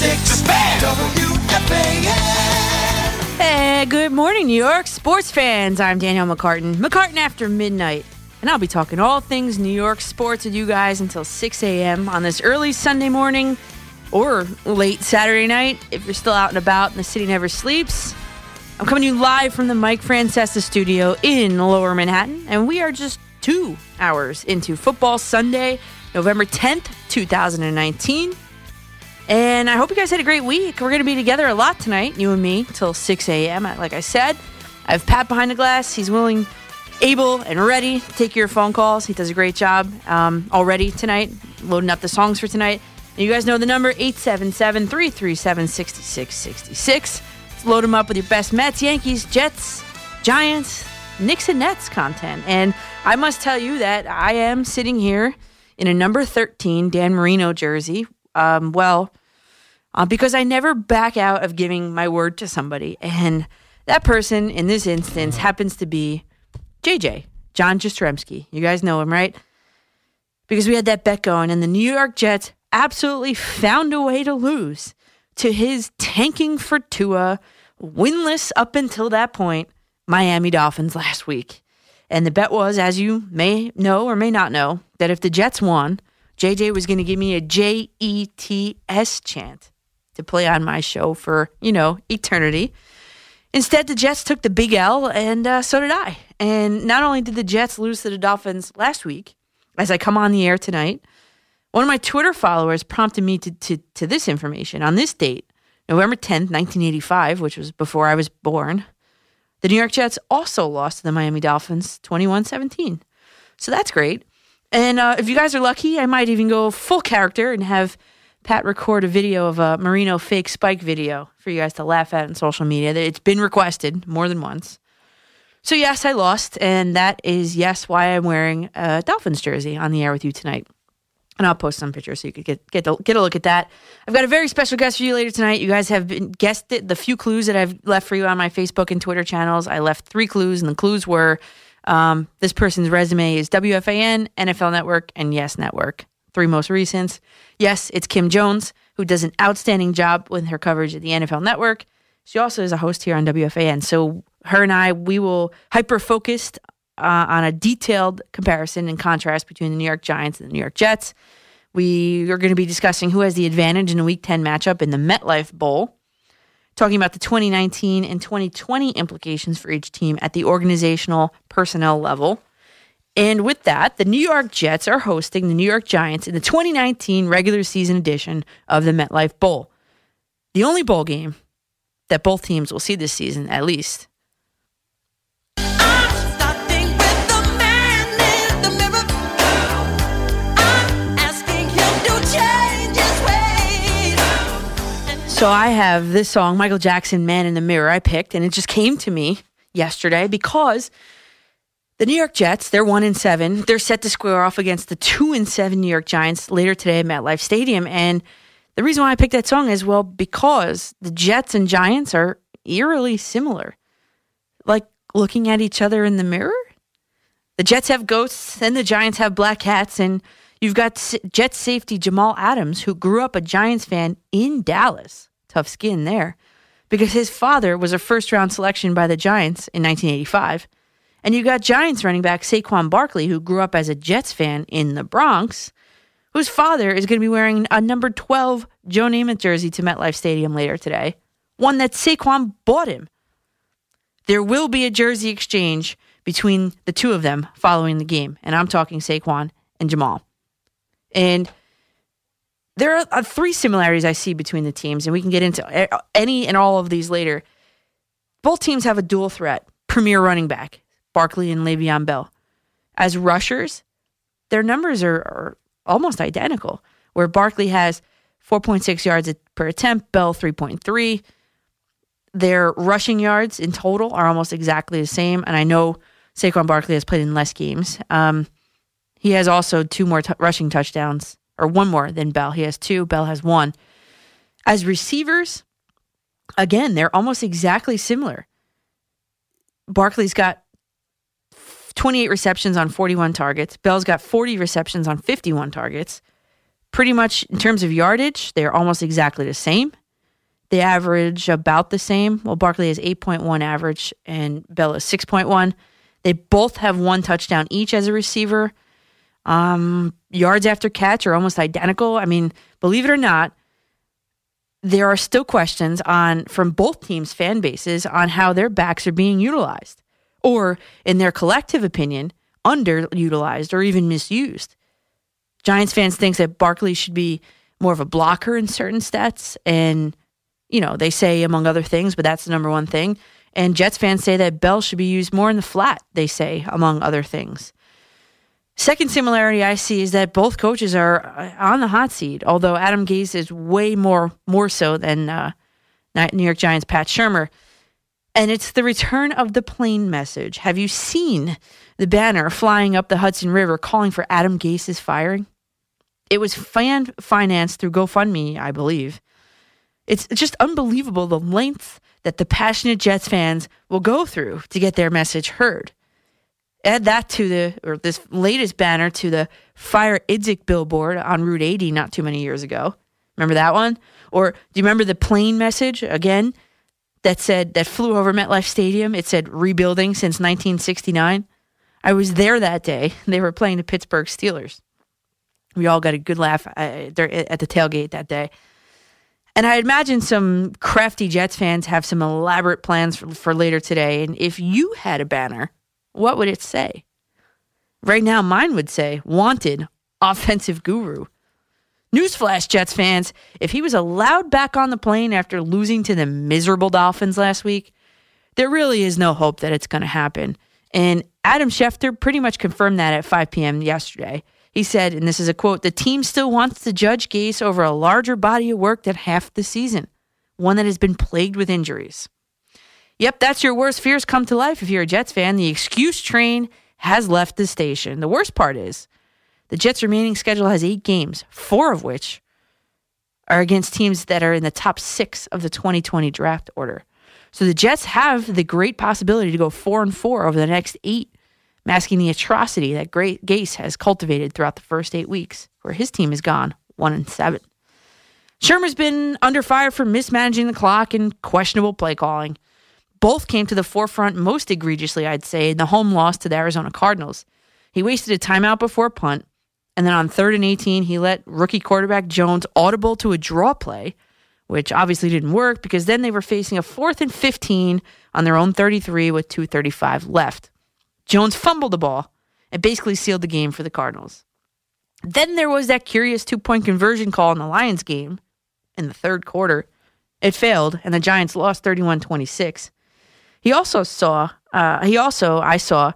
96 WFAN. Hey, good morning, New York sports fans. I'm Danielle McCartan. McCartan after midnight. And I'll be talking all things New York sports with you guys until 6 a.m. on this early Sunday morning or late Saturday night if you're still out and about and the city never sleeps. I'm coming to you live from the Mike Francesa studio in Lower Manhattan, and we are just two hours into Football Sunday, November 10th, 2019. And I hope you guys had a great week. We're going to be together a lot tonight, you and me, till 6 a.m. Like I said, I have Pat behind the glass. He's willing, able, and ready to take your phone calls. He does a great job um, already tonight, loading up the songs for tonight. And you guys know the number 877 337 6666. Load them up with your best Mets, Yankees, Jets, Giants, Knicks, and Nets content. And I must tell you that I am sitting here in a number 13 Dan Marino jersey. Um, well, uh, because I never back out of giving my word to somebody. And that person in this instance happens to be JJ, John Jastrzemski. You guys know him, right? Because we had that bet going, and the New York Jets absolutely found a way to lose to his tanking for Tua, winless up until that point, Miami Dolphins last week. And the bet was, as you may know or may not know, that if the Jets won, JJ was going to give me a J E T S chant to play on my show for, you know, eternity. Instead, the Jets took the big L, and uh, so did I. And not only did the Jets lose to the Dolphins last week, as I come on the air tonight, one of my Twitter followers prompted me to, to, to this information. On this date, November 10th, 1985, which was before I was born, the New York Jets also lost to the Miami Dolphins 21 17. So that's great. And uh, if you guys are lucky, I might even go full character and have Pat record a video of a Marino fake spike video for you guys to laugh at on social media. It's been requested more than once. So, yes, I lost. And that is, yes, why I'm wearing a Dolphins jersey on the air with you tonight. And I'll post some pictures so you could get get, get a look at that. I've got a very special guest for you later tonight. You guys have been guessed it. The few clues that I've left for you on my Facebook and Twitter channels. I left three clues, and the clues were um, this person's resume is WFAN, NFL Network, and Yes Network. Three most recents. Yes, it's Kim Jones, who does an outstanding job with her coverage at the NFL Network. She also is a host here on WFAN. So her and I, we will hyper focused uh, on a detailed comparison and contrast between the New York Giants and the New York Jets. We are going to be discussing who has the advantage in a Week 10 matchup in the MetLife Bowl, talking about the 2019 and 2020 implications for each team at the organizational personnel level. And with that, the New York Jets are hosting the New York Giants in the 2019 regular season edition of the MetLife Bowl. The only bowl game that both teams will see this season, at least. So I have this song, Michael Jackson, Man in the Mirror, I picked, and it just came to me yesterday because the New York Jets, they're one in seven. They're set to square off against the two and seven New York Giants later today at MetLife Stadium. And the reason why I picked that song is well, because the Jets and Giants are eerily similar. Like looking at each other in the mirror. The Jets have ghosts and the Giants have black hats. And you've got Jets safety Jamal Adams, who grew up a Giants fan in Dallas tough skin there because his father was a first round selection by the Giants in 1985. And you got Giants running back Saquon Barkley, who grew up as a Jets fan in the Bronx, whose father is going to be wearing a number 12 Joe Namath jersey to MetLife Stadium later today, one that Saquon bought him. There will be a jersey exchange between the two of them following the game, and I'm talking Saquon and Jamal. And there are uh, three similarities I see between the teams, and we can get into any and all of these later. Both teams have a dual threat, premier running back, Barkley and Le'Veon Bell. As rushers, their numbers are, are almost identical, where Barkley has 4.6 yards per attempt, Bell 3.3. Their rushing yards in total are almost exactly the same, and I know Saquon Barkley has played in less games. Um, he has also two more t- rushing touchdowns or one more than Bell. He has two, Bell has one. As receivers, again, they're almost exactly similar. Barkley's got 28 receptions on 41 targets. Bell's got 40 receptions on 51 targets. pretty much in terms of yardage, they're almost exactly the same. They average about the same. Well, Barkley has 8.1 average and Bell is 6.1. They both have one touchdown each as a receiver. Um, yards after catch are almost identical. I mean, believe it or not, there are still questions on from both teams' fan bases on how their backs are being utilized, or in their collective opinion, underutilized or even misused. Giants fans think that Barkley should be more of a blocker in certain stats, and you know they say among other things, but that's the number one thing. And Jets fans say that Bell should be used more in the flat. They say among other things. Second similarity I see is that both coaches are uh, on the hot seat, although Adam Gase is way more more so than uh, New York Giants Pat Shurmur. And it's the return of the plane message. Have you seen the banner flying up the Hudson River calling for Adam Gase's firing? It was fan financed through GoFundMe, I believe. It's just unbelievable the length that the passionate Jets fans will go through to get their message heard. Add that to the, or this latest banner to the Fire Idzik billboard on Route 80 not too many years ago. Remember that one? Or do you remember the plane message again that said, that flew over MetLife Stadium? It said rebuilding since 1969. I was there that day. They were playing the Pittsburgh Steelers. We all got a good laugh uh, at the tailgate that day. And I imagine some crafty Jets fans have some elaborate plans for, for later today. And if you had a banner what would it say? Right now, mine would say, Wanted, offensive guru. Newsflash, Jets fans, if he was allowed back on the plane after losing to the miserable Dolphins last week, there really is no hope that it's going to happen. And Adam Schefter pretty much confirmed that at 5 p.m. yesterday. He said, and this is a quote the team still wants to judge Gase over a larger body of work than half the season, one that has been plagued with injuries. Yep, that's your worst fears come to life if you're a Jets fan. The excuse train has left the station. The worst part is the Jets' remaining schedule has eight games, four of which are against teams that are in the top six of the 2020 draft order. So the Jets have the great possibility to go four and four over the next eight, masking the atrocity that Great Gase has cultivated throughout the first eight weeks, where his team has gone one and seven. Shurmur's been under fire for mismanaging the clock and questionable play calling both came to the forefront most egregiously, I'd say, in the home loss to the Arizona Cardinals. He wasted a timeout before punt, and then on third and 18, he let rookie quarterback Jones audible to a draw play, which obviously didn't work because then they were facing a fourth and 15 on their own 33 with 2.35 left. Jones fumbled the ball and basically sealed the game for the Cardinals. Then there was that curious two point conversion call in the Lions game in the third quarter. It failed, and the Giants lost 31 26. He also saw, uh, he also, I saw,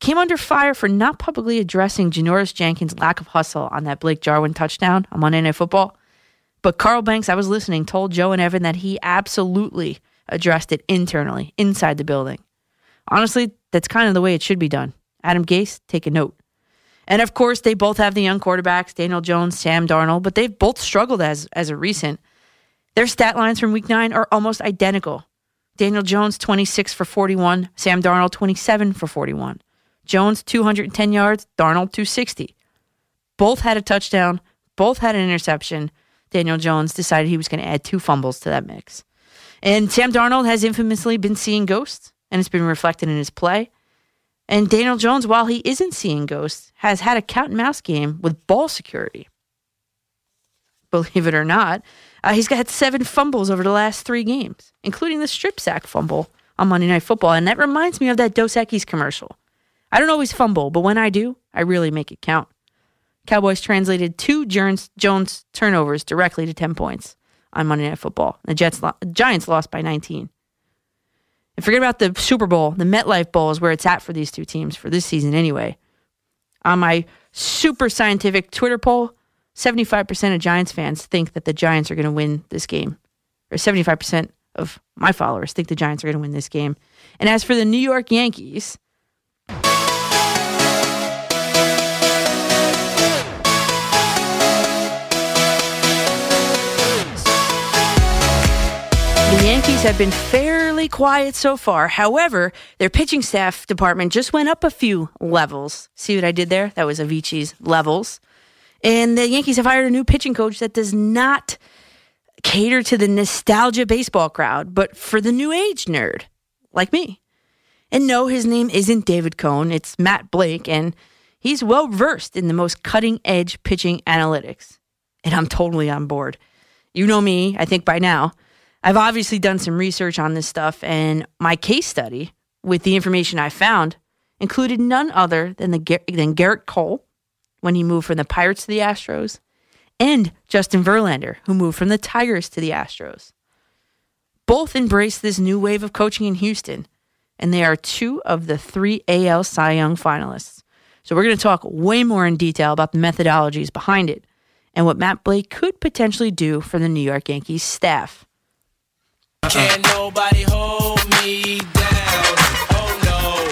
came under fire for not publicly addressing Janoris Jenkins' lack of hustle on that Blake Jarwin touchdown on Monday Night Football. But Carl Banks, I was listening, told Joe and Evan that he absolutely addressed it internally, inside the building. Honestly, that's kind of the way it should be done. Adam Gase, take a note. And of course, they both have the young quarterbacks, Daniel Jones, Sam Darnold, but they've both struggled as as a recent. Their stat lines from week nine are almost identical. Daniel Jones, 26 for 41. Sam Darnold, 27 for 41. Jones, 210 yards. Darnold, 260. Both had a touchdown. Both had an interception. Daniel Jones decided he was going to add two fumbles to that mix. And Sam Darnold has infamously been seeing ghosts, and it's been reflected in his play. And Daniel Jones, while he isn't seeing ghosts, has had a cat and mouse game with ball security. Believe it or not, uh, he's got seven fumbles over the last three games, including the strip sack fumble on Monday Night Football. And that reminds me of that Dos Equis commercial. I don't always fumble, but when I do, I really make it count. Cowboys translated two Jones, Jones turnovers directly to 10 points on Monday Night Football. The Jets, Giants lost by 19. And forget about the Super Bowl. The MetLife Bowl is where it's at for these two teams for this season anyway. On my super scientific Twitter poll, 75% of Giants fans think that the Giants are going to win this game. Or 75% of my followers think the Giants are going to win this game. And as for the New York Yankees, Yankees have been fairly quiet so far. However, their pitching staff department just went up a few levels. See what I did there? That was Avicii's levels. And the Yankees have hired a new pitching coach that does not cater to the nostalgia baseball crowd, but for the new age nerd like me. And no, his name isn't David Cone, it's Matt Blake, and he's well versed in the most cutting edge pitching analytics. And I'm totally on board. You know me, I think by now. I've obviously done some research on this stuff, and my case study with the information I found included none other than, the, than Gerrit Cole when he moved from the Pirates to the Astros, and Justin Verlander, who moved from the Tigers to the Astros. Both embraced this new wave of coaching in Houston, and they are two of the three AL Cy Young finalists. So we're going to talk way more in detail about the methodologies behind it and what Matt Blake could potentially do for the New York Yankees staff. Can't nobody hold me down. Oh no,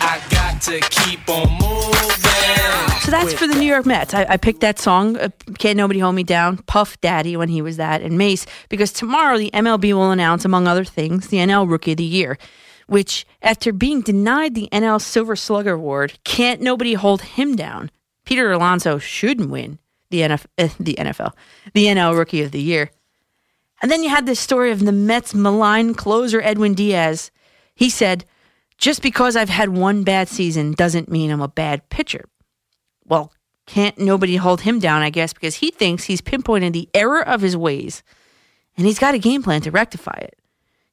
I got to keep on moving. So that's for the New York Mets. I, I picked that song, uh, Can't Nobody Hold Me Down, Puff Daddy when he was that, and Mase, because tomorrow the MLB will announce, among other things, the NL Rookie of the Year which, after being denied the NL Silver Slugger Award, can't nobody hold him down. Peter Alonso shouldn't win the, NF- uh, the NFL, the NL Rookie of the Year. And then you had this story of the Mets' malign closer, Edwin Diaz. He said, Just because I've had one bad season doesn't mean I'm a bad pitcher. Well, can't nobody hold him down, I guess, because he thinks he's pinpointed the error of his ways and he's got a game plan to rectify it.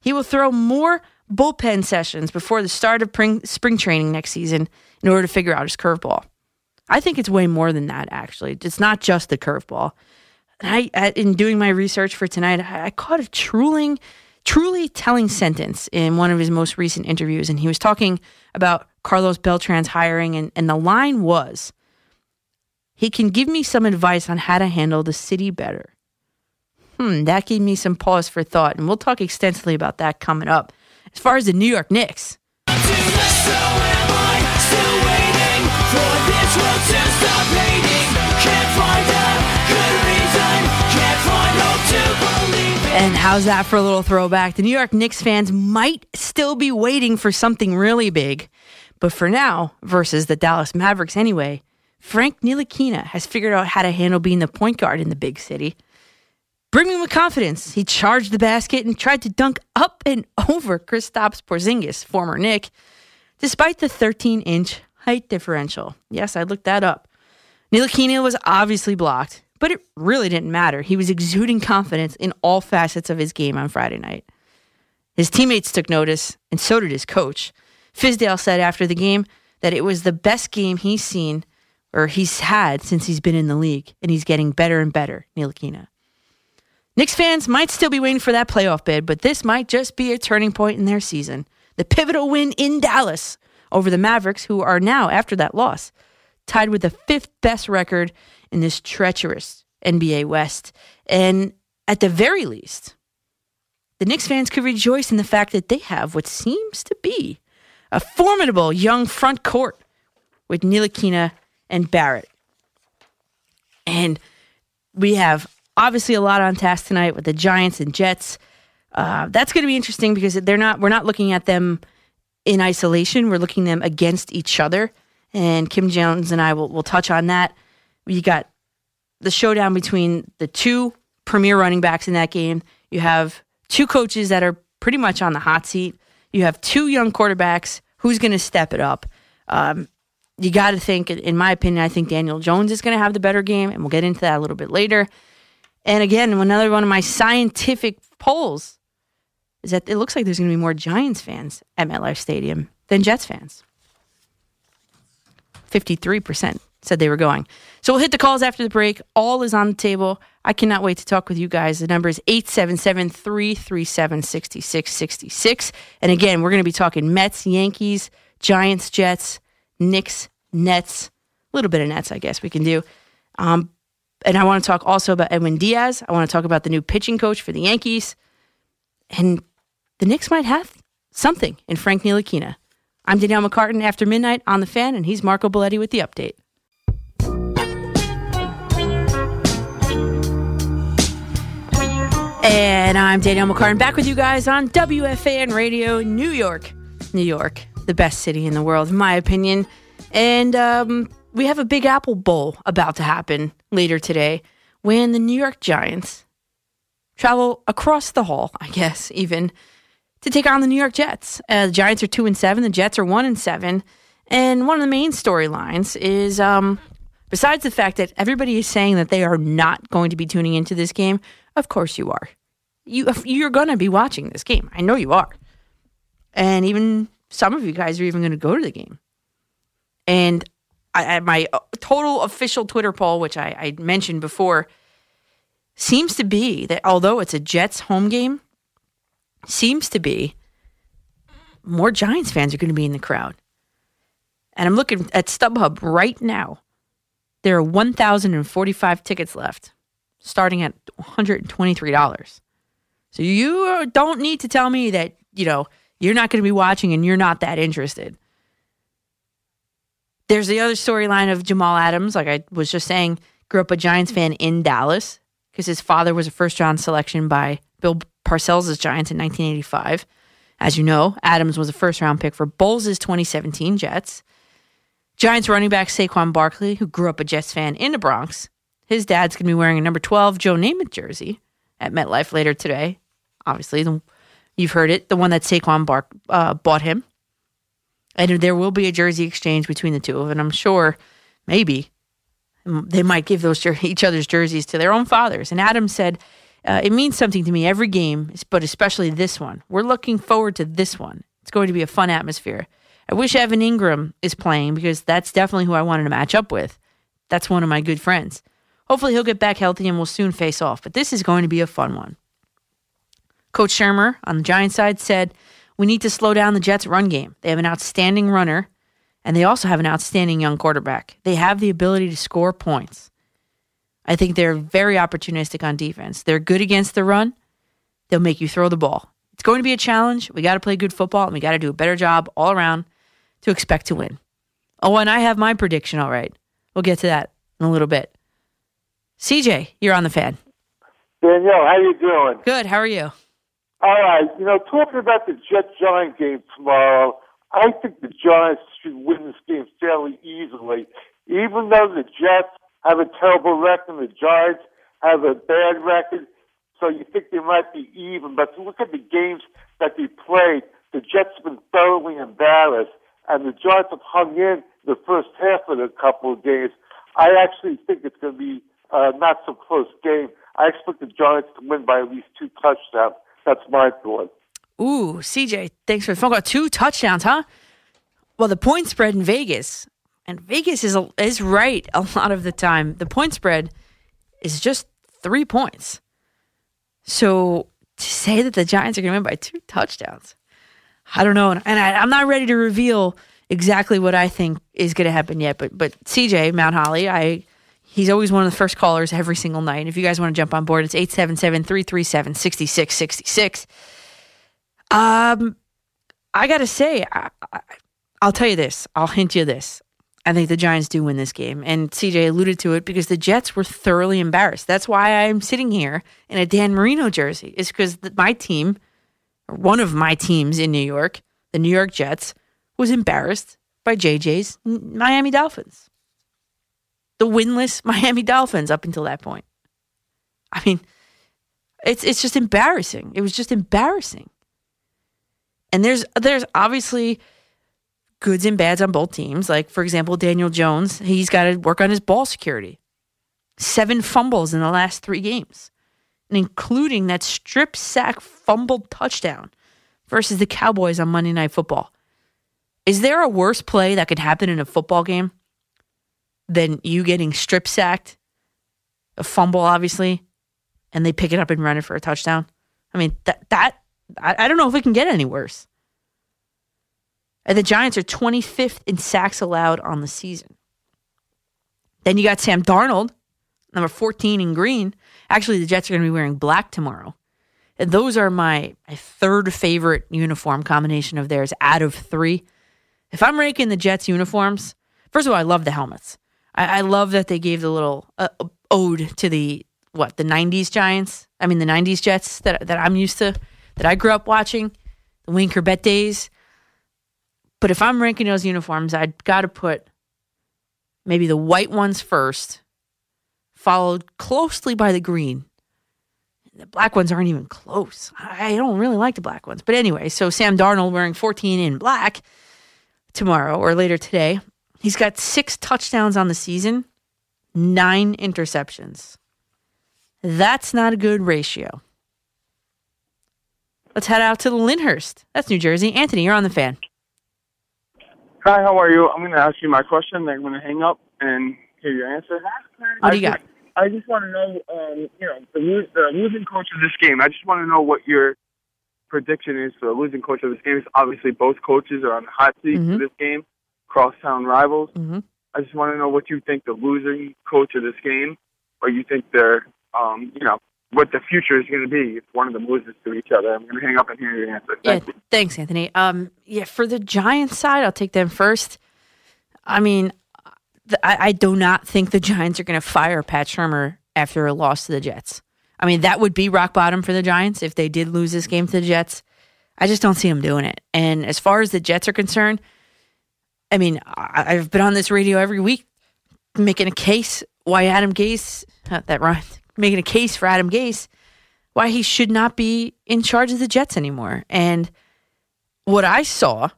He will throw more bullpen sessions before the start of spring training next season in order to figure out his curveball. I think it's way more than that, actually. It's not just the curveball. I, in doing my research for tonight, I caught a truly, truly telling sentence in one of his most recent interviews, and he was talking about Carlos Beltran's hiring, and, and the line was, "He can give me some advice on how to handle the city better." Hmm, that gave me some pause for thought, and we'll talk extensively about that coming up. As far as the New York Knicks. And how's that for a little throwback? The New York Knicks fans might still be waiting for something really big. But for now, versus the Dallas Mavericks anyway, Frank Ntilikina has figured out how to handle being the point guard in the big city. Brimming with confidence, he charged the basket and tried to dunk up and over Kristaps Porzingis, former Knick, despite the 13 inch height differential. Yes, I looked that up. Ntilikina was obviously blocked, but it really didn't matter. He was exuding confidence in all facets of his game on Friday night. His teammates took notice, and so did his coach. Fizdale said after the game that it was the best game he's seen or he's had since he's been in the league, and he's getting better and better, Ntilikina. Knicks fans might still be waiting for that playoff bid, but this might just be a turning point in their season. The pivotal win in Dallas over the Mavericks, who are now, after that loss, tied with the fifth best record in this treacherous NBA West. And at the very least, the Knicks fans could rejoice in the fact that they have what seems to be a formidable young front court with Ntilikina and Barrett. And we have obviously a lot on task tonight with the Giants and Jets. Uh, that's going to be interesting because they're not. We're not looking at them in isolation. We're looking them against each other. And Kim Jones and I will will touch on that. You got the showdown between the two premier running backs in that game. You have two coaches that are pretty much on the hot seat. You have two young quarterbacks. Who's going to step it up? Um, you got to think, in my opinion, I think Daniel Jones is going to have the better game, and we'll get into that a little bit later. And again, another one of my scientific polls is that it looks like there's going to be more Giants fans at MetLife Stadium than Jets fans. 53% said they were going. So we'll hit the calls after the break. All is on the table. I cannot wait to talk with you guys. The number is 877 337 6666. And again, we're going to be talking Mets, Yankees, Giants, Jets, Knicks, Nets, a little bit of Nets, I guess we can do. Um, and I want to talk also about Edwin Diaz. I want to talk about the new pitching coach for the Yankees. And the Knicks might have something in Frank Ntilikina. I'm Danielle McCartan after midnight on the fan, and he's Marco Belletti with the update. And I'm Danielle McCartan back with you guys on WFAN Radio, New York, New York, the best city in the world, in my opinion. And um, we have a Big Apple Bowl about to happen later today when the New York Giants travel across the hall, I guess, even to take on the New York Jets. Uh, the Giants are two and seven. The Jets are one and seven. And one of the main storylines is, um, besides the fact that everybody is saying that they are not going to be tuning into this game, of course you are. You you're to be watching this game. I know you are. And even some of you guys are even to go to the game. And I, my uh, total official Twitter poll, which I, I mentioned before, seems to be that although it's a Jets home game, seems to be more Giants fans are going to be in the crowd. And I'm looking at StubHub right now. There are 1,045 tickets left, starting at $123. So you don't need to tell me that, you know, you're not going to be watching and you're not that interested. There's the other storyline of Jamal Adams, like I was just saying, grew up a Giants fan in Dallas because his father was a first round selection by Bill Parcells' Giants in 1985. As you know, Adams was a first round pick for Bowles' 2017 Jets. Giants running back Saquon Barkley, who grew up a Jets fan in the Bronx, his dad's going to be wearing a number 12 Joe Namath jersey at MetLife later today. Obviously, the, you've heard it, the one that Saquon Bark, uh, bought him. And there will be a jersey exchange between the two of them. I'm sure maybe they might give those each other's jerseys to their own fathers. And Adam said, uh, It means something to me every game, but especially this one. We're looking forward to this one. It's going to be a fun atmosphere. I wish Evan Engram is playing because that's definitely who I wanted to match up with. That's one of my good friends. Hopefully, he'll get back healthy and we'll soon face off, but this is going to be a fun one. Coach Shurmur on the Giants side said, We need to slow down the Jets' run game. They have an outstanding runner, and they also have an outstanding young quarterback. They have the ability to score points. I think they're very opportunistic on defense. They're good against the run, they'll make you throw the ball. It's going to be a challenge. We got to play good football, and we got to do a better job all around to expect to win. Oh, and I have my prediction all right. We'll get to that in a little bit. CJ, you're on the fan. Danielle, how you doing? Good. How are you? All right. You know, talking about the Jet Giant game tomorrow, I think the Giants should win this game fairly easily. Even though the Jets have a terrible record, and the Giants have a bad record, so you think they might be even. But to look at the games that they played, the Jets have been thoroughly embarrassed, and the Giants have hung in the first half of a couple of games. I actually think it's going to be uh, not so close game. I expect the Giants to win by at least two touchdowns. That's my thought. Ooh, CJ, thanks for the phone call. Two touchdowns, huh? Well, the point spread in Vegas, and Vegas is is right a lot of the time. The point spread is just three points. So to say that the Giants are going to win by two touchdowns, I don't know, and I, I'm not ready to reveal exactly what I think is going to happen yet. But but CJ Mount Holly, I he's always one of the first callers every single night. If you guys want to jump on board, it's 877-337-6666. Um, I got to say, I, I, I'll tell you this. I'll hint you this. I think the Giants do win this game. And CJ alluded to it because the Jets were thoroughly embarrassed. That's why I'm sitting here in a Dan Marino jersey, is because my team – one of my teams in New York, the New York Jets, was embarrassed by JJ's Miami Dolphins. The winless Miami Dolphins up until that point. I mean, it's it's just embarrassing. It was just embarrassing. And there's there's obviously goods and bads on both teams. Like for example, Daniel Jones, he's got to work on his ball security. Seven fumbles in the last 3 games and including that strip sack fumbled touchdown versus the Cowboys on Monday Night Football. Is there a worse play that could happen in a football game than you getting strip sacked, a fumble, obviously, and they pick it up and run it for a touchdown? I mean, that, that I, I don't know if it can get any worse. And the Giants are 25th in sacks allowed on the season. Then you got Sam Darnold, number 14 in green. Actually, the Jets are going to be wearing black tomorrow. And those are my, my third favorite uniform combination of theirs out of three. If I'm ranking the Jets uniforms, first of all, I love the helmets. I, I love that they gave the little uh, ode to the what the '90s Giants. I mean the '90s Jets that that I'm used to, that I grew up watching, the Wayne Chrebet days. But if I'm ranking those uniforms, I'd got to put maybe the white ones first, followed closely by the green. The black ones aren't even close. I don't really like the black ones. But anyway, so Sam Darnold wearing 14 in black tomorrow or later today. He's got six touchdowns on the season, nine interceptions. That's not a good ratio. Let's head out to the Lyndhurst. That's New Jersey. Anthony, you're on the fan. Hi, how are you? I'm going to ask you my question. Then I'm going to hang up and hear your answer. What do you got? I just want to know, um, you know, the, the losing coach of this game. I just want to know what your prediction is for the losing coach of this game. Obviously, both coaches are on the hot seat Mhm. for this game, crosstown rivals. hmm I just want to know what you think the losing coach of this game, or you think they're, um, you know, what the future is going to be if one of them loses to each other. I'm going to hang up and hear your answer. Yeah, you. thanks, Anthony. Um, yeah, for the Giants side, I'll take them first. I mean, I, I do not think the Giants are going to fire Pat Shurmur after a loss to the Jets. I mean, that would be rock bottom for the Giants if they did lose this game to the Jets. I just don't see them doing it. And as far as the Jets are concerned, I mean, I've been on this radio every week making a case why Adam Gase, that rhymed, making a case for Adam Gase, why he should not be in charge of the Jets anymore. And what I saw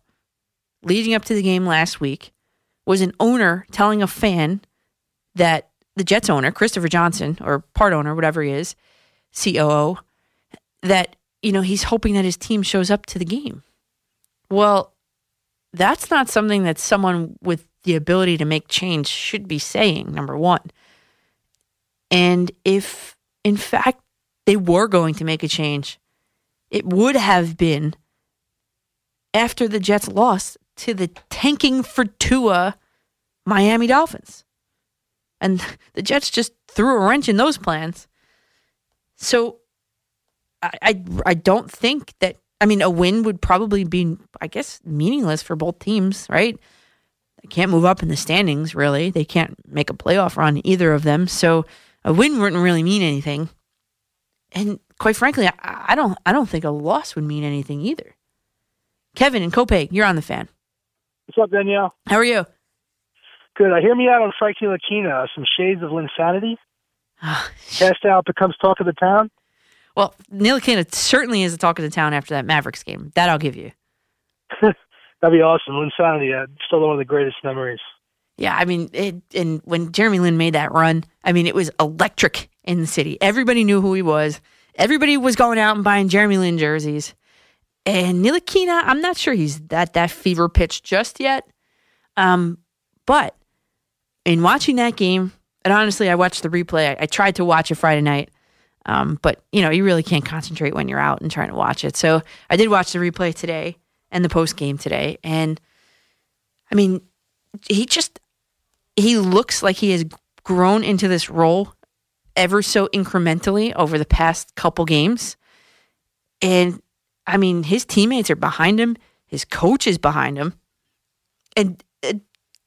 leading up to the game last week was an owner telling a fan that the Jets owner, Christopher Johnson, or part owner, whatever he is, COO, that, you know, he's hoping that his team shows up to the game. Well, that's not something that someone with the ability to make change should be saying, number one. And if, in fact, they were going to make a change, it would have been after the Jets lost to the tanking for Tua Miami Dolphins. And the Jets just threw a wrench in those plans. So I, I, I don't think that, I mean, a win would probably be, I guess, meaningless for both teams, right? They can't move up in the standings, really. They can't make a playoff run, either of them. So a win wouldn't really mean anything. And quite frankly, I, I don't I don't think a loss would mean anything either. Kevin and Copiague, you're on the fan. What's up, Danielle? How are you? Good. I hear me out on Frankie Ntilikina. Some shades of Linsanity. Ah, Cast out becomes talk of the town. Well, Ntilikina certainly is the talk of the town after that Mavericks game. That I'll give you. That'd be awesome. Linsanity. Uh, still one of the greatest memories. Yeah, I mean, it, and when Jeremy Lin made that run, I mean, it was electric in the city. Everybody knew who he was. Everybody was going out and buying Jeremy Lin jerseys. And Ntilikina, I'm not sure he's that that fever pitch just yet. Um, but in watching that game, and honestly, I watched the replay. I, I tried to watch it Friday night, um, but you know, you really can't concentrate when you're out and trying to watch it. So I did watch the replay today and the post game today, and I mean, he just he looks like he has grown into this role ever so incrementally over the past couple games. And I mean, his teammates are behind him, his coach is behind him. And uh,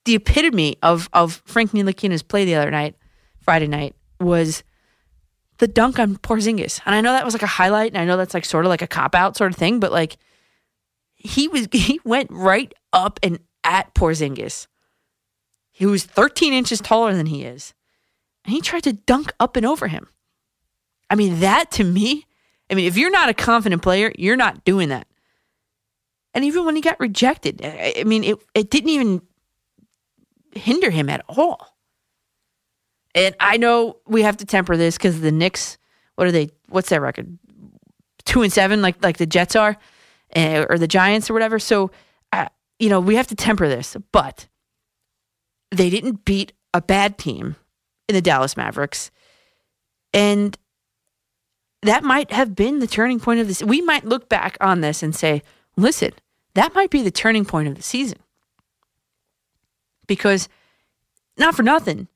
the epitome of, of Frank Ntilikina's play the other night, Friday night, was the dunk on Porzingis. And I know that was like a highlight, and I know that's like sort of like a cop out sort of thing, but like he was he went right up and at Porzingis. He was 13 inches taller than he is. And he tried to dunk up and over him. I mean, that to me, I mean, if you're not a confident player, you're not doing that. And even when he got rejected, I mean, it, it didn't even hinder him at all. And I know we have to temper this because the Knicks, what are they? What's their record? Two and seven, like like the Jets are, eh, or the Giants or whatever. So, uh, you know, we have to temper this. But they didn't beat a bad team in the Dallas Mavericks, and that might have been the turning point of this. We might look back on this and say, "Listen, that might be the turning point of the season," because not for nothing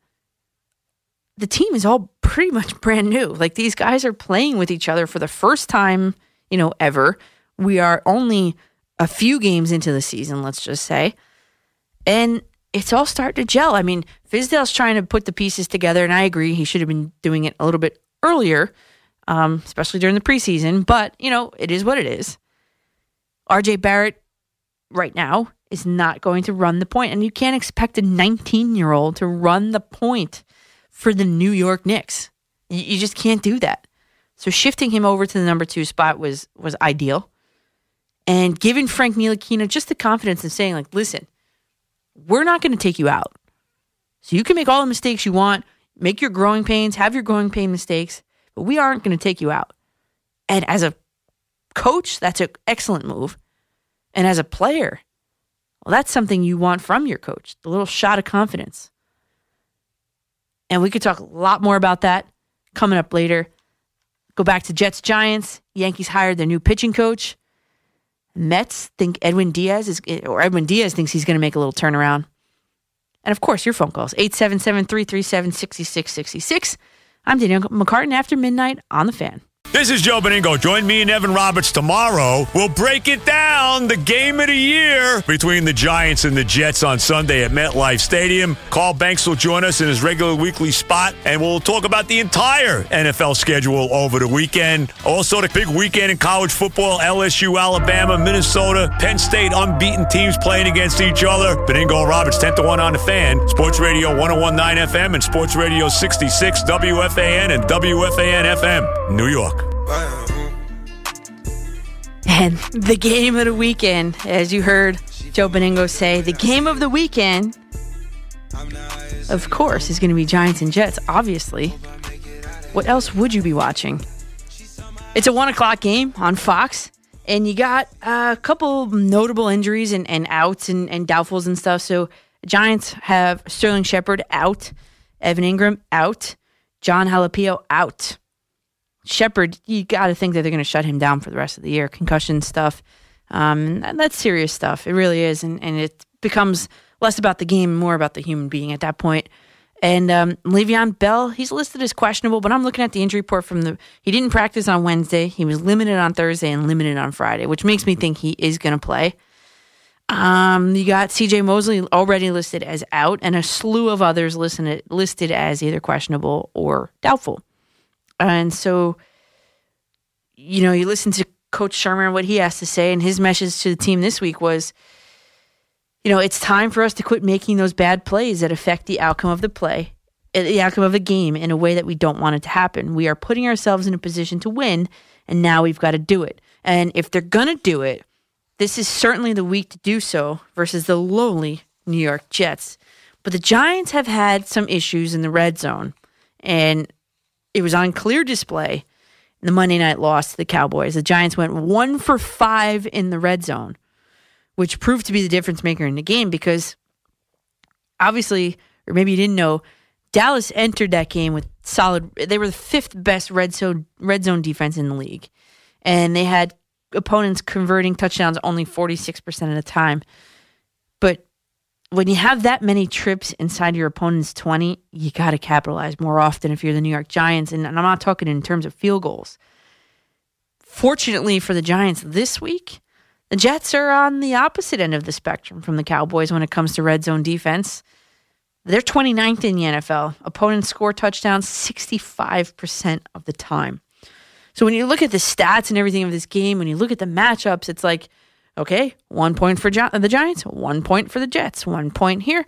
the team is all pretty much brand new. Like these guys are playing with each other for the first time, you know, ever. We are only a few games into the season, let's just say. And it's all starting to gel. I mean, Fizdale's trying to put the pieces together, and I agree he should have been doing it a little bit earlier, um, especially during the preseason. But, you know, it is what it is. RJ Barrett right now is not going to run the point, and you can't expect a 19 year old to run the point for the New York Knicks. You, you just can't do that. So shifting him over to the number two spot was was ideal, and giving Frank Ntilikina just the confidence in saying like, listen, we're not going to take you out. So you can make all the mistakes you want, make your growing pains, have your growing pain mistakes, but we aren't going to take you out. And as a coach, that's an excellent move. And as a player, well, that's something you want from your coach the little shot of confidence. And we could talk a lot more about that coming up later. Go back to Jets Giants. Yankees hired their new pitching coach. Mets think Edwin Diaz is, or Edwin Diaz thinks he's going to make a little turnaround. And of course, your phone calls 877 337 6666. I'm Daniel McCartan after midnight on the fan. This is Joe Benigno. Join me and Evan Roberts tomorrow. We'll break it down. The game of the year between the Giants and the Jets on Sunday at MetLife Stadium. Carl Banks will join us in his regular weekly spot, and we'll talk about the entire NFL schedule over the weekend. Also, the big weekend in college football LSU, Alabama, Minnesota, Penn State, unbeaten teams playing against each other. Benigno Roberts, 10 to 1 on the fan. Sports Radio 1019 FM and Sports Radio 66 WFAN and WFAN FM, New York. And the game of the weekend, as you heard Joe Benigno say, the game of the weekend, of course, is going to be Giants and Jets, obviously. What else would you be watching? It's a one o'clock game on Fox, and you got a couple notable injuries and, and outs and, and doubtfuls and stuff. So, Giants have Sterling Shepard out, Evan Engram out, John Halapio out. Shepard, you got to think that they're going to shut him down for the rest of the year. Concussion stuff, um, that's serious stuff. It really is, and and it becomes less about the game, more about the human being at that point. And um, Le'Veon Bell, he's listed as questionable, but I'm looking at the injury report from the. He didn't practice on Wednesday. He was limited on Thursday and limited on Friday, which makes me think he is going to play. Um, you got C.J. Mosley already listed as out, and a slew of others listed listed as either questionable or doubtful. And so, you know, you listen to Coach Shurmur and what he has to say, and his message to the team this week was, you know, it's time for us to quit making those bad plays that affect the outcome of the play, eh, the outcome of the game in a way that we don't want it to happen. We are putting ourselves in a position to win, and now we've got to do it. And if they're going to do it, this is certainly the week to do so versus the lowly New York Jets. But the Giants have had some issues in the red zone. And it was on clear display in the Monday night loss to the Cowboys. The Giants went one for five in the red zone, which proved to be the difference maker in the game because obviously, or maybe you didn't know, Dallas entered that game with solid. They were the fifth best red zone red zone defense in the league, and they had opponents converting touchdowns only forty six percent of the time. But when you have that many trips inside your opponent's 20, you got to capitalize more often if you're the New York Giants. And, and I'm not talking in terms of field goals. Fortunately for the Giants this week, the Jets are on the opposite end of the spectrum from the Cowboys when it comes to red zone defense. They're 29th in the NFL. Opponents score touchdowns 65% of the time. So when you look at the stats and everything of this game, when you look at the matchups, it's like, Okay, one point for Gi- the Giants, one point for the Jets, one point here.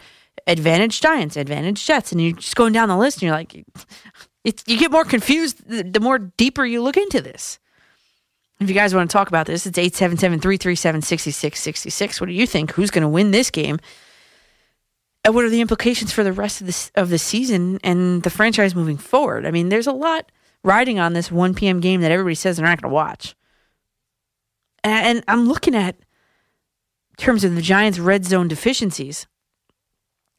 Advantage Giants, advantage Jets, and you're just going down the list, and you're like, it, you get more confused the, the more deeper you look into this. If you guys want to talk about this, it's 877 337 6666. What do you think? Who's going to win this game? And what are the implications for the rest of the, of the season and the franchise moving forward? I mean, there's a lot riding on this 1 p.m. game that everybody says they're not going to watch. And I'm looking at terms of the Giants' red zone deficiencies.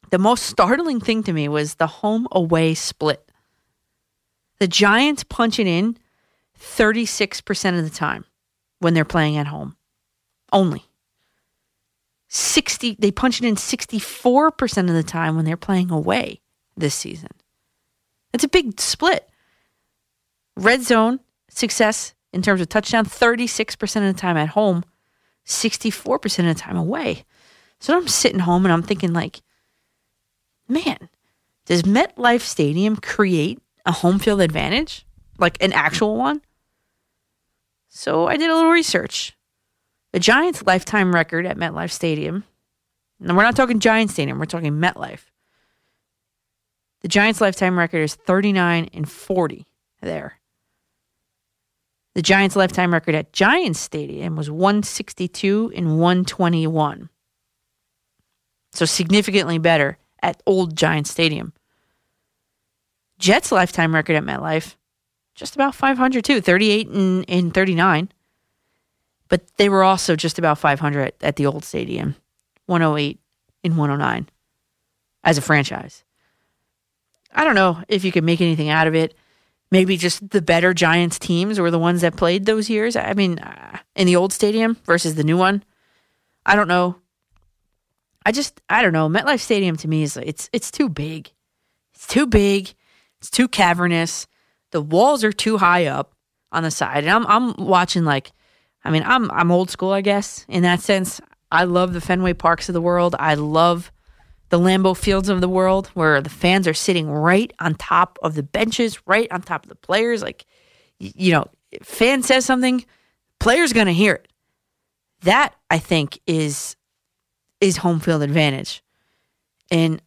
The most startling thing to me was the home away split. The Giants punching in 36% of the time when they're playing at home. Only. 60 they punch it in 64% of the time when they're playing away this season. That's a big split. Red zone success in terms of touchdown, 36% of the time at home, 64% of the time away. So I'm sitting home and I'm thinking, like, man, does MetLife Stadium create a home field advantage? Like an actual one? So I did a little research. The Giants' lifetime record at MetLife Stadium And we're not talking Giants Stadium, we're talking MetLife. The Giants' lifetime record is 39 and 40 there. The Giants' lifetime record at Giants Stadium was 162 and 121. So significantly better at old Giants Stadium. Jets' lifetime record at MetLife, just about 500 too, 38 and, and 39. But they were also just about 500 at, the old stadium, 108 and 109 as a franchise. I don't know if you could make anything out of it. Maybe just the better Giants teams were the ones that played those years. I mean, uh, in the old stadium versus the new one. I don't know. I just I don't know. MetLife Stadium to me is it's it's too big. It's too big. It's too cavernous. The walls are too high up on the side. And I'm I'm watching like I mean, I'm I'm old school, I guess, in that sense. I love the Fenway Parks of the world. I love the Lambeau Fields of the world where the fans are sitting right on top of the benches, right on top of the players. Like, you know, fan says something, player's going to hear it. That I think is is home field advantage. And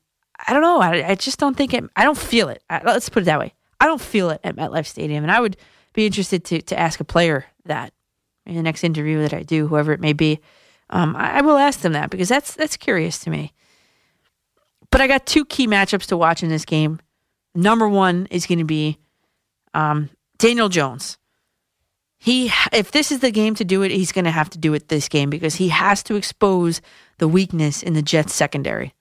I don't know. I, I just don't think it. I don't feel it. I, let's put it that way. I don't feel it at MetLife Stadium, and I would be interested to to ask a player that in the next interview that I do, whoever it may be. Um, I, I will ask them that because that's that's curious to me. But I got two key matchups to watch in this game. Number one is going to be um, Daniel Jones. He, if this is the game to do it, he's going to have to do it this game because he has to expose the weakness in the Jets secondary.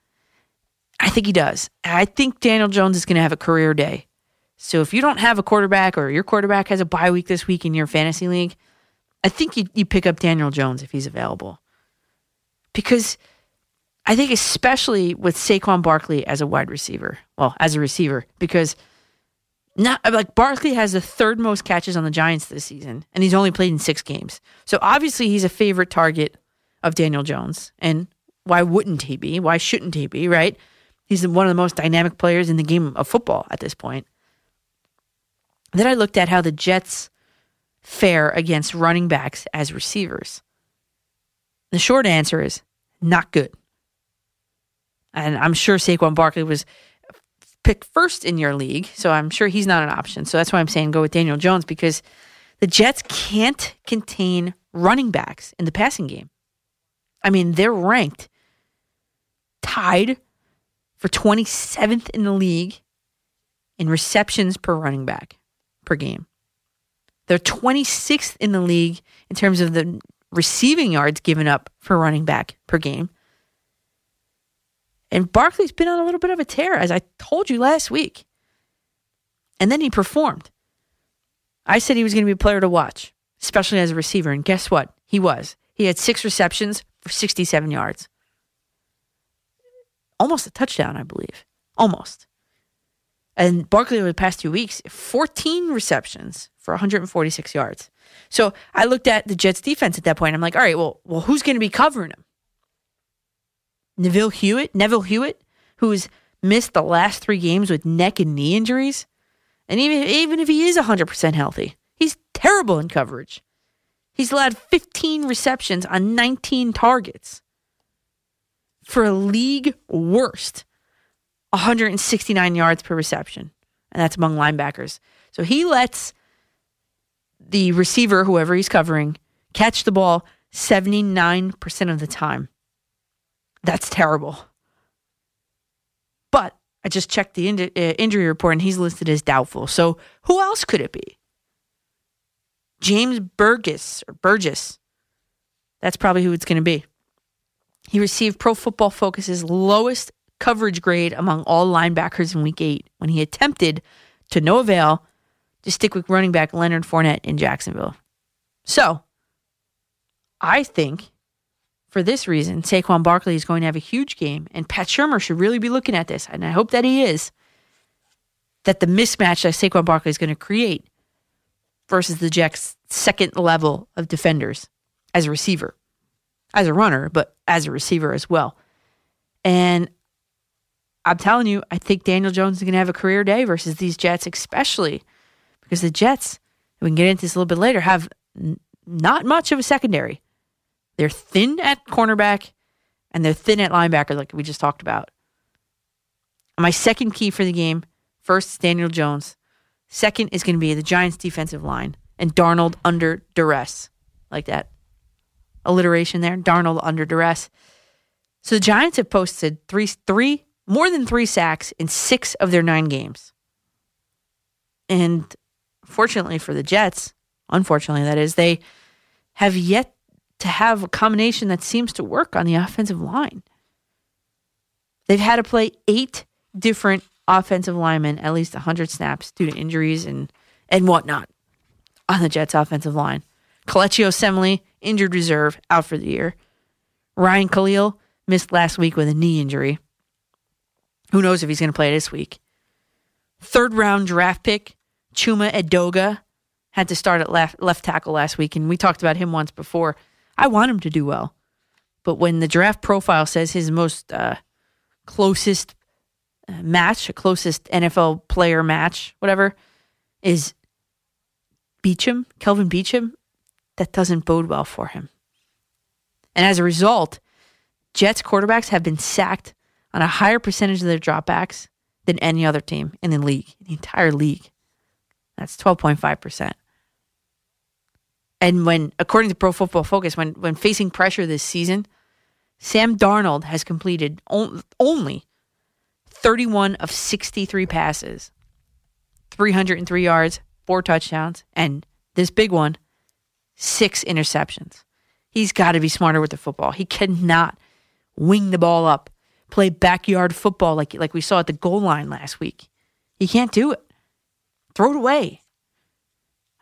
I think he does. I think Daniel Jones is going to have a career day. So if you don't have a quarterback or your quarterback has a bye week this week in your fantasy league, I think you, you pick up Daniel Jones if he's available. Because I think especially with Saquon Barkley as a wide receiver, well, as a receiver, because not like Barkley has the third most catches on the Giants this season, and he's only played in six games. So obviously he's a favorite target of Daniel Jones. And why wouldn't he be? Why shouldn't he be, right? He's one of the most dynamic players in the game of football at this point. Then I looked at how the Jets fare against running backs as receivers. The short answer is not good. And I'm sure Saquon Barkley was picked first in your league, so I'm sure he's not an option. So that's why I'm saying go with Daniel Jones because the Jets can't contain running backs in the passing game. I mean, they're ranked tied for 27th in the league in receptions per running back per game. They're 26th in the league in terms of the receiving yards given up for running back per game. And Barkley's been on a little bit of a tear, as I told you last week. And then he performed. I said he was going to be a player to watch, especially as a receiver. And guess what? He was. He had six receptions for 67 yards. Almost a touchdown, I believe. Almost. And Barkley over the past two weeks, 14 receptions for 146 yards. So I looked at the Jets defense at that point. I'm like, all right, well, well, who's going to be covering him? Neville Hewitt, Neville Hewitt, who's missed the last three games with neck and knee injuries. And even, even if he is 100% healthy, he's terrible in coverage. He's allowed 15 receptions on 19 targets for a league worst 169 yards per reception. And that's among linebackers. So he lets the receiver, whoever he's covering, catch the ball 79% of the time. That's terrible. But I just checked the in- uh, injury report and he's listed as doubtful. So who else could it be? James Burgess or Burgess. That's probably who it's going to be. He received Pro Football Focus's lowest coverage grade among all linebackers in week eight when he attempted, to no avail, to stick with running back Leonard Fournette in Jacksonville. So, I think for this reason, Saquon Barkley is going to have a huge game, and Pat Shurmur should really be looking at this, and I hope that he is. That the mismatch that Saquon Barkley is going to create versus the Jets' second level of defenders as a receiver, as a runner, but as a receiver as well. And I'm telling you, I think Daniel Jones is going to have a career day versus these Jets, especially because the Jets, we can get into this a little bit later, have not much of a secondary. They're thin at cornerback and they're thin at linebacker, like we just talked about. My second key for the game first, is Daniel Jones. Second is going to be the Giants' defensive line and Darnold under duress. Like that alliteration there. Darnold under duress. So the Giants have posted three, three, more than three sacks in six of their nine games. And fortunately for the Jets, unfortunately, that is, they have yet to have a combination that seems to work on the offensive line. They've had to play eight different offensive linemen at least 100 snaps due to injuries and, and whatnot on the Jets' offensive line. Kelechi Osemele, injured reserve, out for the year. Ryan Kalil missed last week with a knee injury. Who knows if he's going to play this week? Third round draft pick, Chuma Edoga, had to start at left, left tackle last week, and we talked about him once before. I want him to do well. But when the draft profile says his most uh, closest uh, match, closest NFL player match, whatever, is Beachum, Kelvin Beachum, that doesn't bode well for him. And as a result, Jets quarterbacks have been sacked on a higher percentage of their dropbacks than any other team in the league, the entire league. That's 12.5%. And when, according to Pro Football Focus, when, when facing pressure this season, Sam Darnold has completed only 31 of 63 passes, 303 yards, four touchdowns, and this big one, six interceptions. He's got to be smarter with the football. He cannot wing the ball up, play backyard football like, like we saw at the goal line last week. He can't do it. Throw it away.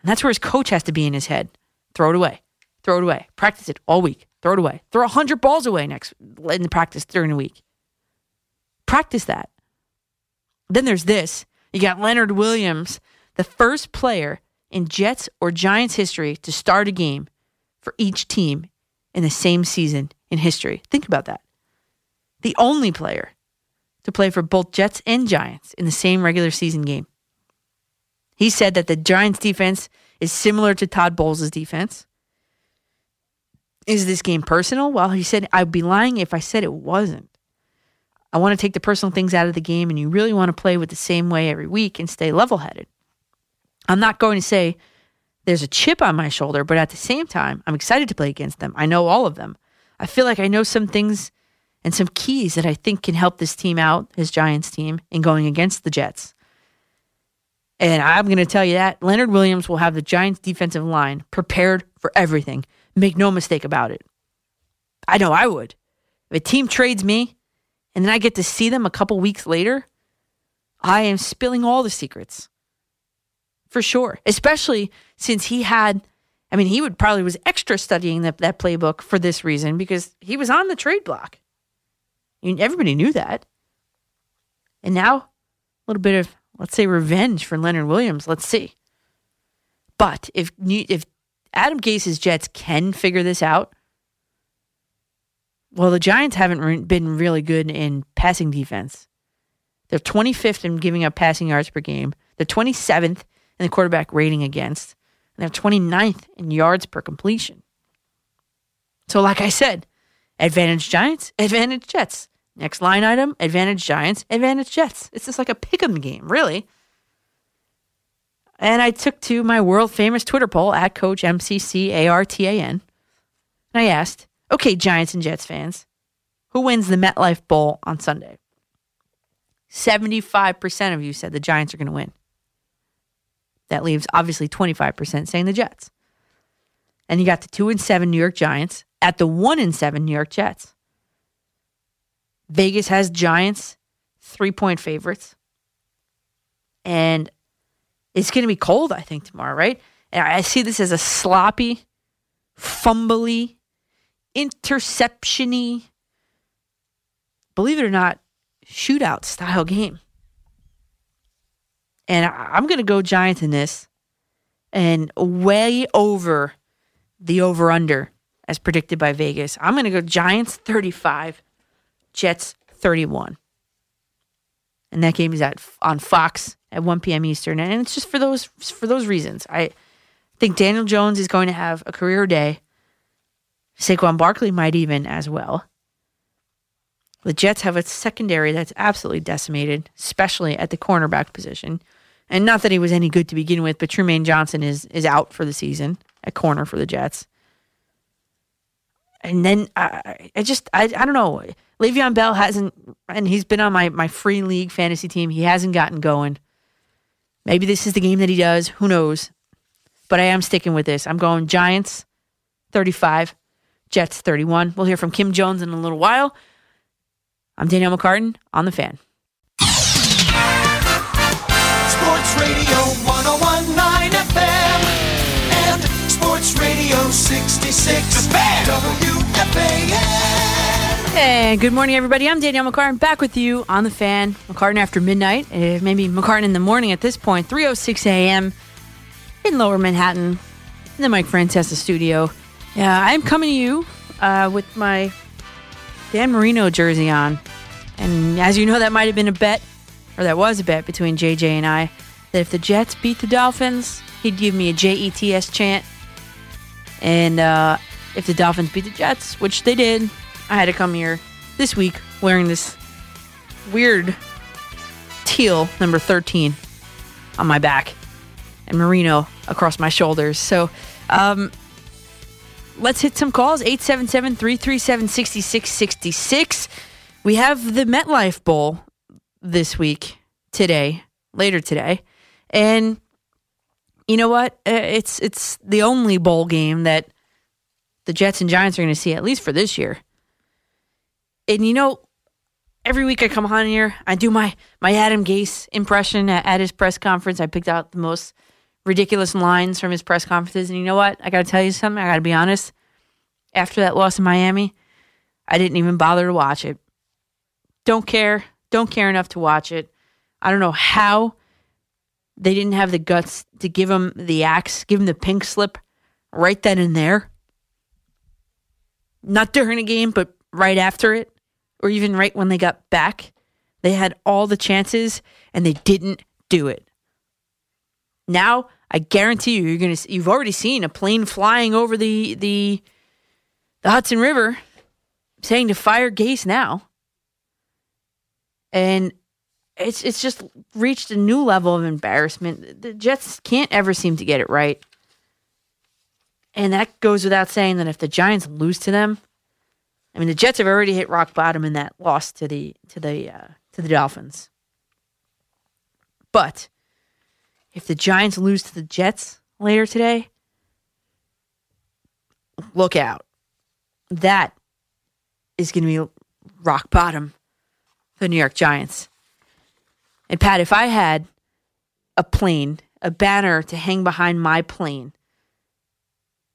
And that's where his coach has to be in his head. Throw it away. Throw it away. Practice it all week. Throw it away. Throw 100 balls away next in the practice during the week. Practice that. Then there's this. You got Leonard Williams, the first player in Jets or Giants history to start a game for each team in the same season in history. Think about that. The only player to play for both Jets and Giants in the same regular season game. He said that the Giants defense is similar to Todd Bowles' defense. Is this game personal? Well, he said, I'd be lying if I said it wasn't. I want to take the personal things out of the game, and you really want to play with the same way every week and stay level headed. I'm not going to say there's a chip on my shoulder, but at the same time, I'm excited to play against them. I know all of them. I feel like I know some things and some keys that I think can help this team out, his Giants team, in going against the Jets. And I'm going to tell you that Leonard Williams will have the Giants defensive line prepared for everything. Make no mistake about it. I know I would. If a team trades me and then I get to see them a couple weeks later, I am spilling all the secrets. For sure. Especially since he had I mean, he would probably was extra studying that, that playbook for this reason because he was on the trade block. Mean, everybody knew that. And now, a little bit of let's say revenge for Leonard Williams. Let's see. But if if Adam Gase's Jets can figure this out, well, the Giants haven't been really good in passing defense. They're 25th in giving up passing yards per game. They're 27th in the quarterback rating against. And they're 29th in yards per completion. So, like I said, advantage Giants, advantage Jets. Next line item advantage Giants, advantage Jets. It's just like a pick 'em game, really. And I took to my world famous Twitter poll at Coach MCCARTAN. And I asked, okay, Giants and Jets fans, who wins the MetLife Bowl on Sunday? 75% of you said the Giants are going to win. That leaves obviously 25% saying the Jets. And you got the 2 and 7 New York Giants at the 1 and 7 New York Jets. Vegas has Giants three point favorites. And it's going to be cold, I think, tomorrow, right? And I see this as a sloppy, fumbly, interceptiony, believe it or not, shootout style game. And I'm going to go Giants in this and way over the over under as predicted by Vegas. I'm going to go Giants 35, Jets 31. And that game is at on Fox at 1 p.m. Eastern, and it's just for those for those reasons. I think Daniel Jones is going to have a career day. Saquon Barkley might even as well. The Jets have a secondary that's absolutely decimated, especially at the cornerback position. And not that he was any good to begin with, but Trumaine Johnson is is out for the season at corner for the Jets. And then I, I just I, I don't know. Le'Veon Bell hasn't, and he's been on my my free league fantasy team. He hasn't gotten going. Maybe this is the game that he does. Who knows? But I am sticking with this. I'm going Giants, 35, Jets 31. We'll hear from Kim Jones in a little while. I'm Danielle McCartan on the fan. Sports Radio 1019 FM 66 WFAN. Hey, good morning, everybody. I'm Danielle McCartan back with you on the fan. McCartan after midnight, uh, maybe McCartan in the morning at this point, 3:06 a.m. in Lower Manhattan, in the Mike Francesa studio. Yeah, I'm coming to you uh, with my Dan Marino jersey on, and as you know, that might have been a bet, or that was a bet between JJ and I, that if the Jets beat the Dolphins, he'd give me a JETS chant, and uh, if the Dolphins beat the Jets, which they did, I had to come here this week wearing this weird teal number 13 on my back and Marino across my shoulders. So, um, let's hit some calls 877 337 6666. We have the MetLife Bowl this week, today, later today. And you know what? Uh, It's it's the only bowl game that the Jets and Giants are going to see at least for this year. And you know, every week I come on here, I do my my Adam Gase impression at, at his press conference. I picked out the most ridiculous lines from his press conferences, and you know what? I got to tell you something. I got to be honest. After that loss in Miami, I didn't even bother to watch it. Don't care. Don't care enough to watch it. I don't know how they didn't have the guts to give him the axe, give him the pink slip right then and there. Not during a game, but right after it, or even right when they got back. They had all the chances and they didn't do it. Now, I guarantee you, you're gonna you've already seen a plane flying over the the the Hudson River, saying to fire Gase now, and it's it's just reached a new level of embarrassment. The Jets can't ever seem to get it right, and that goes without saying that if the Giants lose to them, I mean the Jets have already hit rock bottom in that loss to the to the uh, to the Dolphins, but if the Giants lose to the Jets later today, look out. That is going to be rock bottom for the New York Giants. And Pat, if I had a plane, a banner to hang behind my plane,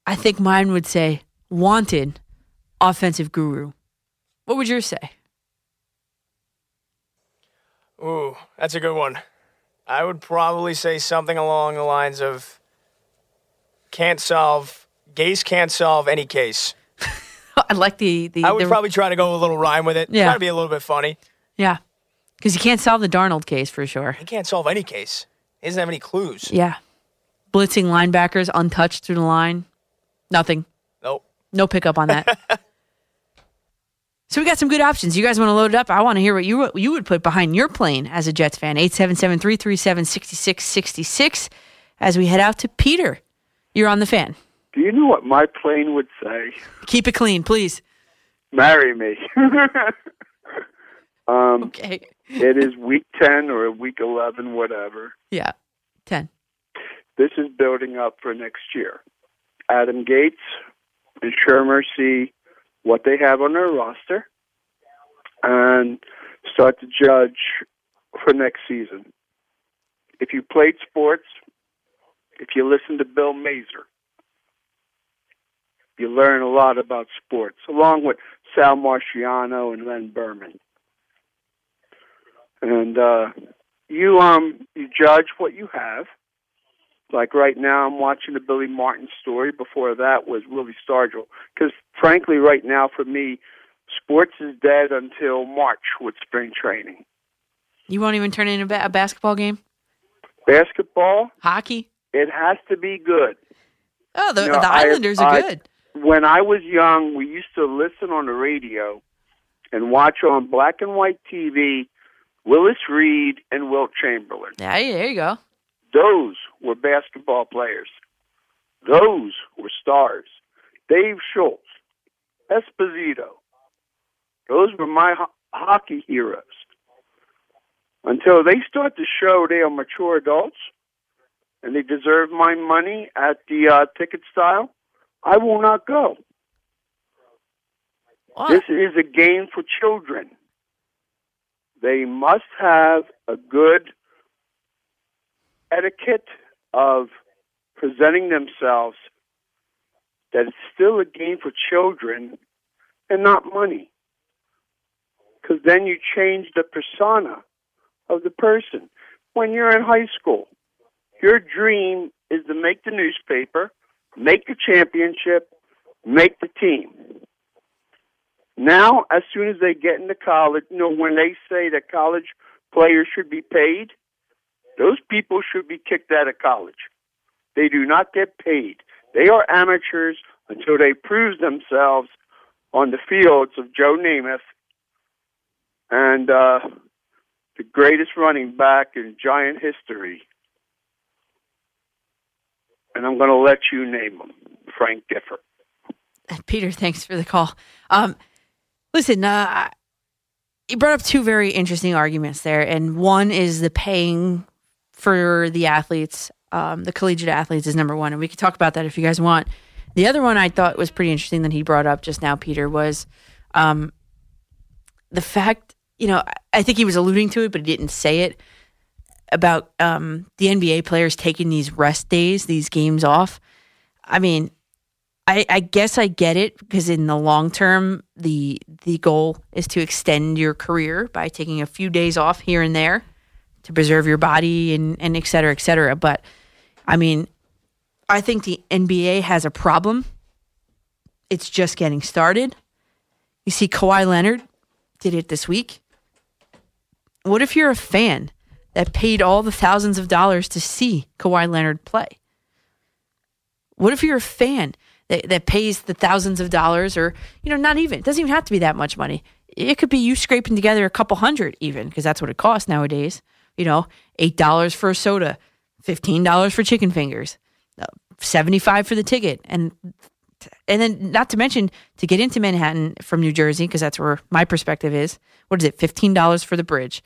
I think mine would say wanted offensive guru. What would yours say? Ooh, that's a good one. I would probably say something along the lines of can't solve Gase can't solve any case. I like the the. I would the- probably try to go a little rhyme with it. Yeah. Try to be a little bit funny. yeah, because you can't solve the Darnold case for sure. He can't solve any case. He doesn't have any clues. Yeah, blitzing linebackers untouched through the line, nothing. Nope. No pickup on that. so we got some good options. You guys want to load it up? I want to hear what you you would put behind your plane as a Jets fan. 877-337-6666 as we head out to Peter. You're on the fan. Do you know what my plane would say? Keep it clean, please. Marry me. um, Okay. It is week 10 or week 11, whatever. Yeah. 10. This is building up for next year. Adam Gates and Shurmur see what they have on their roster and start to judge for next season. If you played sports, if you listen to Bill Mazer, you learn a lot about sports, along with Sal Marciano and Len Berman. And uh, you um you judge what you have. Like right now, I'm watching the Billy Martin story. Before that was Willie Stargell. Because frankly, right now for me, sports is dead until March with spring training. You won't even turn in a, ba- a basketball game? Basketball, Hockey? it has to be good. Oh, the, You know, the I- Islanders are I- good. when I was young, we used to listen on the radio, and watch on black and white TV Willis Reed and Wilt Chamberlain. Yeah, there you go. Those were basketball players. Those were stars. Dave Schultz, Esposito. Those were my ho- hockey heroes. Until they start to show they are mature adults and they deserve my money at the uh, ticket style, I will not go. What? This is a game for children. They must have a good etiquette of presenting themselves that it's still a game for children and not money. Because then you change the persona of the person. When you're in high school, your dream is to make the newspaper, make the championship, make the team. Now, as soon as they get into college, you know, when they say that college players should be paid, those people should be kicked out of college. They do not get paid. They are amateurs until they prove themselves on the fields of Joe Namath and uh, the greatest running back in Giant history. And I'm going to let you name him, Frank Gifford. Peter, thanks for the call. Um, listen, uh, you brought up two very interesting arguments there, and one is the paying for the athletes, um, the collegiate athletes is number one, and we could talk about that if you guys want. The other one I thought was pretty interesting that he brought up just now, Peter, was um, the fact. You know, I think he was alluding to it, but he didn't say it about um, the NBA players taking these rest days, these games off. I mean, I, I guess I get it because in the long term, the the goal is to extend your career by taking a few days off here and there to preserve your body and, and et cetera, et cetera. But I mean, I think the NBA has a problem. It's just getting started. You see, Kawhi Leonard did it this week. What if you're a fan that paid all the thousands of dollars to see Kawhi Leonard play? What if you're a fan that, that pays the thousands of dollars or, you know, not even, it doesn't even have to be that much money. It could be you scraping together a couple hundred even because that's what it costs nowadays. You know, $8 for a soda, $15 for chicken fingers, uh, 75 for the ticket. And and then not to mention to get into Manhattan from New Jersey because that's where my perspective is. What is it? $15 for the bridge.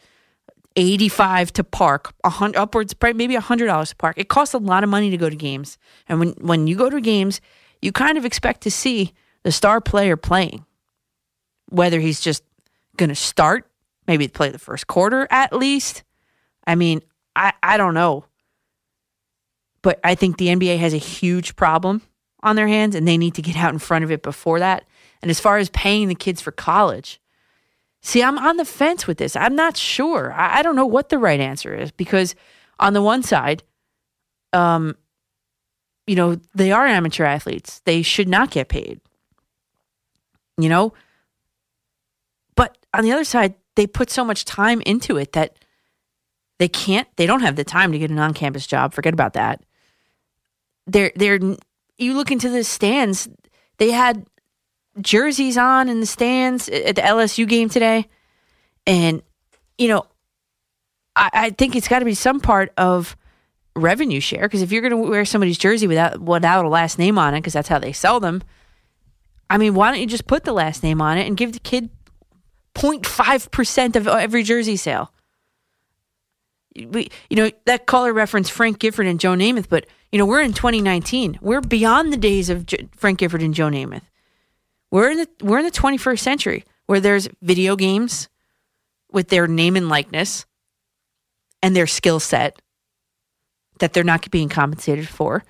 85 to park, hundred, upwards, probably maybe $100 to park. It costs a lot of money to go to games. And when, when you go to games, you kind of expect to see the star player playing, whether he's just going to start, maybe play the first quarter at least. I mean, I, I don't know. But I think the NBA has a huge problem on their hands and they need to get out in front of it before that. And as far as paying the kids for college, see, I'm on the fence with this. I'm not sure. I, I don't know what the right answer is because on the one side, um, you know, they are amateur athletes. They should not get paid. You know? But on the other side, they put so much time into it that they can't they don't have the time to get an on-campus job. Forget about that. They're they're you look into the stands, they had jerseys on in the stands at the LSU game today. And, you know, I, I think it's got to be some part of revenue share because if you're going to wear somebody's jersey without without a last name on it because that's how they sell them i mean why don't you just put the last name on it and give the kid 0.5% of every jersey sale? We you know that caller referenced frank gifford and joe namath but you know we're in 2019 we're beyond the days of J- frank gifford and joe namath. We're in the we're in the 21st century where there's video games with their name and likeness and their skill set that they're not being compensated for.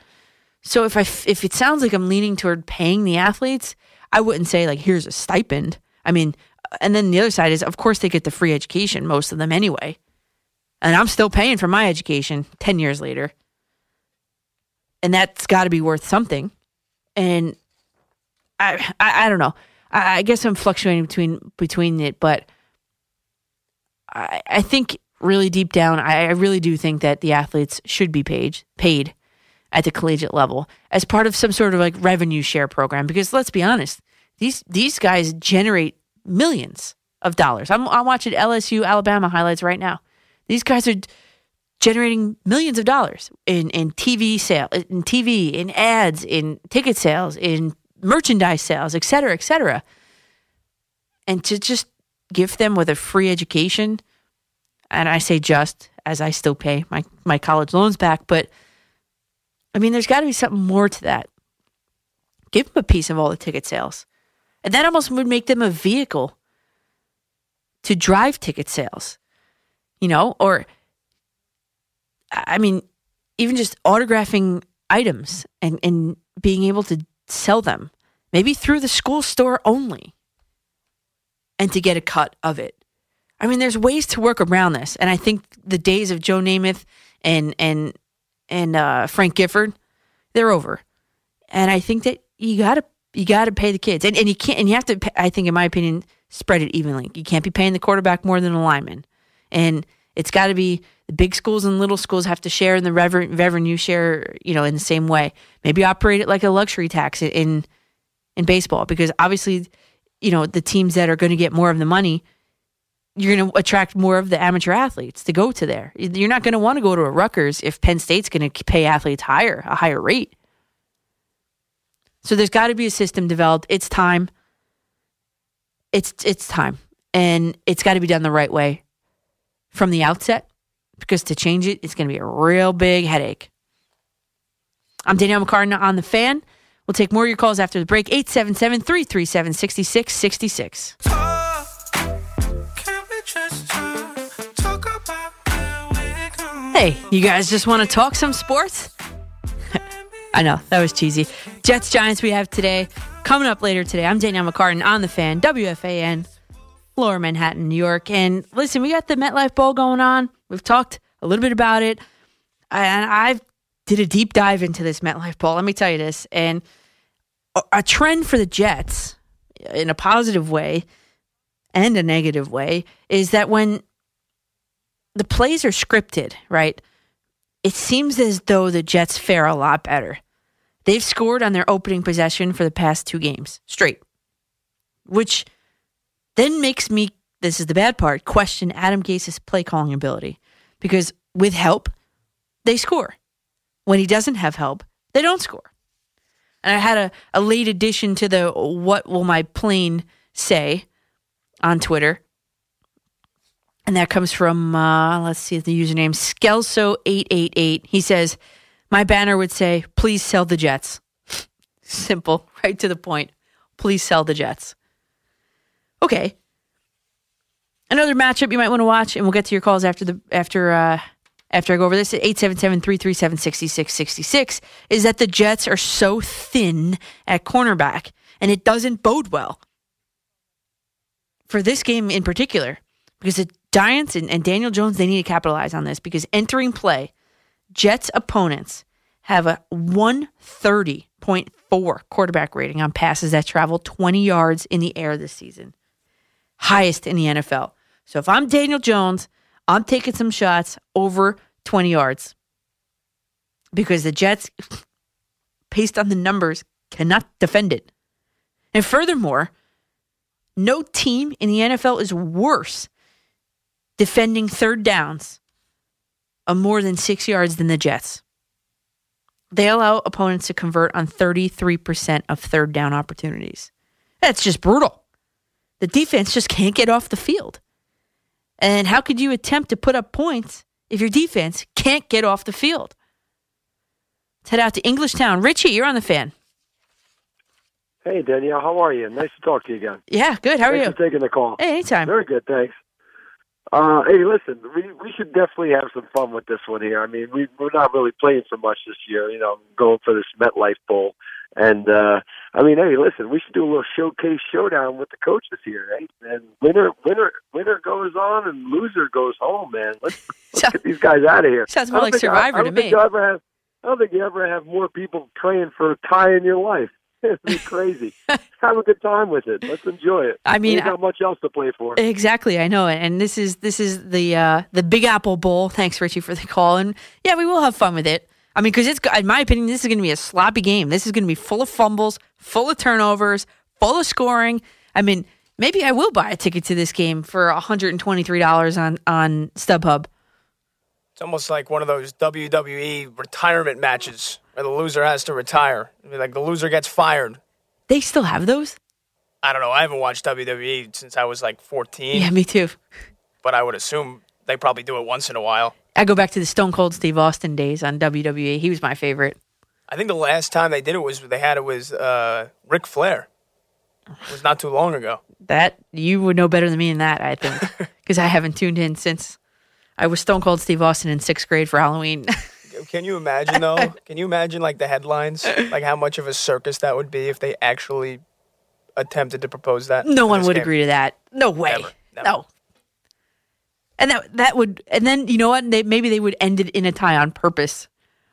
So if I if it sounds like I'm leaning toward paying the athletes, I wouldn't say like here's a stipend. I mean, uh, and then the other side is of course they get the free education most of them anyway. And I'm still paying for my education 10 years later. And that's got to be worth something. And I, I I don't know. I, I guess I'm fluctuating between between it, but I I think really deep down, I, I really do think that the athletes should be paid paid at the collegiate level as part of some sort of like revenue share program. Because let's be honest, these these guys generate millions of dollars. I'm, I'm watching LSU Alabama highlights right now. These guys are generating millions of dollars in, in TV sale, in TV, in ads, in ticket sales, in merchandise sales, et cetera, et cetera. And to just gift them with a free education, and I say just as I still pay my, my college loans back, but I mean, there's got to be something more to that. Give them a piece of all the ticket sales. And that almost would make them a vehicle to drive ticket sales, you know, or I mean, even just autographing items and, and being able to sell them, maybe through the school store only, and to get a cut of it. I mean, there's ways to work around this, and I think the days of Joe Namath and and and uh, Frank Gifford, they're over. And I think that you gotta you gotta pay the kids, and and you can't, and you have to. I think, in my opinion, spread it evenly. You can't be paying the quarterback more than a lineman, and it's got to be the big schools and little schools have to share in the revenue, revenue share, you know, in the same way. Maybe operate it like a luxury tax in in baseball, because obviously, you know, the teams that are going to get more of the money you're going to attract more of the amateur athletes to go to there. You're not going to want to go to a Rutgers if Penn State's going to pay athletes higher, a higher rate. So there's got to be a system developed. It's time. It's it's time, and it's got to be done the right way from the outset, because to change it, it's going to be a real big headache. I'm Danielle McCartan on the fan. We'll take more of your calls after the break. 877 337 6666. Hey, you guys just want to talk some sports? I know, that was cheesy. Jets Giants we have today. Coming up later today, I'm Danielle McCartan on the fan, WFAN, Lower Manhattan, New York. And listen, we got the MetLife Bowl going on. We've talked a little bit about it. And I did a deep dive into this MetLife Bowl. Let me tell you this. And a trend for the Jets, in a positive way and a negative way, is that when the plays are scripted, right? It seems as though the Jets fare a lot better. They've scored on their opening possession for the past two games straight, which then makes me, this is the bad part, question Adam Gase's play calling ability. Because with help, they score. When he doesn't have help, they don't score. And I had a, a late addition to the What Will My Plane Say on Twitter and that comes from, uh, let's see the username, Skelso888. He says, My banner would say, please sell the Jets. Simple, right to the point. Please sell the Jets. Okay. Another matchup you might want to watch, and we'll get to your calls after the after uh, after I go over this at 877-337-6666, is that the Jets are so thin at cornerback, and it doesn't bode well for this game in particular because the Giants and, and Daniel Jones, they need to capitalize on this because entering play, Jets opponents have a 130.4 quarterback rating on passes that travel 20 yards in the air this season. Highest in the NFL. So if I'm Daniel Jones, I'm taking some shots over 20 yards because the Jets, based on the numbers, cannot defend it. And furthermore, no team in the NFL is worse defending third downs of more than six yards than the Jets. They allow opponents to convert on 33% of third down opportunities. That's just brutal. The defense just can't get off the field. And how could you attempt to put up points if your defense can't get off the field? Let's head out to Englishtown. Richie, you're on the fan. Hey, Danielle, how are you? Nice to talk to you again. Yeah, good. How are Thanks you? for taking the call. Hey, anytime. Very good, thanks. Uh, hey, listen, we we should definitely have some fun with this one here. I mean, we we're not really playing so much this year, you know, going for this MetLife Bowl. And uh I mean, hey, listen, we should do a little showcase showdown with the coaches here, right? And winner winner winner goes on and loser goes home, man. Let's, let's get these guys out of here. Sounds more like think- I- Survivor I, to me. think you ever have I don't think you ever have more people praying for a tie in your life. It'd be crazy. have a good time with it. Let's enjoy it. I mean, Ain't got much else to play for. Exactly, I know it, and this is this is the uh, the Big Apple Bowl. Thanks, Richie, for the call, and yeah, we will have fun with it. I mean, because it's in my opinion, this is going to be a sloppy game. This is going to be full of fumbles, full of turnovers, full of scoring. I mean, Maybe I will buy a ticket to this game for $123 on on StubHub. It's almost like one of those WWE retirement matches where the loser has to retire. I mean, like the loser gets fired. They still have those? I don't know. I haven't watched WWE since I was like 14, Yeah, me too. but I would assume they probably do it once in a while. I go back to the Stone Cold Steve Austin days on WWE. He was my favorite. I think the last time they did it was they had it was uh, Ric Flair. It was not too long ago. That you would know better than me in that, I think, because I haven't tuned in since I was Stone Cold Steve Austin in sixth grade for Halloween. Can you imagine though? Can you imagine like the headlines? Like how much of a circus that would be if they actually attempted to propose that? no one would game? agree to that. No way. Never, never. No. And that that would, and then you know what? They, maybe they would end it in a tie on purpose.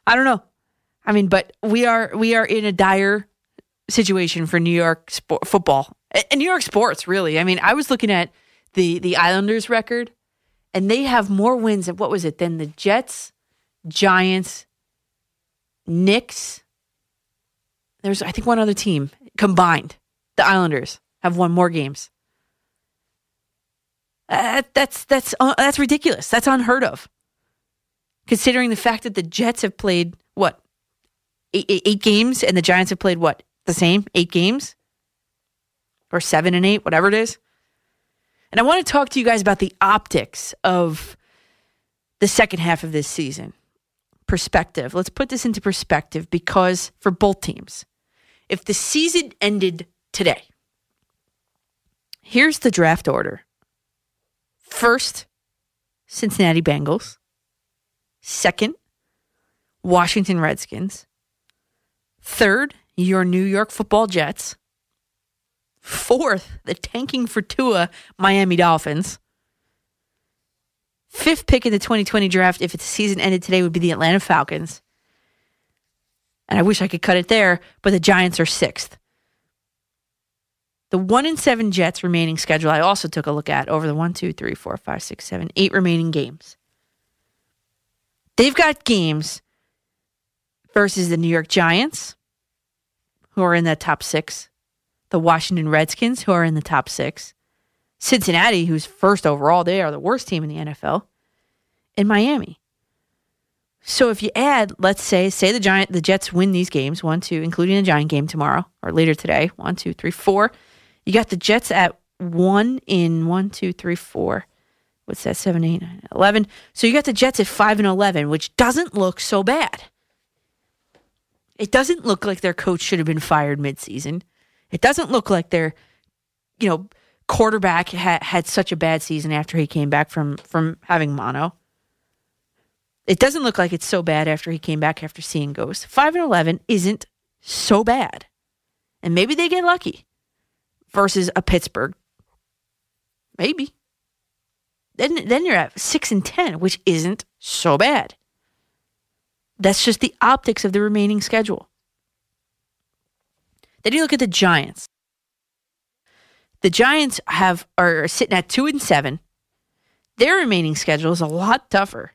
I don't know. I mean, but we are we are in a dire situation for New York sport, football and New York sports. Really, I mean, I was looking at the the Islanders record, and they have more wins. At, what was it than the Jets, Giants, Knicks? There's I think one other team combined. The Islanders have won more games. Uh, that's that's uh, that's ridiculous. That's unheard of. Considering the fact that the Jets have played what eight, games and the Giants have played what the same eight games or seven and eight, whatever it is. And I want to talk to you guys about the optics of the second half of this season. Perspective. Let's put this into perspective because for both teams, if the season ended today, here's the draft order. First, Cincinnati Bengals. Second, Washington Redskins. Third, your New York football Jets. Fourth, the tanking for Tua Miami Dolphins. Fifth pick in the 2020 draft, if its season ended today, would be the Atlanta Falcons. And I wish I could cut it there, but the Giants are sixth. The one in seven Jets remaining schedule, I also took a look at over the one, two, three, four, five, six, seven, eight remaining games. They've got games versus the New York Giants, who are in the top six, the Washington Redskins, who are in the top six, Cincinnati, who's first overall, they are the worst team in the NFL, and Miami. So if you add, let's say, say the Giant, the Jets win these games, one, two, including the Giant game tomorrow or later today, one, two, three, four. You got the Jets at one in one, two, three, four. What's that? Seven, eight, nine, eleven. So you got the Jets at five and eleven, which doesn't look so bad. It doesn't look like their coach should have been fired midseason. It doesn't look like their, you know, quarterback ha- had such a bad season after he came back from from having mono. It doesn't look like it's so bad after he came back after seeing ghosts. Five and eleven isn't so bad, and maybe they get lucky versus a Pittsburgh. Maybe. Then then you're at six and ten, which isn't so bad. That's just the optics of the remaining schedule. Then you look at the Giants. The Giants have are sitting at two and seven. Their remaining schedule is a lot tougher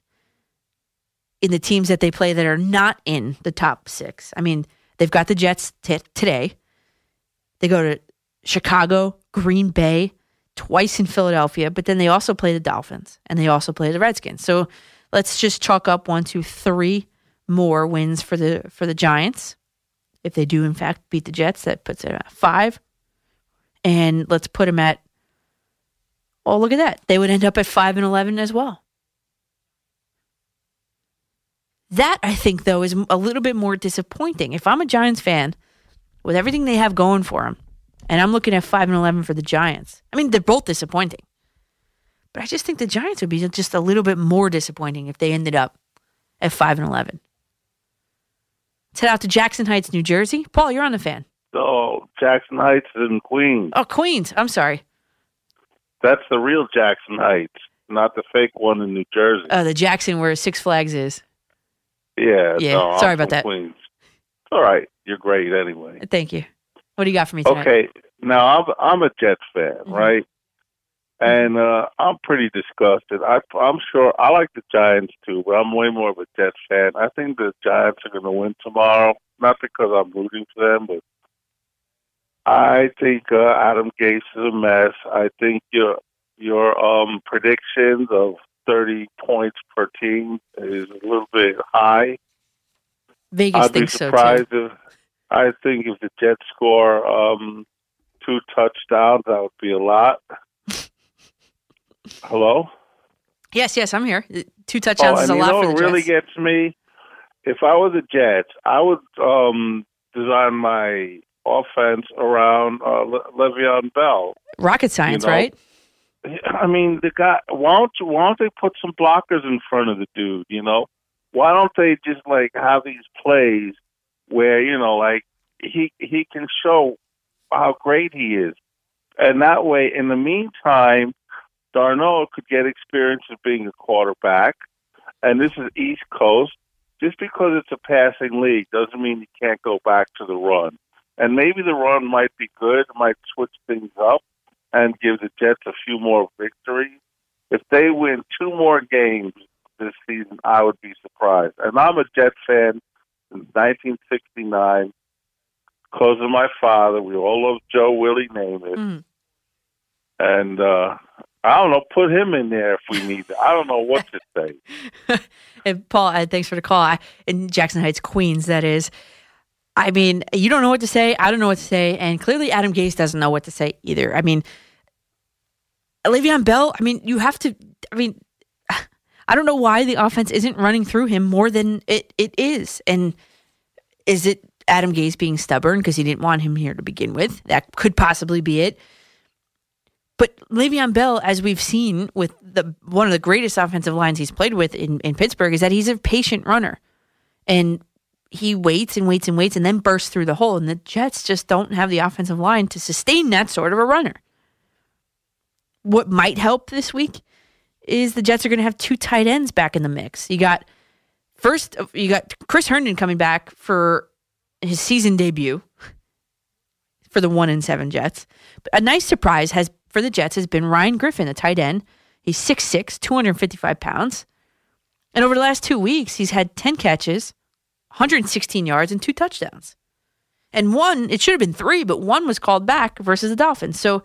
in the teams that they play that are not in the top six. I mean, they've got the Jets t- today. They go to Chicago, Green Bay, twice in Philadelphia, but then they also play the Dolphins and they also play the Redskins. So let's just chalk up one, two, three more wins for the for the Giants. If they do in fact beat the Jets, that puts it at five. And let's put them at oh look at that. They would end up at five and eleven as well. That I think though is a little bit more disappointing. If I'm a Giants fan, with everything they have going for them, and I'm looking at five and eleven for the Giants. I mean, they're both disappointing, but I just think the Giants would be just a little bit more disappointing if they ended up at five and eleven. Let's head out to Jackson Heights, New Jersey. Paul, you're on the fan. Oh, Jackson Heights in Queens. Oh, Queens. I'm sorry. That's the real Jackson Heights, not the fake one in New Jersey. Uh, the Jackson where Six Flags is. yeah. yeah, no, I'm sorry about from that. Queens. It's all right. You're great anyway. Thank you. What do you got for me tonight? Okay. Now I'm I'm a Jets fan, Mm-hmm. right? And uh I'm pretty disgusted. I I'm sure I like the Giants too, but I'm way more of a Jets fan. I think the Giants are going to win tomorrow, not because I'm rooting for them, but I think uh, Adam Gase is a mess. I think your your um, predictions of thirty points per team is a little bit high. Vegas I'd be thinks so surprised too. if I think if the Jets score um, two touchdowns, that would be a lot. Hello. Yes, yes, I'm here. Two touchdowns oh, is a you lot know for what the really Jets. gets me? If I was a Jets, I would um, design my offense around uh, Le- Le'Veon Bell. Rocket science, know, right? I mean, the guy. Why don't Why don't they put some blockers in front of the dude? You know, why don't they just like have these plays where you know, like he he can show how great he is, and that way, in the meantime, Darnold could get experience of being a quarterback, and this is East Coast. Just because it's a passing league doesn't mean you can't go back to the run. And maybe the run might be good, might switch things up and give the Jets a few more victories. If they win two more games this season, I would be surprised. And I'm a Jet fan since 1969. Because of my father, we all love Joe Willie Namath. Mm. And uh, I don't know, put him in there if we need to. I don't know what to say. And Paul, uh, thanks for the call. I, in Jackson Heights, Queens, that is. I mean, you don't know what to say. I don't know what to say. And clearly, Adam Gase doesn't know what to say either. I mean, Le'Veon Bell, I mean, you have to, I mean, I don't know why the offense isn't running through him more than it, it is. And is it Adam Gase being stubborn because he didn't want him here to begin with? That could possibly be it. But Le'Veon Bell, as we've seen with the one of the greatest offensive lines he's played with in, in Pittsburgh, is that he's a patient runner. And he waits and waits and waits and then bursts through the hole. And the Jets just don't have the offensive line to sustain that sort of a runner. What might help this week is the Jets are going to have two tight ends back in the mix. You got first, you got Chris Herndon coming back for his season debut for the one and seven Jets. But a nice surprise has for the Jets has been Ryan Griffin, the tight end. He's 6'6, 255 pounds. And over the last two weeks, he's had 10 catches, 116 yards, and two touchdowns. And one, it should have been three, but one was called back versus the Dolphins. So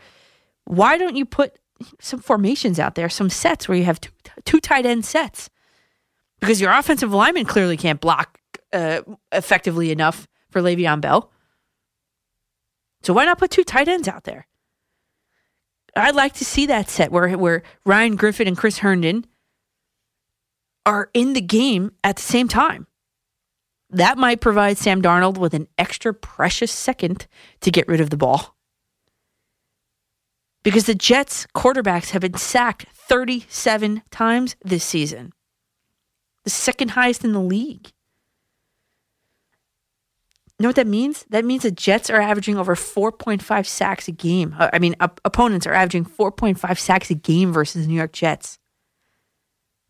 why don't you put some formations out there, some sets where you have two, two tight end sets? Because your offensive lineman clearly can't block uh, effectively enough for Le'Veon Bell. So why not put two tight ends out there? I'd like to see that set where where Ryan Griffin and Chris Herndon are in the game at the same time. That might provide Sam Darnold with an extra precious second to get rid of the ball. Because the Jets quarterbacks have been sacked 37 times this season. The second highest in the league. You know what that means? That means the Jets are averaging over 4.5 sacks a game. Uh, I mean, op- opponents are averaging 4.5 sacks a game versus the New York Jets.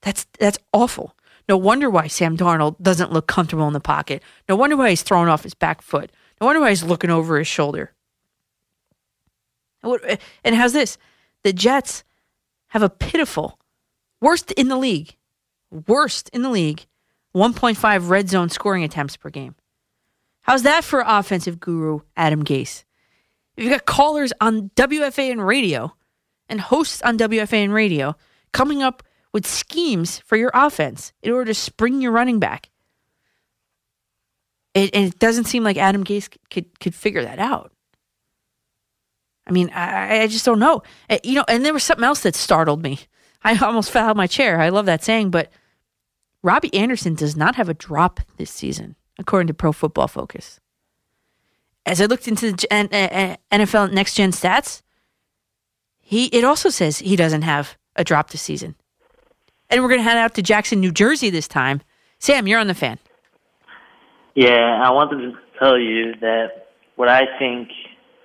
That's that's awful. No wonder why Sam Darnold doesn't look comfortable in the pocket. No wonder why he's thrown off his back foot. No wonder why he's looking over his shoulder. Eh, and how's this? The Jets have a pitiful, worst in the league, worst in the league, 1.5 red zone scoring attempts per game. How's that for offensive guru Adam Gase? If you got callers on WFAN radio and hosts on WFAN radio coming up with schemes for your offense in order to spring your running back. It, and it doesn't seem like Adam Gase could could figure that out. I mean, I, I just don't know. Uh, You know, and there was something else that startled me. I almost fell out of my chair. I love that saying, but Robbie Anderson does not have a drop this season, according to Pro Football Focus. As I looked into the NFL Next Gen stats, he it also says he doesn't have a drop this season. And we're going to head out to Jackson, New Jersey this time. Sam, you're on the fan. Yeah, I wanted to tell you that what I think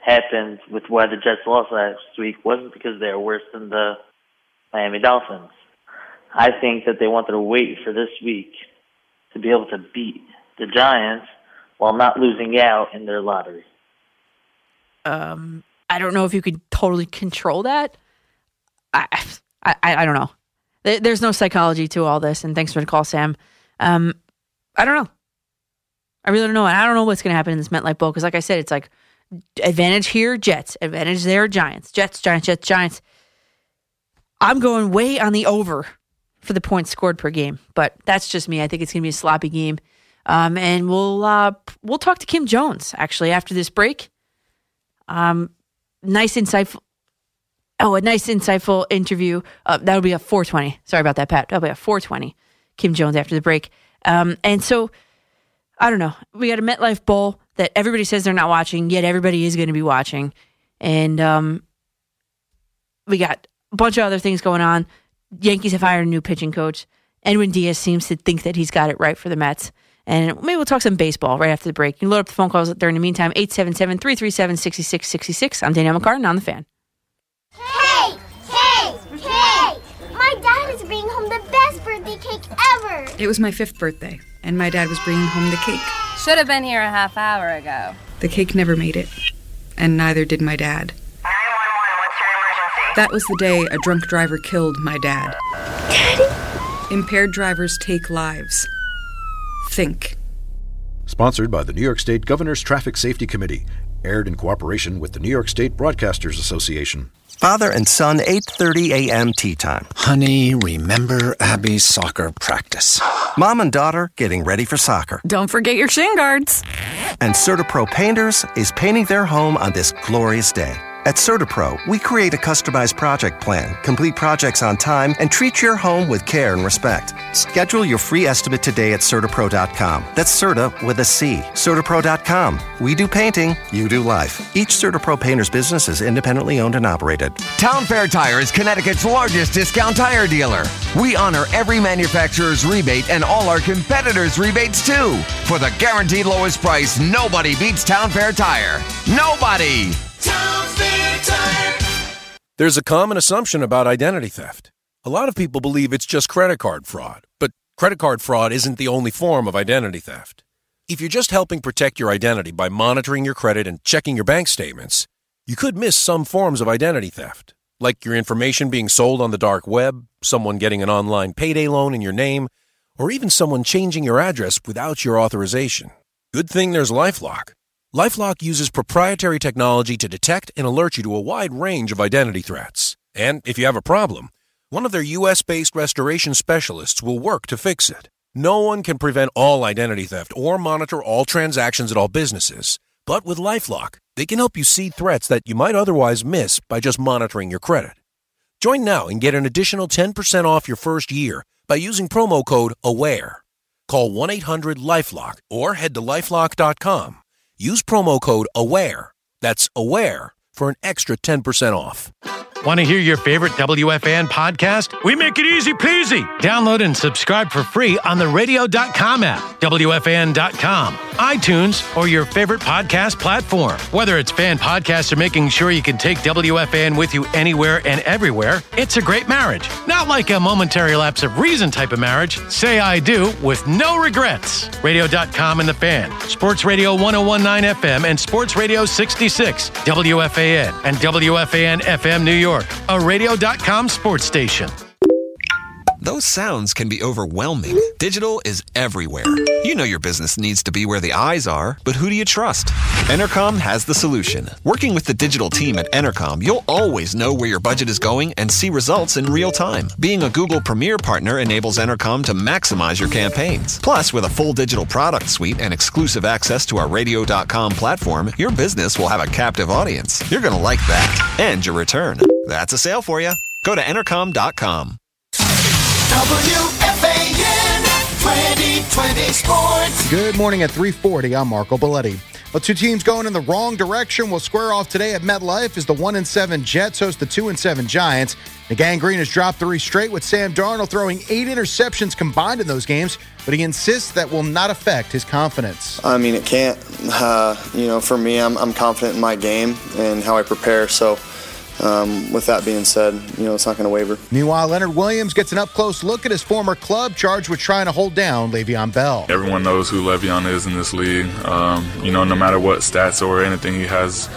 happened with why the Jets lost last week wasn't because they were worse than the Miami Dolphins. I think that they wanted to wait for this week to be able to beat the Giants while not losing out in their lottery. Um, I don't know if you could totally control that. I, I, I don't know. There- There's no psychology to all this, and thanks for the call, Sam. Um, I don't know. I really don't know. And I don't know what's going to happen in this MetLife Bowl because, like I said, it's like advantage here, Jets. Advantage there, Giants. Jets, Giants, Jets, Giants. I'm going way on the over for the points scored per game, but that's just me. I think it's going to be a sloppy game. Um, and we'll uh, we'll talk to Kim Jones actually after this break. Um, nice insightful. Oh, a nice insightful interview. Uh, that'll be a 420. Sorry about that, Pat. That'll be a 420. Kim Jones after the break. Um, and so I don't know. We got a MetLife Bowl that everybody says they're not watching, yet everybody is going to be watching. And um, we got a bunch of other things going on. Yankees have hired a new pitching coach. Edwin Diaz seems to think that he's got it right for the Mets. And maybe we'll talk some baseball right after the break. You can load up the phone calls during the meantime. 877 337 6666. I'm Danielle McCartan on the fan. Hey! Hey! Hey! My dad is bringing home the best birthday cake ever! It was my fifth birthday, and my dad was bringing home the cake. Should have been here a half hour ago. The cake never made it, and neither did my dad. That was the day a drunk driver killed my dad. Daddy? Impaired drivers take lives. Think. Sponsored by the New York State Governor's Traffic Safety Committee. Aired in cooperation with the New York State Broadcasters Association. Father and son, 8:30 a.m. tee time. Honey, remember Abby's soccer practice. Mom and daughter getting ready for soccer. Don't forget your shin guards. And CertaPro Painters is painting their home on this glorious day. At CertaPro, we create a customized project plan, complete projects on time, and treat your home with care and respect. Schedule your free estimate today at CertaPro.com. That's Certa with a C. CertaPro.com. We do painting, you do life. Each CertaPro painter's business is independently owned and operated. Town Fair Tire is Connecticut's largest discount tire dealer. We honor every manufacturer's rebate and all our competitors' rebates too. For the guaranteed lowest price, nobody beats Town Fair Tire. Nobody! There's a common assumption about identity theft. A lot of people believe it's just credit card fraud, but credit card fraud isn't the only form of identity theft. If you're just helping protect your identity by monitoring your credit and checking your bank statements, you could miss some forms of identity theft, like your information being sold on the dark web, someone getting an online payday loan in your name, or even someone changing your address without your authorization. Good thing there's Lifelock. Lifelock uses proprietary technology to detect and alert you to a wide range of identity threats. And if you have a problem, one of their US based restoration specialists will work to fix it. No one can prevent all identity theft or monitor all transactions at all businesses. But with Lifelock, they can help you see threats that you might otherwise miss by just monitoring your credit. Join now and get an additional 10% off your first year by using promo code AWARE. Call 1 800 Lifelock or head to lifelock.com. Use promo code AWARE. That's AWARE for an extra 10% off. Want to hear your favorite WFAN podcast? We make it easy peasy. Download and subscribe for free on the radio.com app, WFAN.com, iTunes, or your favorite podcast platform. Whether it's fan podcasts or making sure you can take WFAN with you anywhere and everywhere, it's a great marriage. Not like a momentary lapse of reason type of marriage. Say I do with no regrets. Radio.com and the fan, Sports Radio 1019 FM and Sports Radio 66, WFAN and WFAN FM New York, a radio.com sports station. Those sounds can be overwhelming. Digital is everywhere. You know your business needs to be where the eyes are, but who do you trust? Entercom has the solution. Working with the digital team at Entercom, you'll always know where your budget is going and see results in real time. Being a Google Premier partner enables Entercom to maximize your campaigns. Plus, with a full digital product suite and exclusive access to our radio.com platform, your business will have a captive audience. You're going to like that. And your return. That's a sale for you. Go to entercom.com. WFAN 2020 Sports. Good morning at 340. I'm Marco Belletti. Well, two teams going in the wrong direction will square off today at MetLife as the 1 and 7 Jets host the 2 and 7 Giants. The Gang Green has dropped three straight with Sam Darnold throwing eight interceptions combined in those games, but he insists that will not affect his confidence. I mean, it can't. Uh, you know, for me, I'm, I'm confident in my game and how I prepare. So, um, with that being said, you know, it's not going to waver. Meanwhile, Leonard Williams gets an up close look at his former club, charged with trying to hold down Le'Veon Bell. Everyone knows who Le'Veon is in this league. Um, you know, no matter what stats or anything he has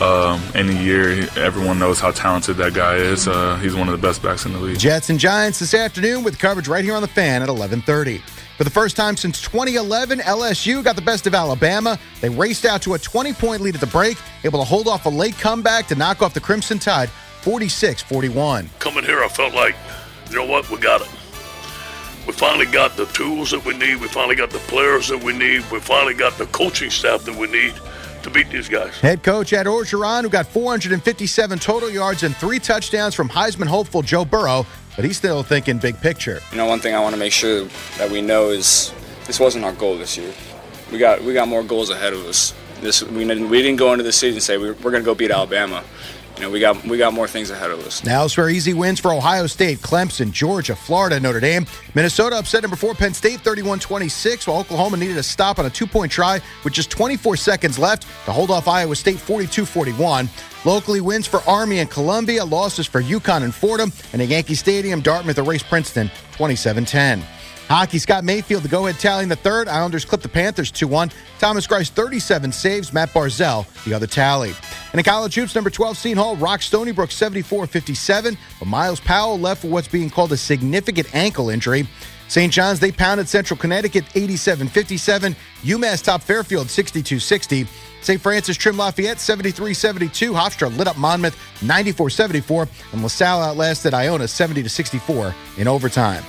um, any year, everyone knows how talented that guy is. Uh, he's one of the best backs in the league. Jets and Giants this afternoon with coverage right here on the fan at 11:30. For the first time since 2011, LSU got the best of Alabama. They raced out to a 20 point lead at the break, able to hold off a late comeback to knock off the Crimson Tide 46 41. Coming here, I felt like, you know what, we got it. We finally got the tools that we need. We finally got the players that we need. We finally got the coaching staff that we need to beat these guys. Head coach Ed Orgeron, who got 457 total yards and three touchdowns from Heisman hopeful Joe Burrow, but he's still thinking big picture. You know, one thing I want to make sure that we know is this wasn't our goal this year. We got we got more goals ahead of us. This we didn't, we didn't go into the season and say we're, we're going to go beat Alabama. You know, we got we got more things ahead of us. Now elsewhere, easy wins for Ohio State, Clemson, Georgia, Florida, Notre Dame. Minnesota upset number four Penn State 31-26, while Oklahoma needed a stop on a two-point try with just 24 seconds left to hold off Iowa State 42-41. Locally wins for Army and Columbia, losses for UConn and Fordham, and at Yankee Stadium, Dartmouth erased Princeton 27-10. Hockey, Scott Mayfield, the go-ahead tally in the third. Islanders clip the Panthers 2-1. Thomas Greiss, 37 saves. Matt Barzal, the other tally. And in college hoops, number 12, Seton Hall, rock Stony Brook 74-57. But Myles Powell left for what's being called a significant ankle injury. St. John's, they pounded Central Connecticut 87-57. UMass top Fairfield 62-60. St. Francis Trim Lafayette 73-72. Hofstra lit up Monmouth 94-74. And LaSalle outlasted Iona 70-64 in overtime.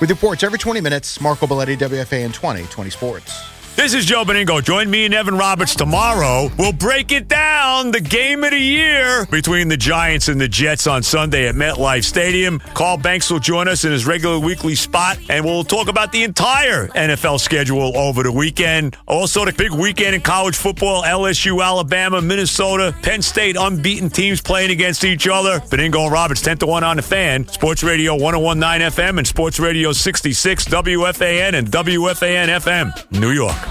With reports every 20 minutes, Marco Belletti, WFAN 20, 20 Sports. This is Joe Benigno. Join me and Evan Roberts tomorrow. We'll break it down, the game of the year between the Giants and the Jets on Sunday at MetLife Stadium. Carl Banks will join us in his regular weekly spot, and we'll talk about the entire NFL schedule over the weekend. Also, the big weekend in college football LSU, Alabama, Minnesota, Penn State, unbeaten teams playing against each other. Benigno and Roberts, 10 to 1 on the fan. Sports Radio 1019 FM and Sports Radio 66 WFAN and WFAN FM, New York.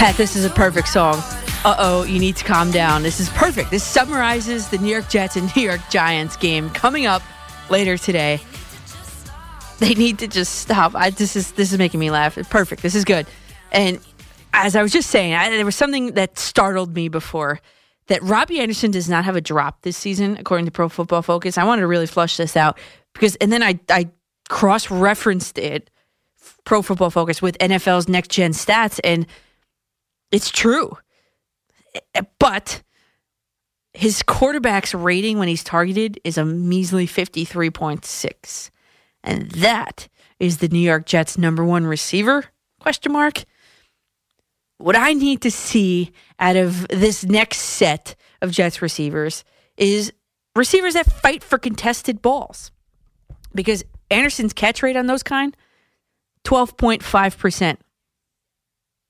Pat, this is a perfect song. Uh oh, you need to calm down. This is perfect. This summarizes the New York Jets and New York Giants game coming up later today. They need to just stop. I, this is this is making me laugh. Perfect. This is good. And as I was just saying, I, there was something that startled me before that Robbie Anderson does not have a drop this season, according to Pro Football Focus. I wanted to really flush this out because, and then I I cross referenced it, Pro Football Focus, with NFL's next gen stats, and it's true. Eh, but his quarterback's rating when he's targeted is a measly 53.6. And that is the New York Jets number 1 receiver? Question mark. What I need to see out of this next set of Jets receivers is receivers that fight for contested balls. Because Anderson's catch rate on those kind 12.5%.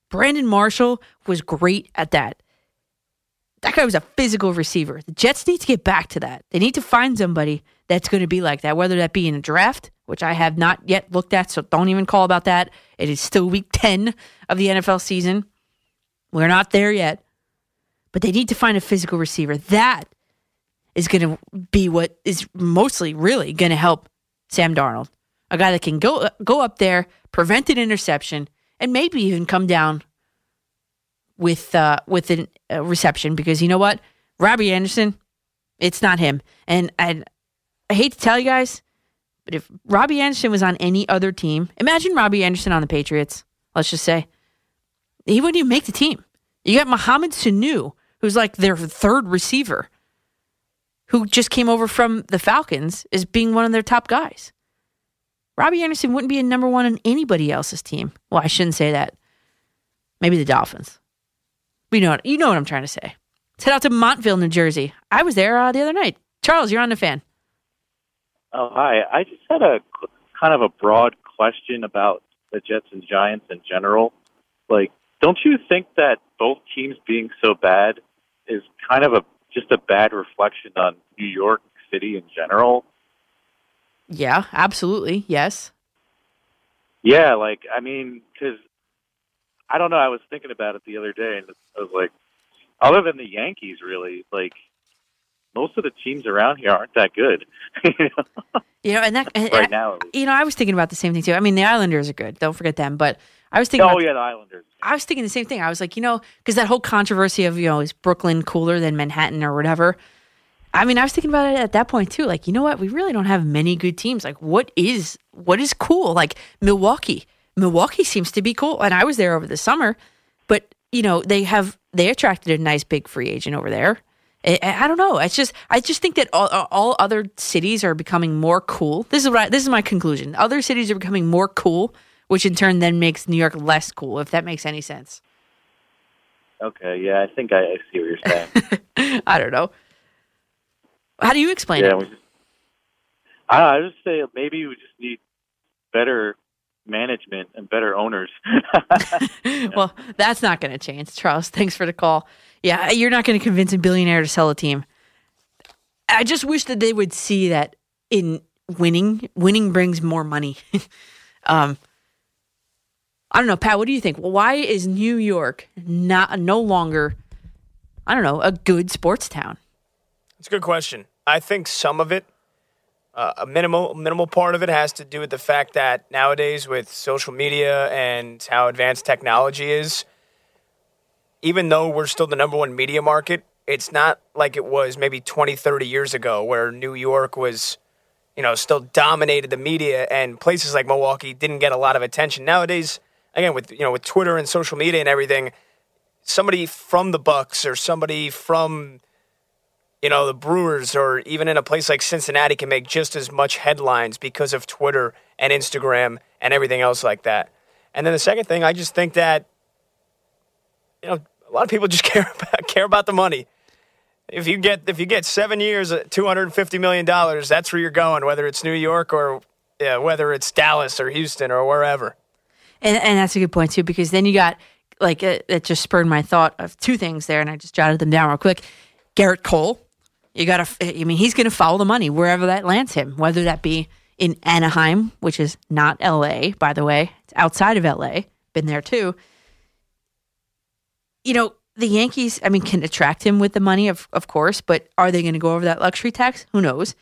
Brandon Marshall was great at that. That guy was a physical receiver. The Jets need to get back to that. They need to find somebody that's going to be like that, whether that be in a draft, which I have not yet looked at, so don't even call about that. It is still week 10 of the NFL season. We're not there yet. But they need to find a physical receiver. That is going to be what is mostly really going to help Sam Darnold. A guy that can go go up there, prevent an interception, and maybe even come down with uh, with a reception because you know what, Robbie Anderson, it's not him. And I, I hate to tell you guys, but if Robbie Anderson was on any other team, imagine Robbie Anderson on the Patriots. Let's just say he wouldn't even make the team. You got Mohamed Sanu, who's like their third receiver, who just came over from the Falcons as being one of their top guys. Robbie Anderson wouldn't be a number one on anybody else's team. Well, I shouldn't say that. Maybe the Dolphins. But you know what, you know what I'm trying to say. Let's head out to Montville, New Jersey. I was there uh, the other night. Charles, you're on the fan. Oh, hi. I just had a kind of a broad question about the Jets and Giants in general. Like, don't you think that both teams being so bad is kind of a just a bad reflection on New York City in general? Yeah, absolutely. Yes. Yeah, like I mean, because I don't know. I was thinking about it the other day, and I was like, other than the Yankees, really, like most of the teams around here aren't that good. You know, and that and Right now, you know, I was thinking about the same thing too. I mean, the Islanders are good. Don't forget them. But I was thinking. oh about, yeah, the Islanders. I was thinking the same thing. I was like, you know, because that whole controversy of you know is Brooklyn cooler than Manhattan or whatever. I mean, I was thinking about it at that point too. Like, you know what? We really don't have many good teams. Like, what is what is cool? Like Milwaukee. Milwaukee seems to be cool, and I was there over the summer. But you know, they have they attracted a nice big free agent over there. I, I don't know. It's just I just think that all, all other cities are becoming more cool. This is what I, this is my conclusion. Other cities are becoming more cool, which in turn then makes New York less cool. If that makes any sense. Okay, yeah, I think I, I see what you're saying. I don't know. How do you explain yeah, it? we just, I, I just say maybe we just need better management and better owners. well, that's not going to change. Charles, thanks for the call. Yeah, you're not going to convince a billionaire to sell a team. I just wish that they would see that in winning, winning brings more money. um, I don't know, Pat. What do you think? Why is New York not no longer, I don't know, a good sports town? It's a good question. I think some of it, uh, a minimal minimal part of it, has to do with the fact that nowadays with social media and how advanced technology is, even though we're still the number one media market, it's not like it was maybe 20, 30 years ago where New York was, you know, still dominated the media and places like Milwaukee didn't get a lot of attention. Nowadays, again, with you know, with Twitter and social media and everything, somebody from the Bucks or somebody from you know, the Brewers or even in a place like Cincinnati can make just as much headlines because of Twitter and Instagram and everything else like that. And then the second thing, I just think that you know, a lot of people just care about, care about the money. If you get if you get 7 years at 250 million dollars, that's where you're going whether it's New York or yeah, whether it's Dallas or Houston or wherever. And, and that's a good point too, because then you got like uh, it, it just spurred my thought of two things there, and I just jotted them down real quick. Gerrit Cole, you got to. I mean, he's going to follow the money wherever that lands him, whether that be in Anaheim, which is not L.A. by the way, it's outside of L.A. Been there too. You know, the Yankees. I mean, can attract him with the money, of of course, but are they going to go over that luxury tax? Who knows?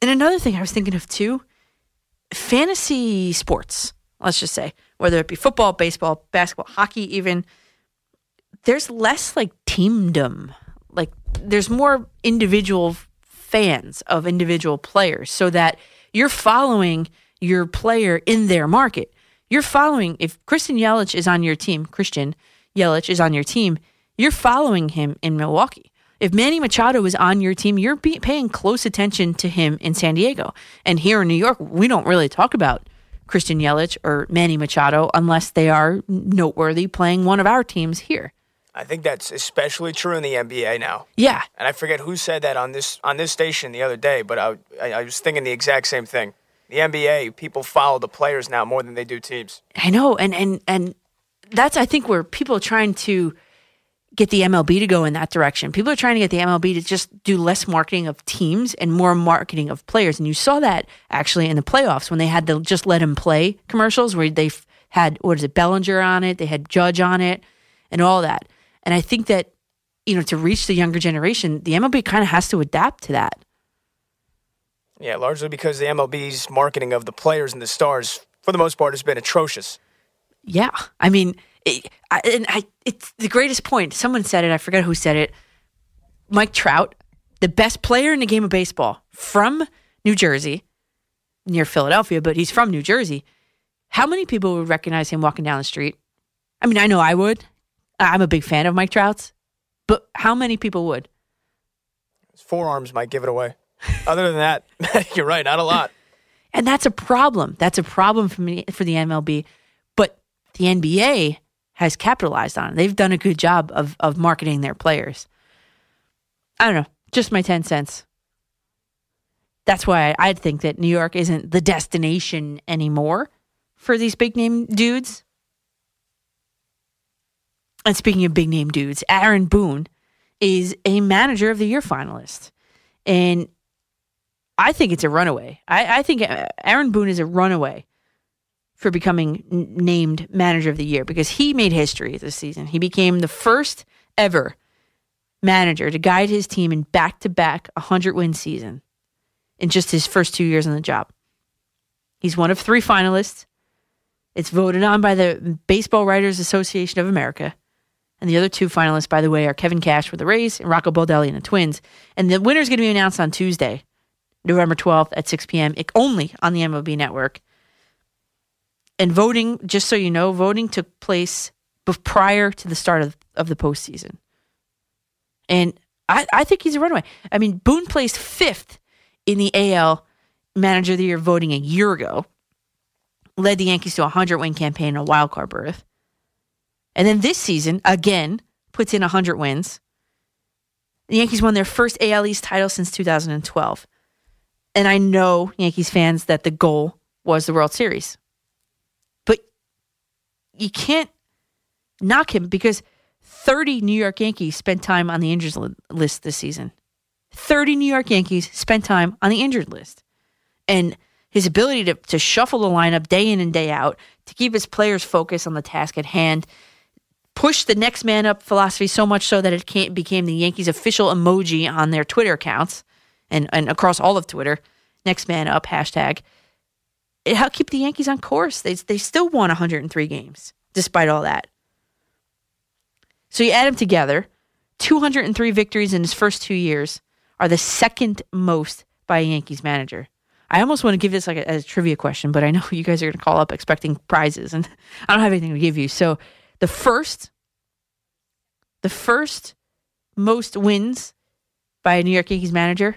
And another thing I was thinking of too, fantasy sports. Let's just say whether it be football, baseball, basketball, hockey, even there's less like teamdom. Like there's more individual fans of individual players so that you're following your player in their market. You're following if Christian Yelich is on your team, Christian Yelich is on your team, you're following him in Milwaukee. If Manny Machado is on your team, you're paying close attention to him in San Diego. And here in New York, we don't really talk about Christian Yelich or Manny Machado unless they are noteworthy playing one of our teams here. I think that's especially true in the NBA now. Yeah. And I forget who said that on this on this station the other day, but I, I, I was thinking the exact same thing. The NBA, people follow the players now more than they do teams. I know, and and and that's I think where people are trying to get the MLB to go in that direction. People are trying to get the MLB to just do less marketing of teams and more marketing of players. And you saw that actually in the playoffs when they had the just let him play commercials where they had what is it Bellinger on it, they had Judge on it, and all that. And I think that you know to reach the younger generation, the MLB kind of has to adapt to that. Yeah, largely because the MLB's marketing of the players and the stars, for the most part, has been atrocious. Yeah, I mean, it, I, and I, it's the greatest point. Someone said it. I forget who said it. Mike Trout, the best player in the game of baseball from New Jersey, near Philadelphia, but he's from New Jersey. How many people would recognize him walking down the street? I mean, I know I would. I'm a big fan of Mike Trout's, but how many people would? His forearms might give it away. Other than that, you're right, not a lot. And that's a problem. That's a problem for me for the MLB. But the NBA has capitalized on it. They've done a good job of of marketing their players. I don't know, just my 10 cents. That's why I think that New York isn't the destination anymore for these big name dudes. And speaking of big name dudes, Aaron Boone is a manager of the year finalist. And I think it's a runaway. I, I think Aaron Boone is a runaway for becoming n- named manager of the year because he made history this season. He became the first ever manager to guide his team in back to back 100 win season in just his first two years on the job. He's one of three finalists. It's voted on by the Baseball Writers Association of America. And the other two finalists, by the way, are Kevin Cash with the Rays and Rocco Baldelli and the Twins. And the winner's going to be announced on Tuesday, November 12th at 6 p.m., only on the MLB network. And voting, just so you know, voting took place prior to the start of, of the postseason. And I, I think he's a runaway. I mean, Boone placed fifth in the AL Manager of the Year voting a year ago, led the Yankees to a 100 win campaign and a wild card berth. And then this season, again, puts in 100 wins. The Yankees won their first AL East title since 2012. And I know Yankees fans that the goal was the World Series. You can't knock him because 30 New York Yankees spent time on the injured list this season. 30 New York Yankees spent time on the injured list. And his ability to, to shuffle the lineup day in and day out, to keep his players focused on the task at hand, push the next man up philosophy so much so that it became the Yankees' official emoji on their Twitter accounts and, and across all of Twitter. Next man up hashtag. It helped keep the Yankees on course. They, they still won 103 games despite all that. So you add them together 203 victories in his first two years are the second most by a Yankees manager. I almost want to give this like a, a trivia question, but I know you guys are going to call up expecting prizes, and I don't have anything to give you. So the first, the first most wins by a New York Yankees manager,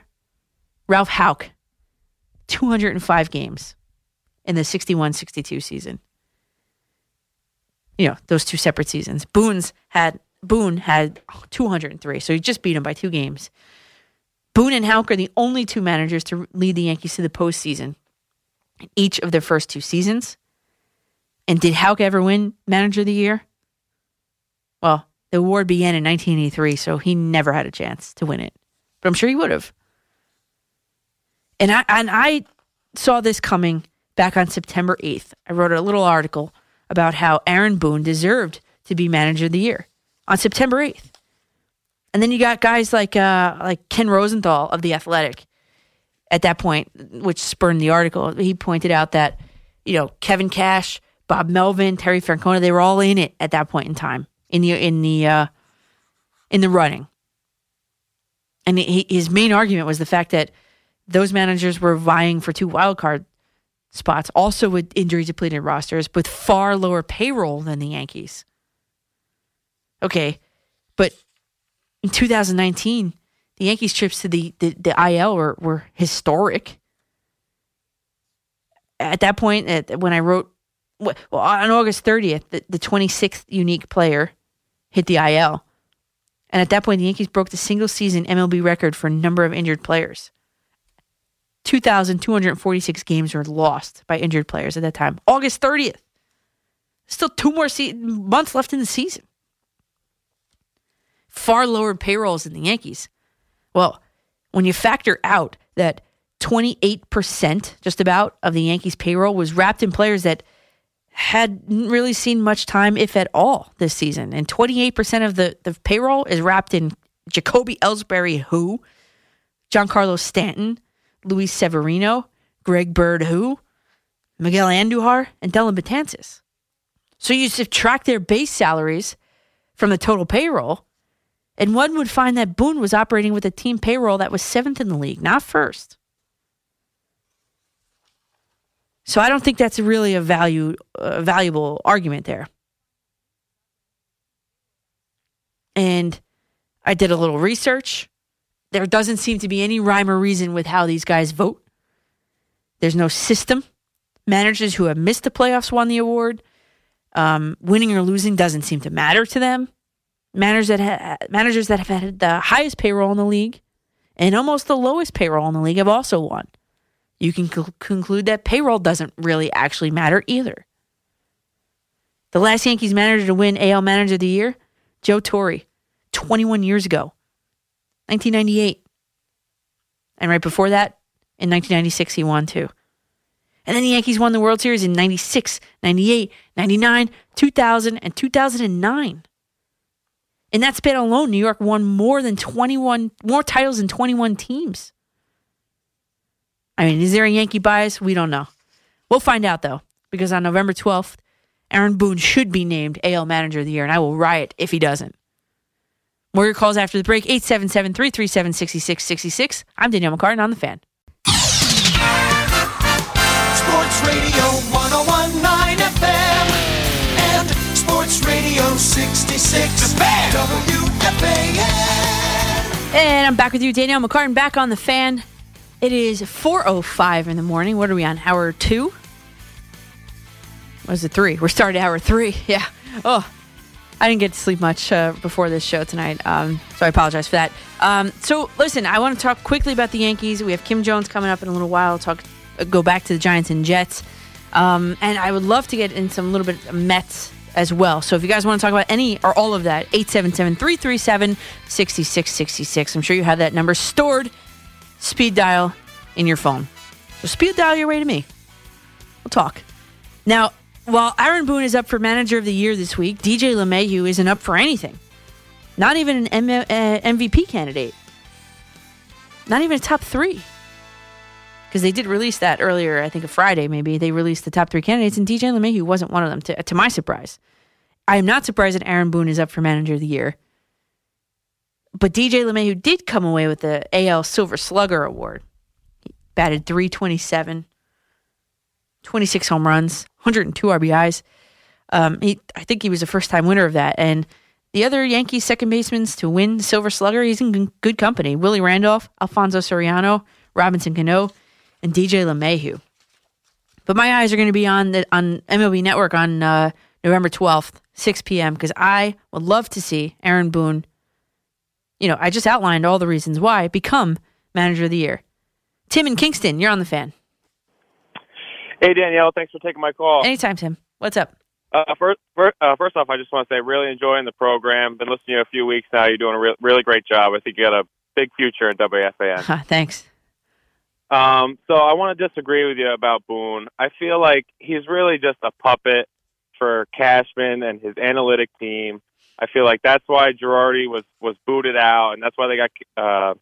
Ralph Houk, 205 games in the 61-62 season. You know, those two separate seasons. Boone's had Boone had 203, so he just beat him by two games. Boone and Houk are the only two managers to lead the Yankees to the postseason in each of their first two seasons. And did Houk ever win Manager of the Year? Well, the award began in 1983, so he never had a chance to win it. But I'm sure he would have. And I and I saw this coming back on September 8th. I wrote a little article about how Aaron Boone deserved to be Manager of the Year on September 8th. And then you got guys like uh, like Ken Rosenthal of the Athletic. At that point, which spurned the article, he pointed out that you know Kevin Cash, Bob Melvin, Terry Francona, they were all in it at that point in time in the in the uh, in the running. And he, his main argument was the fact that those managers were vying for two wild card spots, also with injury depleted rosters, with far lower payroll than the Yankees. Okay, but in 2019, the Yankees' trips to the, the, the IL were, were historic. At that point, at, when I wrote, well, on August 30th, the, the 26th unique player hit the IL. And at that point, the Yankees broke the single season MLB record for number of injured players. 2,246 games were lost by injured players at that time. August 30th. Still two more se- months left in the season far lower payrolls than the Yankees. Well, when you factor out that 28% just about of the Yankees payroll was wrapped in players that hadn't really seen much time, if at all, this season. And 28% of the, the payroll is wrapped in Jacoby Ellsbury, who, Giancarlo Stanton, Luis Severino, Greg Bird, who, Miguel Andujar, and Dellin Betances. So you subtract their base salaries from the total payroll, and one would find that Boone was operating with a team payroll that was seventh in the league, not first. So I don't think that's really a value, a valuable argument there. And I did a little research. There doesn't seem to be any rhyme or reason with how these guys vote. There's no system. Managers who have missed the playoffs won the award. Um, winning or losing doesn't seem to matter to them managers that ha- managers that have had the highest payroll in the league and almost the lowest payroll in the league have also won. You can c- conclude that payroll doesn't really actually matter either. The last Yankees manager to win AL Manager of the Year, Joe Torre, 21 years ago, 1998. And right before that, in 1996, he won too. And then the Yankees won the World Series in 96, 98, 99, 2000, and 2009. In that span alone, New York won more than 21 more titles than 21 teams. I mean, is there a Yankee bias? We don't know. We'll find out though, because on November 12th Aaron Boone should be named AL Manager of the Year, and I will riot if he doesn't. More your calls after the break 877 337 6666. I'm Danielle McCartan on the fan. Sports Radio 1019 FM and Sports Radio 66 WFAN. And I'm back with you, Danielle McCartan, back on the fan. It is 4.05 in the morning. What are we on? Hour two? What is it, three? We're starting hour three. Yeah. Oh, I didn't get to sleep much uh, before this show tonight, um, so I apologize for that. Um, so, listen, I want to talk quickly about the Yankees. We have Kim Jones coming up in a little while. Talk, uh, go back to the Giants and Jets, um, and I would love to get in some little bit of Mets as well. So, if you guys want to talk about any or all of that, 877-337-6666. I'm sure you have that number stored, speed dial in your phone. So, speed dial your way to me. We'll talk. Now, while Aaron Boone is up for Manager of the Year this week, DJ LeMahieu isn't up for anything. Not even an M- uh, MVP candidate. Not even a top three. Because they did release that earlier, I think a Friday maybe. They released the top three candidates, and DJ LeMahieu wasn't one of them, to, to my surprise. I am not surprised that Aaron Boone is up for Manager of the Year. But DJ LeMahieu did come away with the AL Silver Slugger Award. He batted 327, 26 home runs, 102 RBIs. Um, he, I think he was a first time winner of that. And the other Yankees second basemen to win Silver Slugger, he's in good company. Willie Randolph, Alfonso Soriano, Robinson Cano, and DJ LeMahieu. But my eyes are going to be on the on MLB Network on uh, November 12th, 6 p.m. because I would love to see Aaron Boone. You know, I just outlined all the reasons why become Manager of the Year. Tim and Kingston, you're on the fan. Hey Danielle, thanks for taking my call. Anytime, Tim. What's up? Uh, first, first, uh, first off, I just want to say, really enjoying the program. Been listening to you a few weeks now. You're doing a re- really great job. I think you got a big future in WFAN. Thanks. Um, so I want to disagree with you about Boone. I feel like he's really just a puppet for Cashman and his analytic team. I feel like that's why Girardi was was booted out, and that's why they got uh,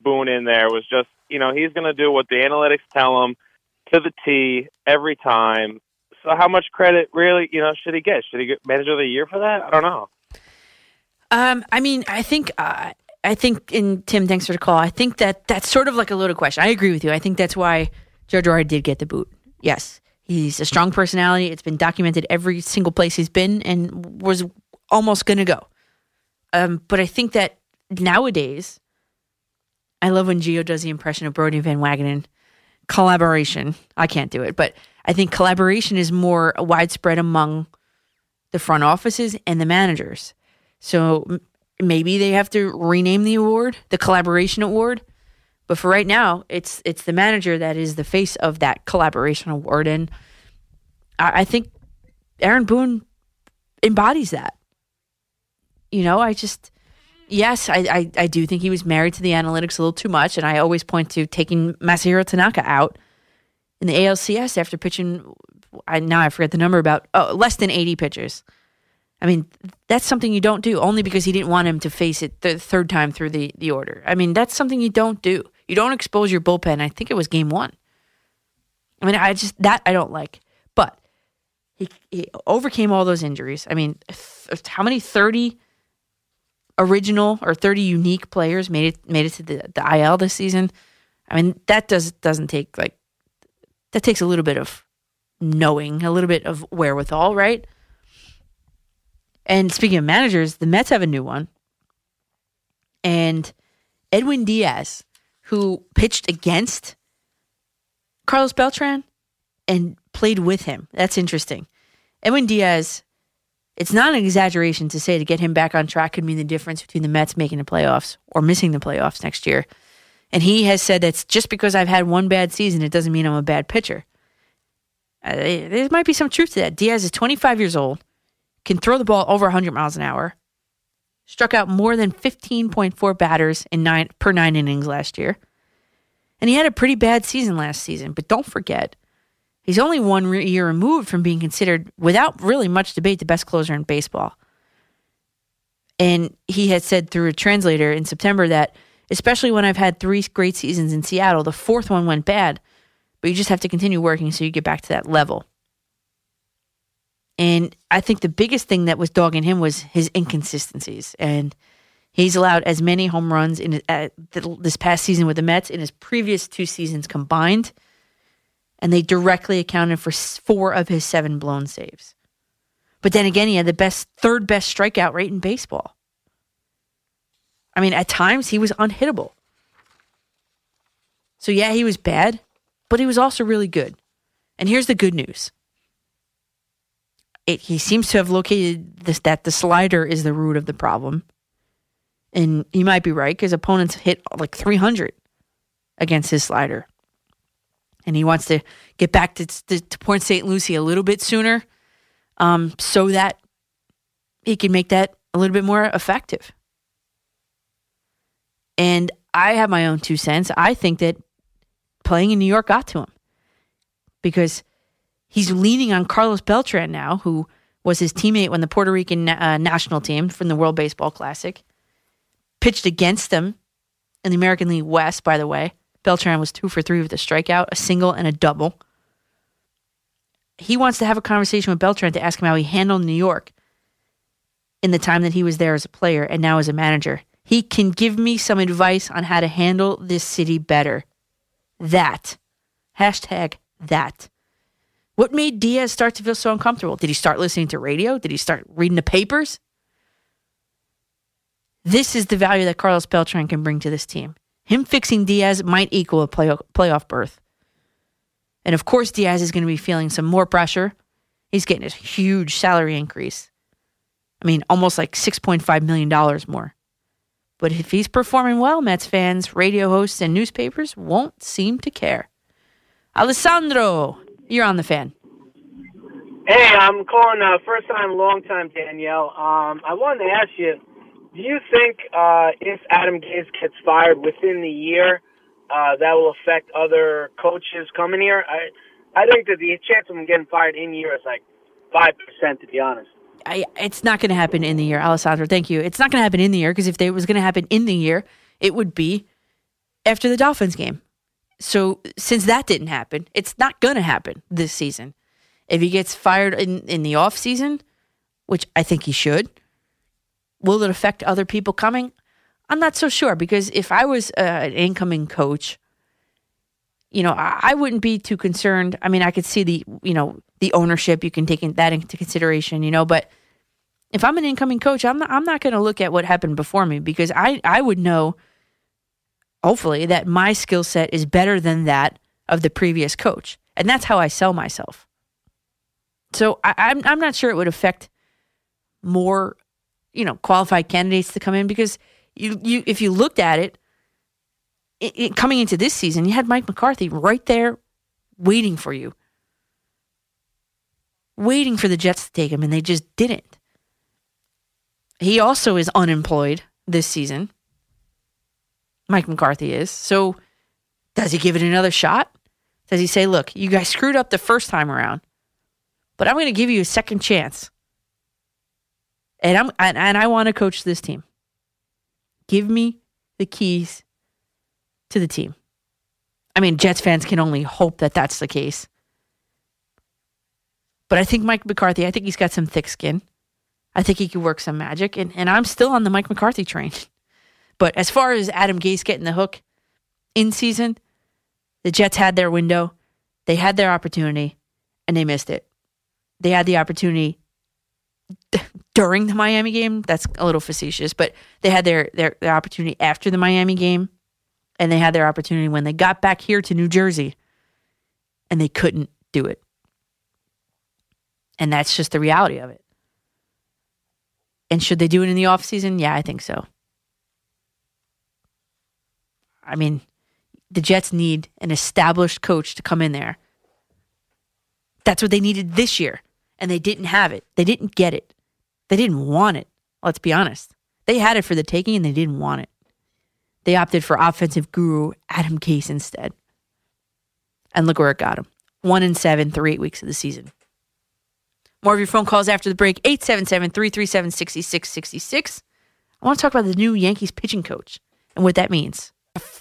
Boone in there. Was just you know he's going to do what the analytics tell him to the T every time. So how much credit really you know should he get? Should he get Manager of the Year for that? I don't know. Um, I mean, I think, uh, I think, and Tim, thanks for the call. I think that that's sort of like a loaded question. I agree with you. I think that's why Joe Girardi did get the boot. Yes, he's a strong personality. It's been documented every single place he's been, and was almost going to go. Um, but I think that nowadays, I love when Gio does the impression of Brodie Van Wagenen. Collaboration. I can't do it, but I think collaboration is more widespread among the front offices and the managers. So maybe they have to rename the award, the collaboration award. But for right now, it's it's the manager that is the face of that collaboration award, and I, I think Aaron Boone embodies that. You know, I just yes, I, I I do think he was married to the analytics a little too much, and I always point to taking Masahiro Tanaka out in the ALCS after pitching. I now I forget the number about oh less than eighty pitches. I mean, that's something you don't do only because he didn't want him to face it the third time through the, the order. I mean, that's something you don't do. You don't expose your bullpen. I think it was game one. I mean, I just, that I don't like. But he, he overcame all those injuries. I mean, th- how many 30 original or 30 unique players made it made it to the, the IL this season? I mean, that does doesn't take like that takes a little bit of knowing, a little bit of wherewithal, right? And speaking of managers, the Mets have a new one. And Edwin Diaz, who pitched against Carlos Beltran and played with him. That's interesting. Edwin Diaz, it's not an exaggeration to say to get him back on track could mean the difference between the Mets making the playoffs or missing the playoffs next year. And he has said that's just because I've had one bad season, it doesn't mean I'm a bad pitcher. Uh, there might be some truth to that. Diaz is 25 years old can throw the ball over 100 miles an hour, struck out more than 15.4 batters in nine per nine innings last year. And he had a pretty bad season last season, but don't forget, he's only one year removed from being considered, without really much debate, the best closer in baseball. And he had said through a translator in September that, especially when I've had three great seasons in Seattle, the fourth one went bad, but you just have to continue working so you get back to that level. And I think the biggest thing that was dogging him was his inconsistencies. And he's allowed as many home runs in uh, this past season with the Mets in his previous two seasons combined. And they directly accounted for four of his seven blown saves. But then again, he had the best, third best strikeout rate in baseball. I mean, at times he was unhittable. So yeah, he was bad, but he was also really good. And here's the good news it, he seems to have located this that the slider is the root of the problem. And he might be right because opponents hit like 300 against his slider. And he wants to get back to, to, to Port St. Lucie a little bit sooner um, so that he can make that a little bit more effective. And I have my own two cents. I think that playing in New York got to him because – He's leaning on Carlos Beltran now, who was his teammate when the Puerto Rican uh, national team from the World Baseball Classic pitched against him in the American League West, by the way. Beltran was two for three with a strikeout, a single, and a double. He wants to have a conversation with Beltran to ask him how he handled New York in the time that he was there as a player and now as a manager. He can give me some advice on how to handle this city better. That. Hashtag that. What made Diaz start to feel so uncomfortable? Did he start listening to radio? Did he start reading the papers? This is the value that Carlos Beltran can bring to this team. Him fixing Diaz might equal a play- playoff berth. And of course, Diaz is going to be feeling some more pressure. He's getting a huge salary increase. I mean, almost like $6.5 million more. But if he's performing well, Mets fans, radio hosts, and newspapers won't seem to care. Alessandro, you're on the fan. Hey, I'm calling uh, first time, long time, Danielle. Um, I wanted to ask you, do you think uh, if Adam Gase gets fired within the year, uh, that will affect other coaches coming here? I I think that the chance of him getting fired in year is like five percent, to be honest. I, it's not going to happen in the year, Alessandro. Thank you. It's not going to happen in the year because if it was going to happen in the year, it would be after the Dolphins game. So since that didn't happen, it's not going to happen this season. If he gets fired in, in the off season, which I think he should, will it affect other people coming? I'm not so sure because if I was uh, an incoming coach, you know, I, I, wouldn't be too concerned. I mean, I could see the, you know, the ownership. You can take that into consideration, you know, but if I'm an incoming coach, I'm not, I'm not going to look at what happened before me because I, I would know hopefully, that my skill set is better than that of the previous coach. And that's how I sell myself. So I, I'm, I'm not sure it would affect more, you know, qualified candidates to come in because you, you if you looked at it, it, it coming into this season, you had Mike McCarthy right there waiting for you, waiting for the Jets to take him, and they just didn't. He also is unemployed this season. Mike McCarthy is. So does he give it another shot? Does he say, look, you guys screwed up the first time around, but I'm going to give you a second chance. And I'm and, and I want to coach this team. Give me the keys to the team. I mean, Jets fans can only hope that that's the case. But I think Mike McCarthy, I think he's got some thick skin. I think he could work some magic. And, and I'm still on the Mike McCarthy train. But as far as Adam Gase getting the hook in season, the Jets had their window, they had their opportunity, and they missed it. They had the opportunity during the Miami game. That's a little facetious, but they had their, their, their opportunity after the Miami game, and they had their opportunity when they got back here to New Jersey, and they couldn't do it. And that's just the reality of it. And should they do it in the offseason? Yeah, I think so. I mean, the Jets need an established coach to come in there. That's what they needed this year, and they didn't have it. They didn't get it. They didn't want it. Let's be honest. They had it for the taking, and they didn't want it. They opted for offensive guru Adam Gase instead. And look where it got them. One in seven through eight weeks of the season. More of your phone calls after the break. 877 337 6666. I want to talk about the new Yankees pitching coach and what that means.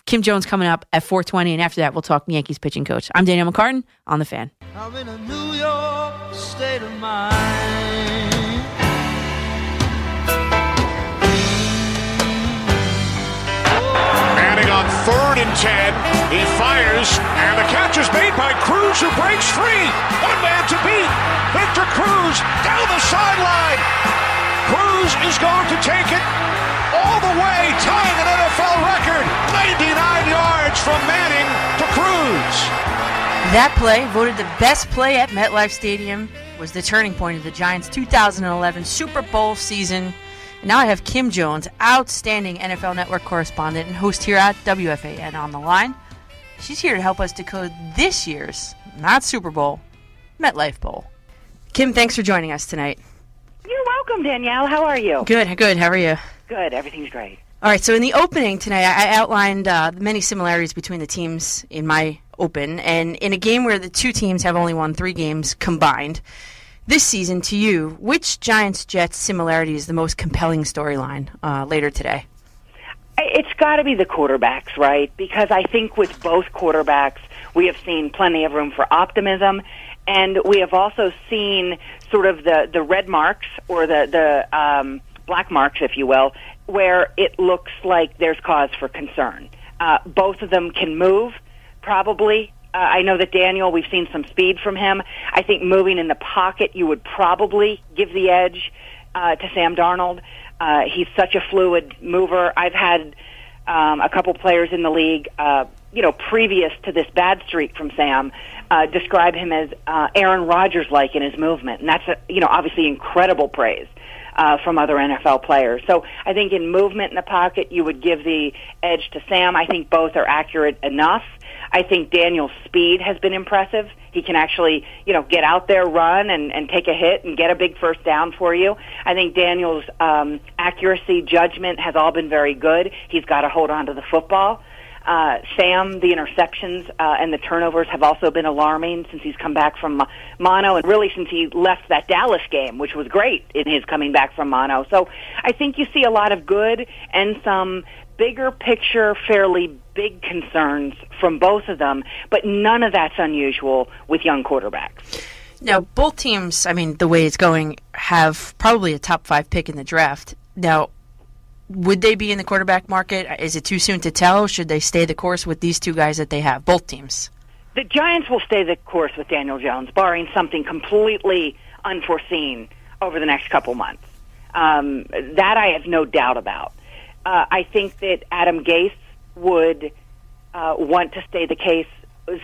Kim Jones coming up at 420, and after that, we'll talk Yankees pitching coach. I'm Danielle McCartan on The Fan. state of mind. Manning on third and ten. He fires, and the catch is made by Cruz, who breaks free. One man to beat. Victor Cruz down the sideline. Cruz is going to take it all the way, tying an NFL record. 99 yards from Manning to Cruz. That play, voted the best play at MetLife Stadium, was the turning point of the Giants' 2011 Super Bowl season. And now I have Kim Jones, outstanding NFL Network correspondent and host here at WFAN, on the line. She's here to help us decode this year's, not Super Bowl, MetLife Bowl. Kim, thanks for joining us tonight. You're welcome, Danielle. How are you? Good, good. How are you? Good. Everything's great. All right, so in the opening tonight, I outlined uh, the many similarities between the teams in my open, and in a game where the two teams have only won three games combined this season, to you, which Giants Jets similarity is the most compelling storyline uh, later today? It's got to be the quarterbacks, right? Because I think with both quarterbacks, we have seen plenty of room for optimism, and we have also seen sort of the the red marks or the the um, black marks, if you will, where it looks like there's cause for concern. Uh, both of them can move, probably. Uh, I know that Daniel, we've seen some speed from him. I think moving in the pocket, you would probably give the edge uh, to Sam Darnold. Uh, he's such a fluid mover. I've had um, a couple players in the league, uh, you know, previous to this bad streak from Sam, uh, describe him as uh, Aaron Rodgers like in his movement, and that's a, you know obviously incredible praise. Uh, from other NFL players. So I think in movement in the pocket, you would give the edge to Sam. I think both are accurate enough. I think Daniel's speed has been impressive. He can actually, you know, get out there, run, and, and take a hit and get a big first down for you. I think Daniel's um, accuracy, judgment has all been very good. He's got to hold on to the football. Uh, Sam, the interceptions uh, and the turnovers have also been alarming since he's come back from mo- mono, and really since he left that Dallas game, which was great in his coming back from mono. So I think you see a lot of good and some bigger picture, fairly big concerns from both of them, but none of that's unusual with young quarterbacks. Now, both teams, I mean, the way it's going, have probably a top five pick in the draft. Now, would they be in the quarterback market? Is it too soon to tell? Should they stay the course with these two guys that they have, both teams? The Giants will stay the course with Daniel Jones, barring something completely unforeseen over the next couple months. Um, that I have no doubt about. Uh, I think that Adam Gase would uh, want to stay the case,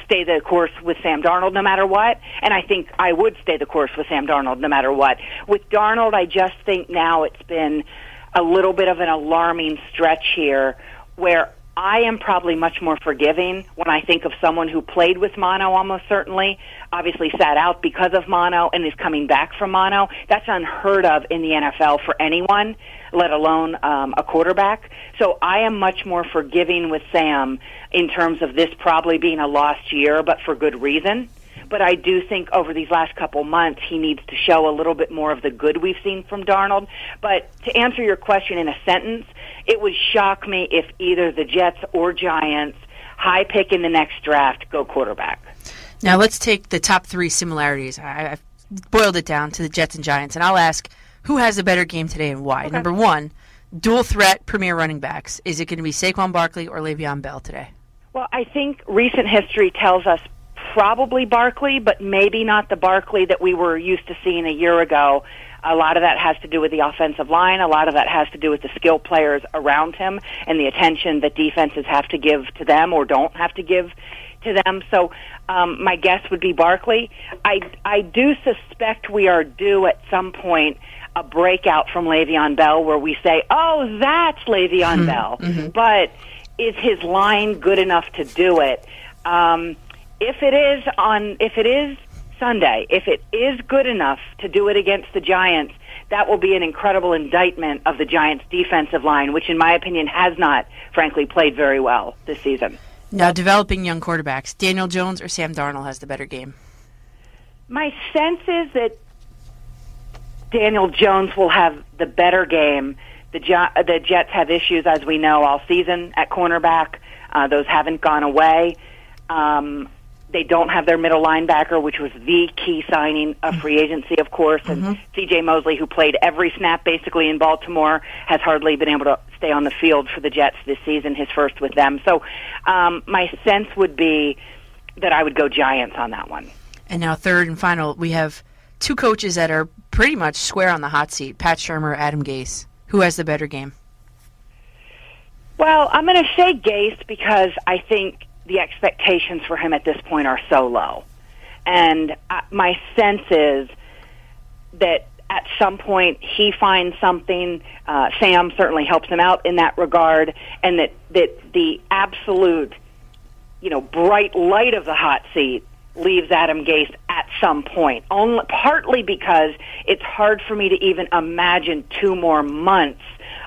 stay the course with Sam Darnold no matter what, and I think I would stay the course with Sam Darnold no matter what. With Darnold, I just think now it's been a little bit of an alarming stretch here where I am probably much more forgiving when I think of someone who played with mono almost certainly, obviously sat out because of mono and is coming back from mono. That's unheard of in the NFL for anyone, let alone um, a quarterback. So I am much more forgiving with Sam in terms of this probably being a lost year, but for good reason but I do think over these last couple months he needs to show a little bit more of the good we've seen from Darnold. But to answer your question in a sentence, it would shock me if either the Jets or Giants high pick in the next draft go quarterback. Now let's take the top three similarities. I, I've boiled it down to the Jets and Giants, and I'll ask who has a better game today and why. Number one, dual threat premier running backs. Is it going to be Saquon Barkley or Le'Veon Bell today? Well, I think recent history tells us probably Barkley, but maybe not the Barkley that we were used to seeing a year ago. A lot of that has to do with the offensive line. A lot of that has to do with the skill players around him and the attention that defenses have to give to them or don't have to give to them. So um, my guess would be Barkley. I I do suspect we are due at some point a breakout from Le'Veon Bell where we say, "Oh, that's Le'Veon Bell," but is his line good enough to do it? Um, if it is on, if it is Sunday, if it is good enough to do it against the Giants, that will be an incredible indictment of the Giants' defensive line, which, in my opinion, has not, frankly, played very well this season. Now, developing young quarterbacks, Daniel Jones or Sam Darnold has the better game? My sense is that Daniel Jones will have the better game. The, the Jets have issues, as we know, all season at cornerback. Uh, those haven't gone away. Um, they don't have their middle linebacker, which was the key signing of free agency, of course. And C.J. Mosley, who played every snap basically in Baltimore, has hardly been able to stay on the field for the Jets this season, his first with them. So um, my sense would be that I would go Giants on that one. And now, third and final, we have two coaches that are pretty much square on the hot seat Pat Shurmur, Adam Gase. Who has the better game? Well, I'm going to say Gase because I think the expectations for him at this point are so low. And uh, my sense is that at some point he finds something. Uh, Sam certainly helps him out in that regard, and that that the absolute, you know, bright light of the hot seat leaves Adam Gase at some point. Only partly because it's hard for me to even imagine two more months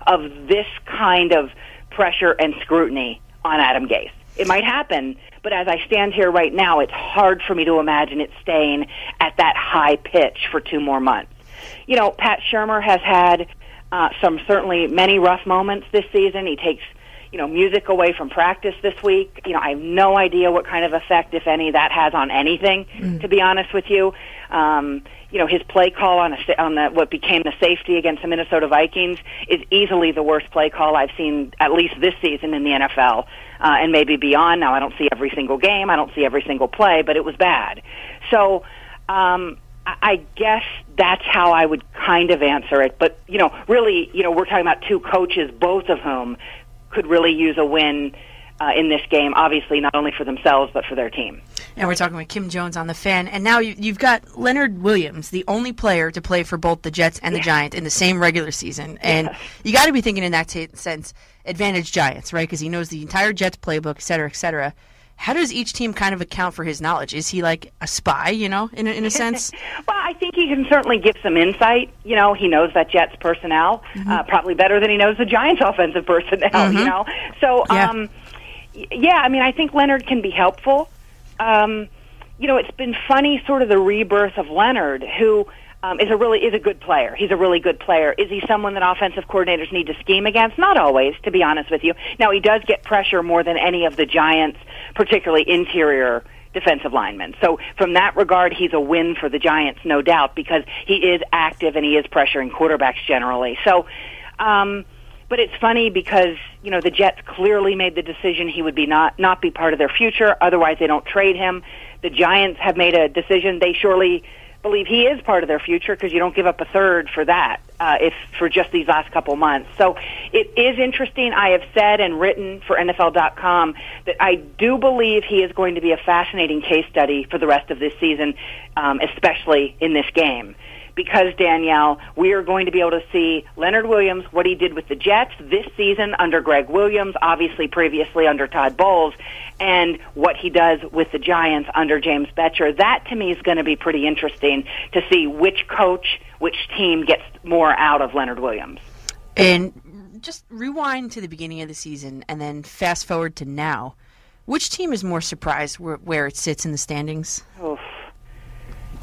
of this kind of pressure and scrutiny on Adam Gase. It might happen, but as I stand here right now, it's hard for me to imagine it staying at that high pitch for two more months. You know, Pat Shurmur has had uh, some certainly many rough moments this season. He takes you know music away from practice this week. You know, I have no idea what kind of effect, if any, that has on anything. Mm. To be honest with you, um, you know his play call on a on the what became the safety against the Minnesota Vikings is easily the worst play call I've seen at least this season in the NFL, uh, and maybe beyond. Now I don't see every single game, I don't see every single play, but it was bad. So. Um, I guess that's how I would kind of answer it. But, you know, really, you know, we're talking about two coaches, both of whom could really use a win uh, in this game, obviously, not only for themselves, but for their team. And we're talking with Kim Jones on the fan. And now you, you've got Leonard Williams, the only player to play for both the Jets and the Giants in the same regular season. And you got to be thinking in that t- sense, advantage Giants, right? Because he knows the entire Jets playbook, et cetera, et cetera. How does each team kind of account for his knowledge? Is he like a spy, you know, in a, in a sense? Well, I think he can certainly give some insight. You know, he knows that Jets personnel uh, probably better than he knows the Giants offensive personnel. You Mhm. know, so Yeah. um, yeah, I mean, I think Leonard can be helpful. Um, you know, it's been funny, sort of the rebirth of Leonard, who um, is a really is a good player. He's a really good player. Is he someone that offensive coordinators need to scheme against? Not always, to be honest with you. Now he does get pressure more than any of the Giants, particularly interior defensive linemen. So from that regard, he's a win for the Giants, no doubt, because he is active and he is pressuring quarterbacks generally. So. Um, but it's funny because you know the Jets clearly made the decision he would be not not be part of their future. Otherwise, they don't trade him. The Giants have made a decision. They surely believe he is part of their future because you don't give up a third for that uh, if for just these last couple months. So it is interesting. I have said and written for NFL.com that I do believe he is going to be a fascinating case study for the rest of this season, um, especially in this game because Danielle, we are going to be able to see Leonard Williams, what he did with the Jets this season under Gregg Williams, obviously previously under Todd Bowles, and what he does with the Giants under James Bettcher. That to me is going to be pretty interesting to see which coach, which team gets more out of Leonard Williams. And just rewind to the beginning of the season and then fast forward to now. Which team is more surprised where, where it sits in the standings? Oof.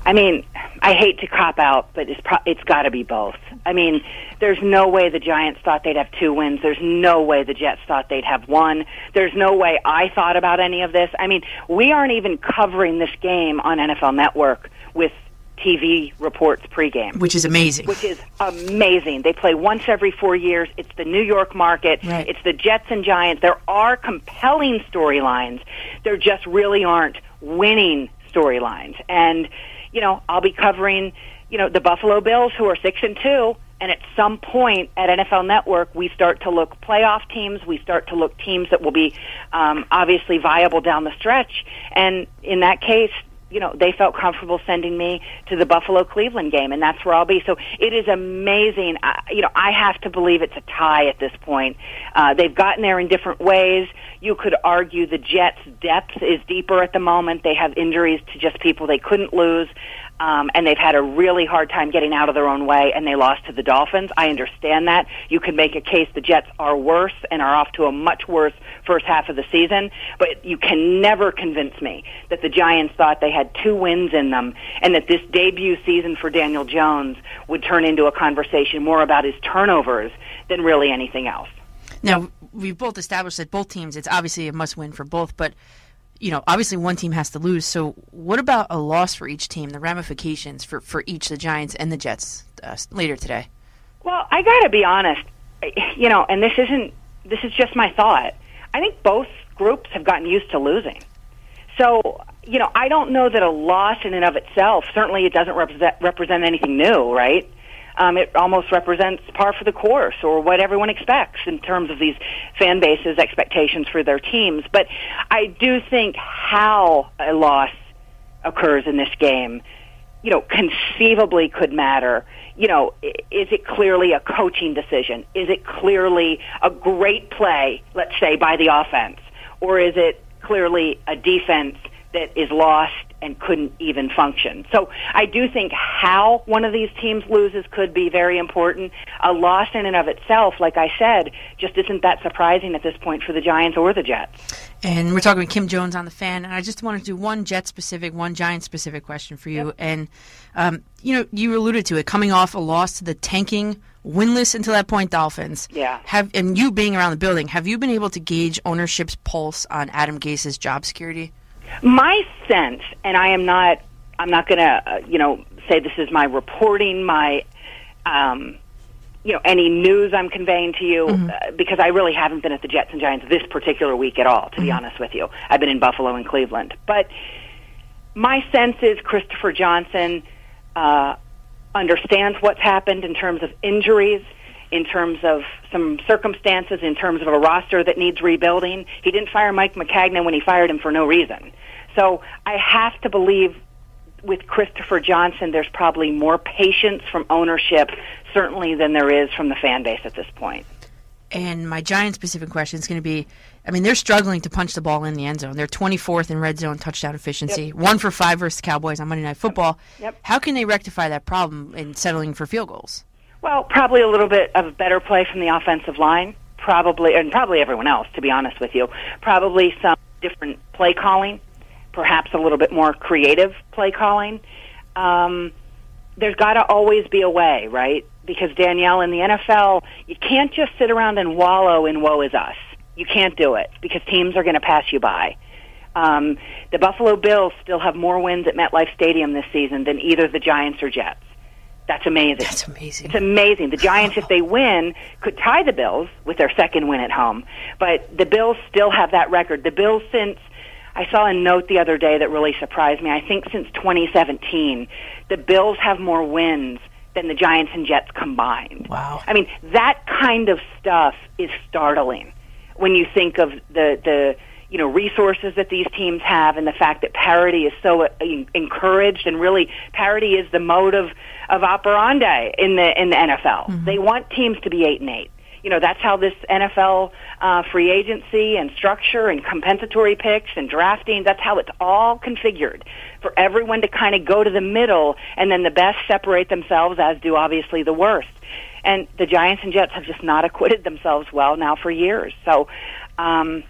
I mean, I hate to cop out, but it's pro- it's got to be both. I mean, there's no way the Giants thought they'd have two wins. There's no way the Jets thought they'd have one. There's no way I thought about any of this. I mean, we aren't even covering this game on NFL Network with TV reports pregame, Which is amazing. which is amazing. They play once every four years. It's the New York market. Right. It's the Jets and Giants. There are compelling storylines. There just really aren't winning storylines. And you know, I'll be covering you know the Buffalo Bills, who are six and two. And at some point at NFL Network, we start to look playoff teams. We start to look teams that will be um, obviously viable down the stretch. And in that case, you know, they felt comfortable sending me to the Buffalo Cleveland game, and that's where I'll be. So it is amazing. I, you know, I have to believe it's a tie at this point. Uh, they've gotten there in different ways. You could argue the Jets' depth is deeper at the moment. They have injuries to just people they couldn't lose. Um, and they've had a really hard time getting out of their own way, and they lost to the Dolphins. I understand that. You can make a case the Jets are worse and are off to a much worse first half of the season, but you can never convince me that the Giants thought they had two wins in them and that this debut season for Daniel Jones would turn into a conversation more about his turnovers than really anything else. Now, we've both established that both teams, it's obviously a must win for both, but you know, obviously one team has to lose. So what about a loss for each team? The ramifications for for each the Giants and the Jets uh, later today. Well, I got to be honest, you know, and this isn't this is just my thought. I think both groups have gotten used to losing. So, you know, I don't know that a loss in and of itself, certainly it doesn't represent, represent anything new, right? Um, it almost represents par for the course or what everyone expects in terms of these fan bases' expectations for their teams. But I do think how a loss occurs in this game, you know, conceivably could matter. You know, is it clearly a coaching decision? Is it clearly a great play, let's say, by the offense? Or is it clearly a defense that is lost and couldn't even function. So I do think how one of these teams loses could be very important. A loss in and of itself, like I said, just isn't that surprising at this point for the Giants or the Jets. And we're talking with Kim Jones on the fan, and I just wanted to do one Jet specific, one Giant specific question for you. And um, you know, you alluded to it, coming off a loss to the tanking, winless until that point Dolphins. Yeah. Have and you being around the building, have you been able to gauge ownership's pulse on Adam Gase's job security? My sense, and I am not, I'm not going to, uh, you know, say this is my reporting, my, um, you know, any news I'm conveying to you, uh, because I really haven't been at the Jets and Giants this particular week at all, to be honest with you. I've been in Buffalo and Cleveland. But my sense is Christopher Johnson uh, understands what's happened in terms of injuries, in terms of some circumstances, in terms of a roster that needs rebuilding. He didn't fire Mike Maccagnan when he fired him for no reason. So I have to believe with Christopher Johnson, there's probably more patience from ownership, certainly, than there is from the fan base at this point. And my Giant specific question is going to be I mean, they're struggling to punch the ball in the end zone. They're 24th in red zone touchdown efficiency, Yep. one for five versus the Cowboys on Monday Night Football. Yep. How can they rectify that problem in settling for field goals? Well, probably a little bit of better play from the offensive line, probably, and probably everyone else, to be honest with you. Probably some different play calling, perhaps a little bit more creative play calling. Um, there's got to always be a way, right? Because Danielle, in the NFL, you can't just sit around and wallow in "woe is us." You can't do it because teams are going to pass you by. Um, the Buffalo Bills still have more wins at MetLife Stadium this season than either the Giants or Jets. That's amazing. That's amazing. It's amazing. The Giants, if they win, could tie the Bills with their second win at home. But the Bills still have that record. The Bills, since I saw a note the other day that really surprised me. I think since 2017, the Bills have more wins than the Giants and Jets combined. Wow. I mean, that kind of stuff is startling when you think of the the you know resources that these teams have and the fact that parity is so uh, encouraged and really parity is the mode of of operandi in the in the NFL. They want teams to be 8 and 8. You know, that's how this NFL uh, free agency and structure and compensatory picks and drafting, that's how it's all configured for everyone to kind of go to the middle and then the best separate themselves as do obviously the worst. And the Giants and Jets have just not acquitted themselves well now for years. So, um,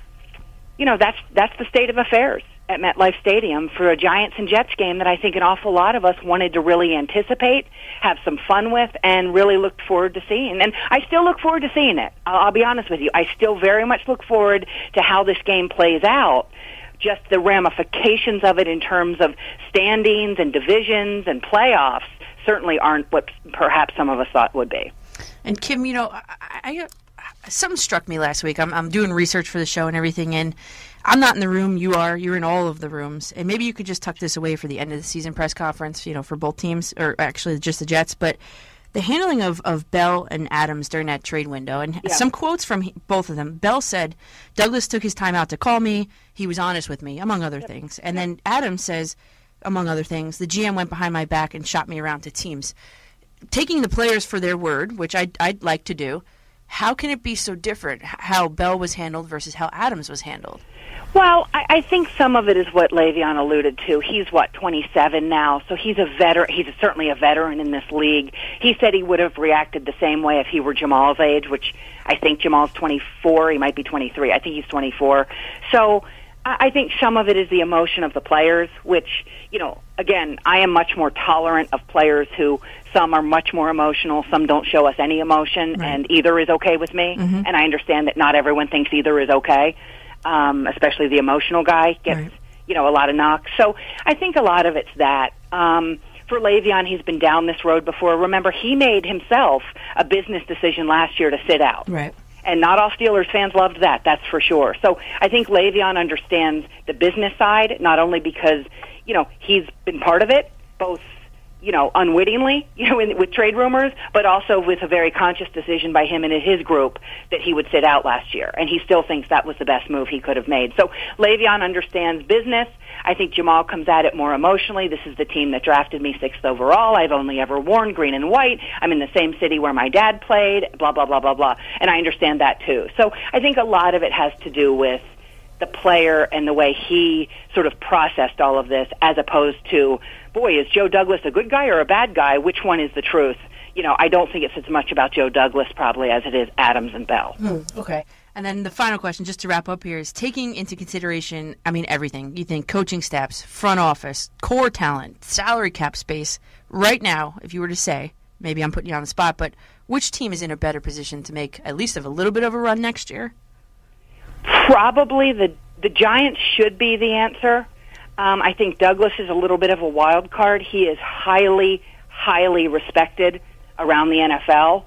you know, that's that's the state of affairs at MetLife Stadium for a Giants and Jets game that I think an awful lot of us wanted to really anticipate, have some fun with, and really looked forward to seeing. And I still look forward to seeing it. I'll, I'll be honest with you. I still very much look forward to how this game plays out. Just the ramifications of it in terms of standings and divisions and playoffs certainly aren't what perhaps some of us thought would be. And Kim, you know, I, I, I something struck me last week. I'm, I'm doing research for the show and everything, and I'm not in the room. You are. You're in all of the rooms, and maybe you could just tuck this away for the end of the season press conference. You know, for both teams, or actually just the Jets, but. The handling of, of Bell and Adams during that trade window, and Yeah. some quotes from he, both of them. Bell said, Douglas took his time out to call me. He was honest with me, among other things. And then Adams says, among other things, the GM went behind my back and shot me around to teams taking the players for their word, which I'd, I'd like to do, how can it be so different? How Bell was handled versus how Adams was handled? Well, I, I think some of it is what Le'Veon alluded to. He's what 27 now, so he's a veteran. He's certainly a veteran in this league. He said he would have reacted the same way if he were Jamal's age, which I think Jamal's 24. He might be 23. I think he's 24. So I think some of it is the emotion of the players, which you know, again, I am much more tolerant of players who some are much more emotional, some don't show us any emotion, Right. and either is okay with me. Mhm. And I understand that not everyone thinks either is okay um, especially the emotional guy gets you know, a lot of knocks. So I think a lot of it's that. Um, for Le'Veon, he's been down this road before. Remember, he made himself a business decision last year to sit out. Right. And not all Steelers fans loved that, that's for sure. So I think Le'Veon understands the business side, not only because, you know, he's been part of it, both you know, unwittingly, you know, in, with trade rumors, but also with a very conscious decision by him and his group that he would sit out last year. And he still thinks that was the best move he could have made. So Le'Veon understands business. I think Jamal comes at it more emotionally. This is the team that drafted me sixth overall. I've only ever worn green and white. I'm in the same city where my dad played, blah, blah, blah, blah, blah. And I understand that too. So I think a lot of it has to do with the player and the way he sort of processed all of this as opposed to boy, is Joe Douglas a good guy or a bad guy? Which one is the truth? You know, I don't think it's as much about Joe Douglas probably as it is Adams and Bell. Mm, okay. And then the final question, just to wrap up here, is taking into consideration, I mean, everything. You think coaching staffs, front office, core talent, salary cap space. Right now, if you were to say, maybe I'm putting you on the spot, but which team is in a better position to make at least of a little bit of a run next year? Probably the the Giants should be the answer. Um, I think Douglas is a little bit of a wild card. He is highly, highly respected around the NFL.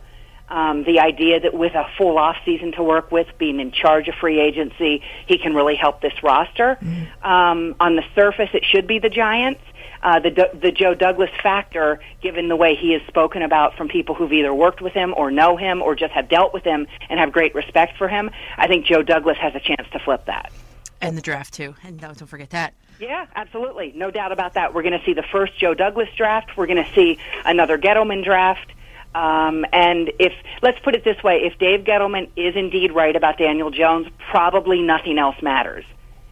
Um, the idea that with a full off season to work with, being in charge of free agency, he can really help this roster. Mm. Um, on the surface, it should be the Giants. Uh, the the Joe Douglas factor, given the way he is spoken about from people who've either worked with him or know him or just have dealt with him and have great respect for him, I think Joe Douglas has a chance to flip that. And the draft too, and don't forget that. Yeah, absolutely. No doubt about that. We're going to see the first Joe Douglas draft. We're going to see another Gettleman draft. Um, and if, let's put it this way, if Dave Gettleman is indeed right about Daniel Jones, probably nothing else matters.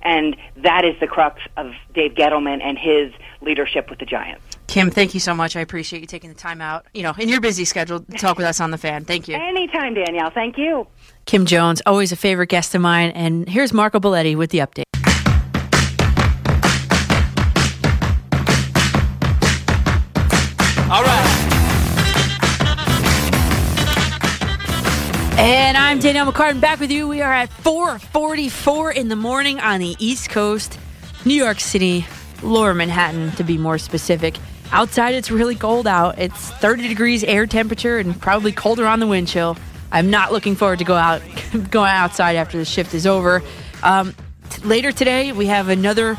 And that is the crux of Dave Gettleman and his leadership with the Giants. Kim, thank you so much. I appreciate you taking the time out, you know, in your busy schedule to talk with us on the fan. Thank you. Anytime, Danielle. Thank you. Kim Jones, always a favorite guest of mine. And here's Marco Belletti with the update. I'm Danielle McCartan back with you. We are at 4:44 in the morning on the East Coast, New York City, Lower Manhattan to be more specific. Outside it's really cold out. It's 30 degrees air temperature and probably colder on the wind chill. I'm not looking forward to go out going outside after the shift is over. Um, t- later today we have another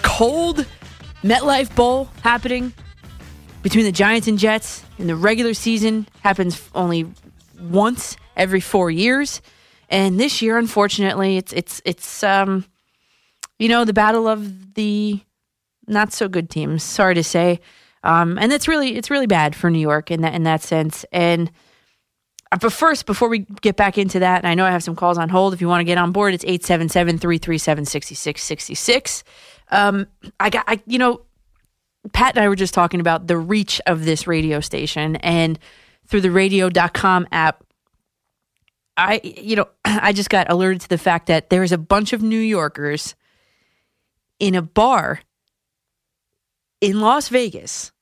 cold MetLife Bowl happening between the Giants and Jets in the regular season happens only once every four years, and this year, unfortunately, it's it's it's um, you know, the battle of the not so good teams. Sorry to say, um, and that's really it's really bad for New York in that in that sense. And uh, but first, before we get back into that, and I know I have some calls on hold. If you want to get on board, it's 877-337-6666. Um, I got I you know Pat and I were just talking about the reach of this radio station and through the radio.com app. I, you know, I just got alerted to the fact that there's a bunch of New Yorkers in a bar in Las Vegas,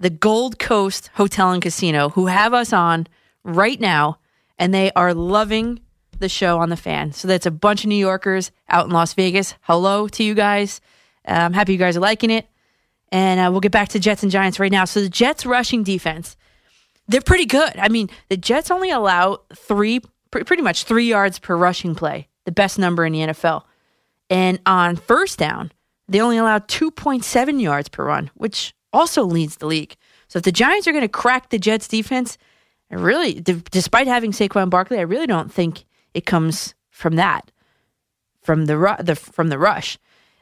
the Gold Coast Hotel and Casino, who have us on right now, and they are loving the show on the fan. So that's a bunch of New Yorkers out in Las Vegas. Hello to you guys. I'm um, happy you guys are liking it. And uh, we'll get back to Jets and Giants right now. So the Jets rushing defense, they're pretty good. I mean, the Jets only allow three, pretty much three yards per rushing play, the best number in the NFL. And on first down, they only allow 2.7 yards per run, which also leads the league. So if the Giants are going to crack the Jets defense, I really, d- despite having Saquon Barkley, I really don't think it comes from that, from the, ru- the from the rush.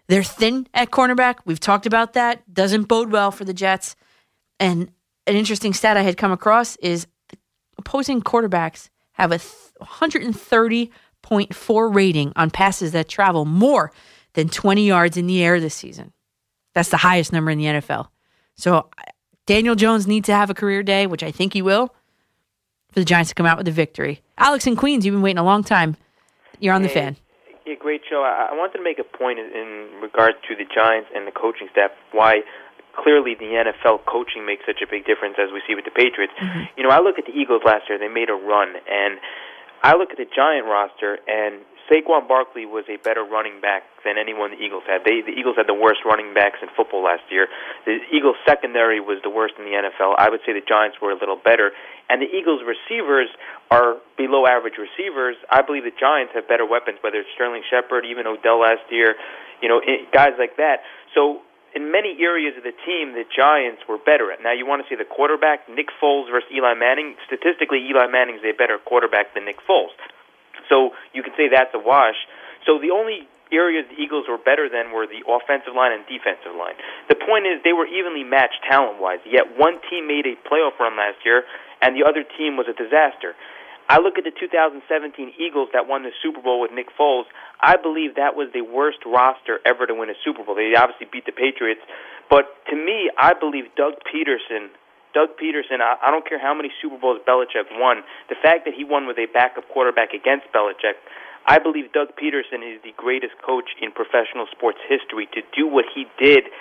They're thin at cornerback. We've talked about that. Doesn't bode well for the Jets. And an interesting stat I had come across is opposing quarterbacks have a 130.4 rating on passes that travel more than 20 yards in the air this season. That's the highest number in the NFL. So Daniel Jones needs to have a career day, which I think he will, for the Giants to come out with a victory. Alex in Queens, you've been waiting a long time. You're on the fan. Yeah, great show. I, I wanted to make a point in, in regard to the Giants and the coaching staff. Why clearly the NFL coaching makes such a big difference as we see with the Patriots. Mm-hmm. You know, I look at the Eagles last year; they made a run, and I look at the Giant roster, and Saquon Barkley was a better running back than anyone the Eagles had. They the Eagles had the worst running backs in football last year. The Eagles secondary was the worst in the NFL. I would say the Giants were a little better, and the Eagles receivers are below average receivers. I believe the Giants have better weapons, whether it's Sterling Shepard, even Odell last year, you know, i- guys like that. So in many areas of the team, the Giants were better at. Now, you want to see the quarterback, Nick Foles versus Eli Manning. Statistically, Eli Manning's a better quarterback than Nick Foles. So you can say that's a wash. So the only areas the Eagles were better than were the offensive line and defensive line. The point is they were evenly matched talent wise, yet one team made a playoff run last year and the other team was a disaster. I look at the 2017 Eagles that won the Super Bowl with Nick Foles. I believe that was the worst roster ever to win a Super Bowl. They obviously beat the Patriots, but to me, I believe Doug Pederson Doug Pederson, I, I don't care how many Super Bowls Belichick won, the fact that he won with a backup quarterback against Belichick, I believe Doug Pederson is the greatest coach in professional sports history to do what he did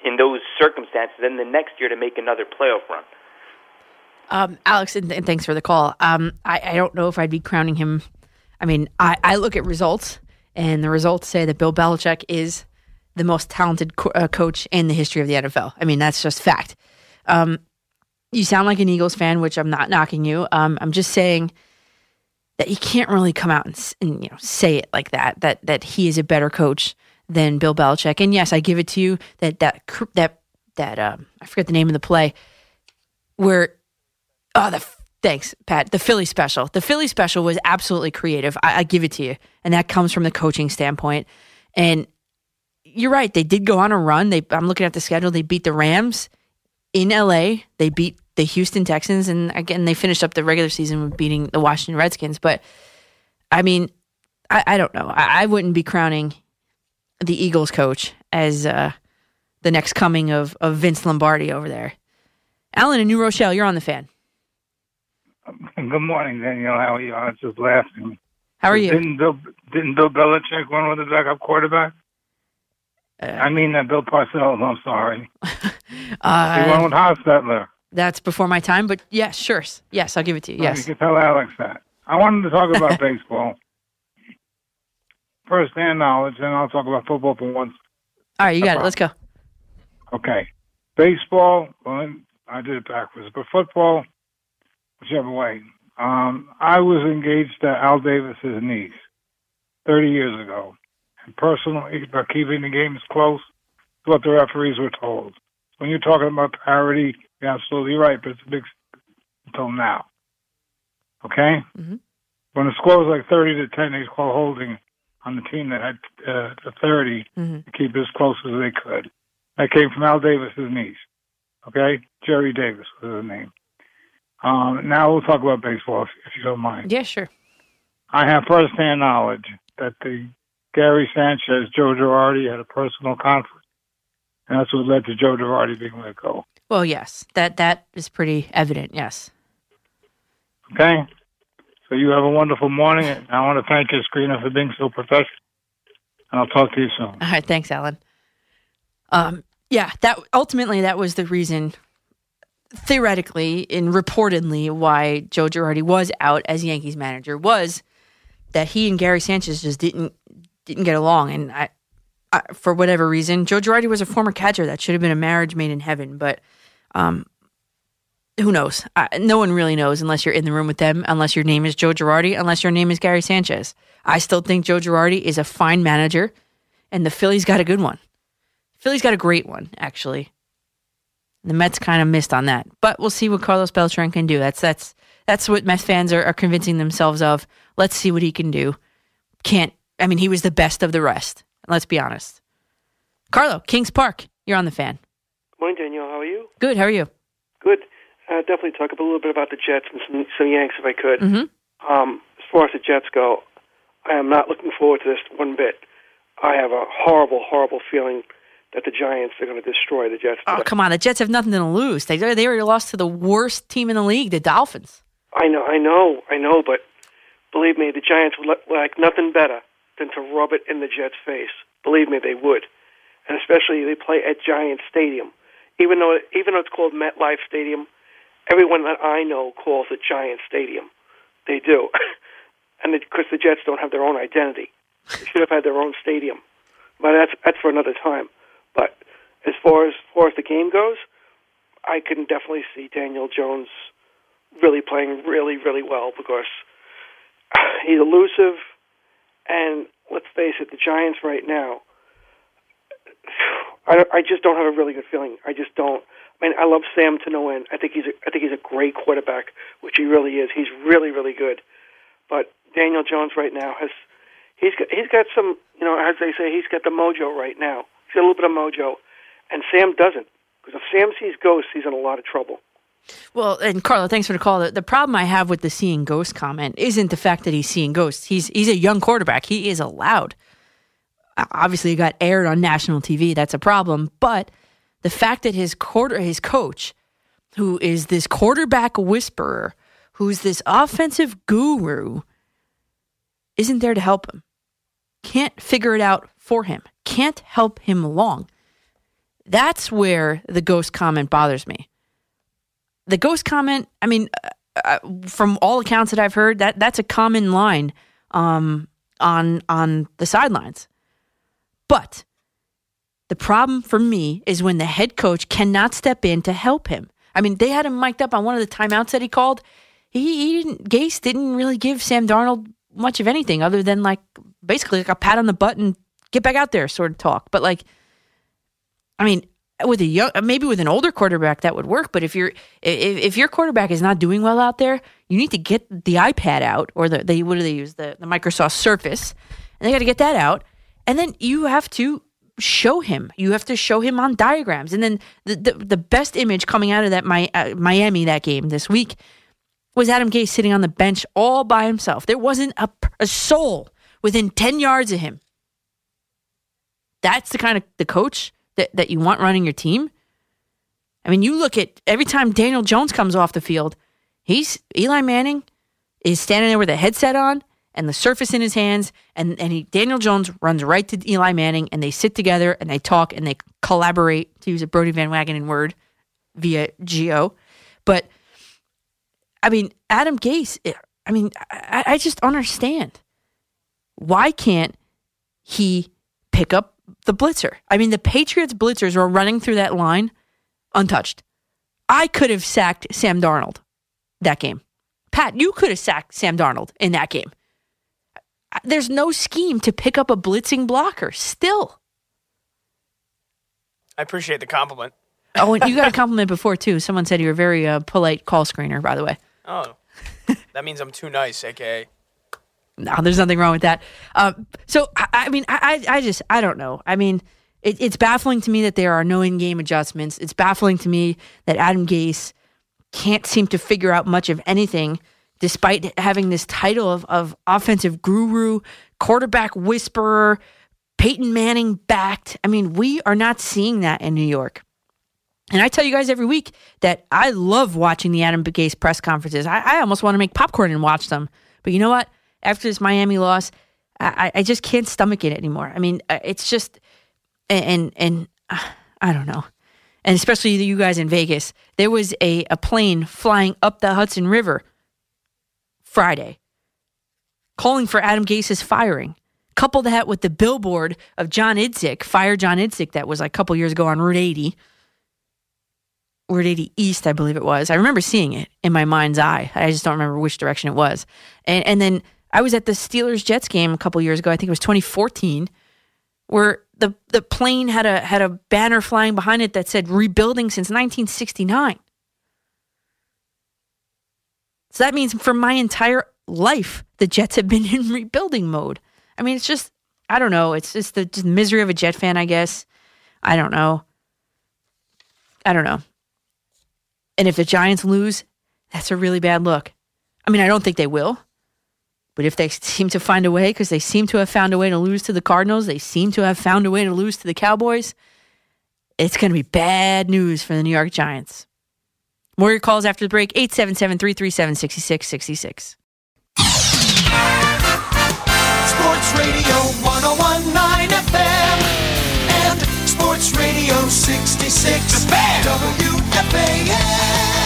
in those circumstances, then the next year to make another playoff run. Um, Alex, and, and thanks for the call. Um, I, I don't know if I'd be crowning him. I mean, I, I look at results, and the results say that Bill Belichick is the most talented co- uh, coach in the history of the NFL. I mean, that's just fact. Um, you sound like an Eagles fan, which I'm not knocking you. Um, I'm just saying that you can't really come out and, and you know say it like that. That that he is a better coach than Bill Belichick. And yes, I give it to you that that that that um, I forget the name of the play where oh the thanks Pat the Philly special. The Philly special was absolutely creative. I, I give it to you, and that comes from the coaching standpoint. And you're right. They did go on a run. They I'm looking at the schedule. They beat the Rams in LA. They beat the Houston Texans, and again they finished up the regular season with beating the Washington Redskins. But I mean, I, I don't know. I, I wouldn't be crowning the Eagles coach as uh, the next coming of of Vince Lombardi over there. Alan in New Rochelle, you're on the fan. Good morning, Daniel. How are you? I was just laughing. How are you? Didn't Bill didn't Bill Belichick win with a backup quarterback? Uh, I mean that Bill Parcells. I'm sorry. Uh, he won with Hostetler. That's before my time, but yes, sure. Yes, I'll give it to you. Yes. You can tell Alex that. I wanted to talk about baseball. First hand knowledge, and I'll talk about football for once. All right, you got it. Let's go. Okay. Baseball, well, I did it backwards, but football, whichever way. Um, I was engaged to Al Davis's niece 30 years ago. And personally, by keeping the games close, is what the referees were told. When you're talking about parity, you're absolutely right, but it's a big until now. Okay? Mm-hmm. When the score was like 30 to 10, they called holding on the team that had uh, the 30 Mhm. to keep it as close as they could. That came from Al Davis's niece. Okay? Jerry Davis was his name. Um, now we'll talk about baseball, if, if you don't mind. Yeah, sure. I have firsthand knowledge that the Gary Sanchez, Joe Girardi had a personal conflict. And that's what led to Joe Girardi being let go. Well, yes, that that is pretty evident. Yes. Okay? So you have a wonderful morning. And I want to thank your screener for being so professional. And I'll talk to you soon. All right, thanks, Alan. Um, yeah, that ultimately that was the reason, theoretically and reportedly, why Joe Girardi was out as Yankees manager was that he and Gary Sanchez just didn't didn't get along, and I, I for whatever reason, Joe Girardi was a former catcher that should have been a marriage made in heaven, but um, who knows? I, no one really knows unless you're in the room with them, unless your name is Joe Girardi, unless your name is Gary Sanchez. I still think Joe Girardi is a fine manager, and the Phillies got a good one. Phillies got a great one, actually. The Mets kind of missed on that, but we'll see what Carlos Beltran can do. That's that's that's what Mets fans are, are convincing themselves of. Let's see what he can do. Can't. I mean, he was the best of the rest. Let's be honest. Carlo, Kings Park, you're on the fan. Morning, Danielle. How are you? Good. How are you? Good. Uh, definitely talk a little bit about the Jets and some, some Yanks if I could. Mm-hmm. Um, as far as the Jets go, I am not looking forward to this one bit. I have a horrible, horrible feeling that the Giants are going to destroy the Jets. Oh, come on. The Jets have nothing to lose. They they already lost to the worst team in the league, the Dolphins. I know, I know, I know, but believe me, the Giants would like nothing better than to rub it in the Jets' face. Believe me, they would, and especially they play at Giant Stadium. Even though even though it's called MetLife Stadium, everyone that I know calls it Giant Stadium. They do. and because the Jets don't have their own identity, they should have had their own stadium. But that's that's for another time. But as far as, far as the game goes, I can definitely see Daniel Jones really playing really really well because he's elusive, and let's face it, the Giants right now. I, I just don't have a really good feeling. I just don't. I mean, I love Sam to no end. I think he's a, I think he's a great quarterback, which he really is. He's really really good. But Daniel Jones right now has he's got he's got some you know as they say he's got the mojo right now. He's got a little bit of mojo, and Sam doesn't. Because if Sam sees ghosts, he's in a lot of trouble. Well, and Carlo, thanks for the call. The, the problem I have with the seeing ghosts comment isn't the fact that he's seeing ghosts. He's he's a young quarterback. He is allowed. Obviously, it got aired on national TV. That's a problem. But the fact that his quarter his coach, who is this quarterback whisperer, who's this offensive guru, isn't there to help him. Can't figure it out for him. Can't help him along. That's where the ghost comment bothers me. The ghost comment, I mean, uh, uh, from all accounts that I've heard, that that's a common line um, on on the sidelines. But the problem for me is when the head coach cannot step in to help him. I mean, they had him mic'd up on one of the timeouts that he called. He, he didn't. Gase didn't really give Sam Darnold much of anything other than like basically like a pat on the butt and get back out there sort of talk. But like, I mean, with a young, maybe with an older quarterback that would work. But if you're if, if your quarterback is not doing well out there, you need to get the iPad out or the they what do they use the the Microsoft Surface, and they got to get that out, and then you have to show him. You have to show him on diagrams, and then the the, the best image coming out of that my, uh, Miami that game this week was Adam Gase sitting on the bench all by himself. There wasn't a, a soul within 10 yards of him. That's the kind of the coach that, that you want running your team. I mean, you look at every time Daniel Jones comes off the field, he's Eli Manning is standing there with a headset on and the surface in his hands, and, and he, Daniel Jones runs right to Eli Manning, and they sit together and they talk and they collaborate, to use a Brodie Van Wagenen word, via Geo. But I mean, Adam Gase, eh, I mean, I, I just understand. Why can't he pick up the blitzer? I mean, the Patriots blitzers were running through that line untouched. I could have sacked Sam Darnold that game. Pat, you could have sacked Sam Darnold in that game. There's no scheme to pick up a blitzing blocker still. I appreciate the compliment. oh, and you got a compliment before too. Someone said you were a very uh, polite call screener, by the way. Oh, that means I'm too nice, aka. No, there's nothing wrong with that. Um, so I, I mean, I, I just I don't know. I mean, it, it's baffling to me that there are no in-game adjustments. It's baffling to me that Adam Gase can't seem to figure out much of anything, despite having this title of, of offensive guru, quarterback whisperer, Peyton Manning backed. I mean, we are not seeing that in New York. And I tell you guys every week that I love watching the Adam Gase press conferences. I, I almost want to make popcorn and watch them. But you know what? After this Miami loss, I, I just can't stomach it anymore. I mean, uh, it's just, and and uh, I don't know, and especially you guys in Vegas. There was a a plane flying up the Hudson River Friday, calling for Adam Gase's firing. Couple that with the billboard of John Idzik, fire John Idzik, that was like a couple years ago on Route 80 Route 80 East, I believe it was. I remember seeing it in my mind's eye. I just don't remember which direction it was. And and then I was at the Steelers Jets game a couple years ago. I think it was 2014, where the the plane had a had a banner flying behind it that said "rebuilding since 1969." So that means for my entire life, the Jets have been in rebuilding mode. I mean, it's just I don't know. It's just the just misery of a Jet fan, I guess. I don't know. I don't know. And if the Giants lose, that's a really bad look. I mean, I don't think they will. But if they seem to find a way, because they seem to have found a way to lose to the Cardinals, they seem to have found a way to lose to the Cowboys, it's going to be bad news for the New York Giants. More your calls after the break 877 337 6666. Sports Radio 1019 FM and Sports Radio 66 WFAN.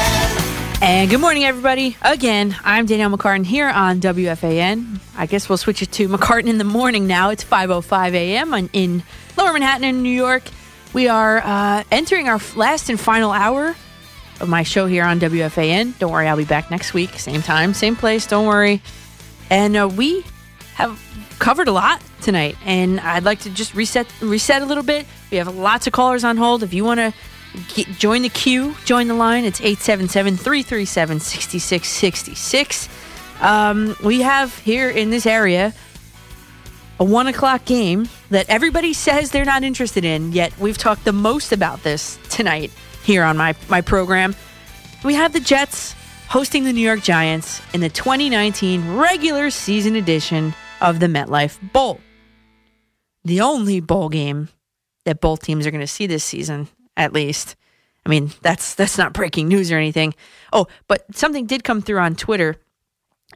And good morning, everybody. Again, I'm Danielle McCartan here on WFAN. I guess we'll switch it to McCartan in the morning now. It's 5.05 a.m. in- Lower Manhattan in New York. We are uh, entering our last and final hour of my show here on WFAN. Don't worry, I'll be back next week. Same time, same place. Don't worry. And uh, we have covered a lot tonight, and I'd like to just reset reset a little bit. We have lots of callers on hold. If you want to join the queue, join the line, it's 877-337-6666. Um, we have here in this area a one o'clock game that everybody says they're not interested in, yet we've talked the most about this tonight here on my, my program. We have the Jets hosting the New York Giants in the 2019 regular season edition of the MetLife Bowl. The only bowl game that both teams are going to see this season, at least. I mean, that's that's not breaking news or anything. Oh, but something did come through on Twitter.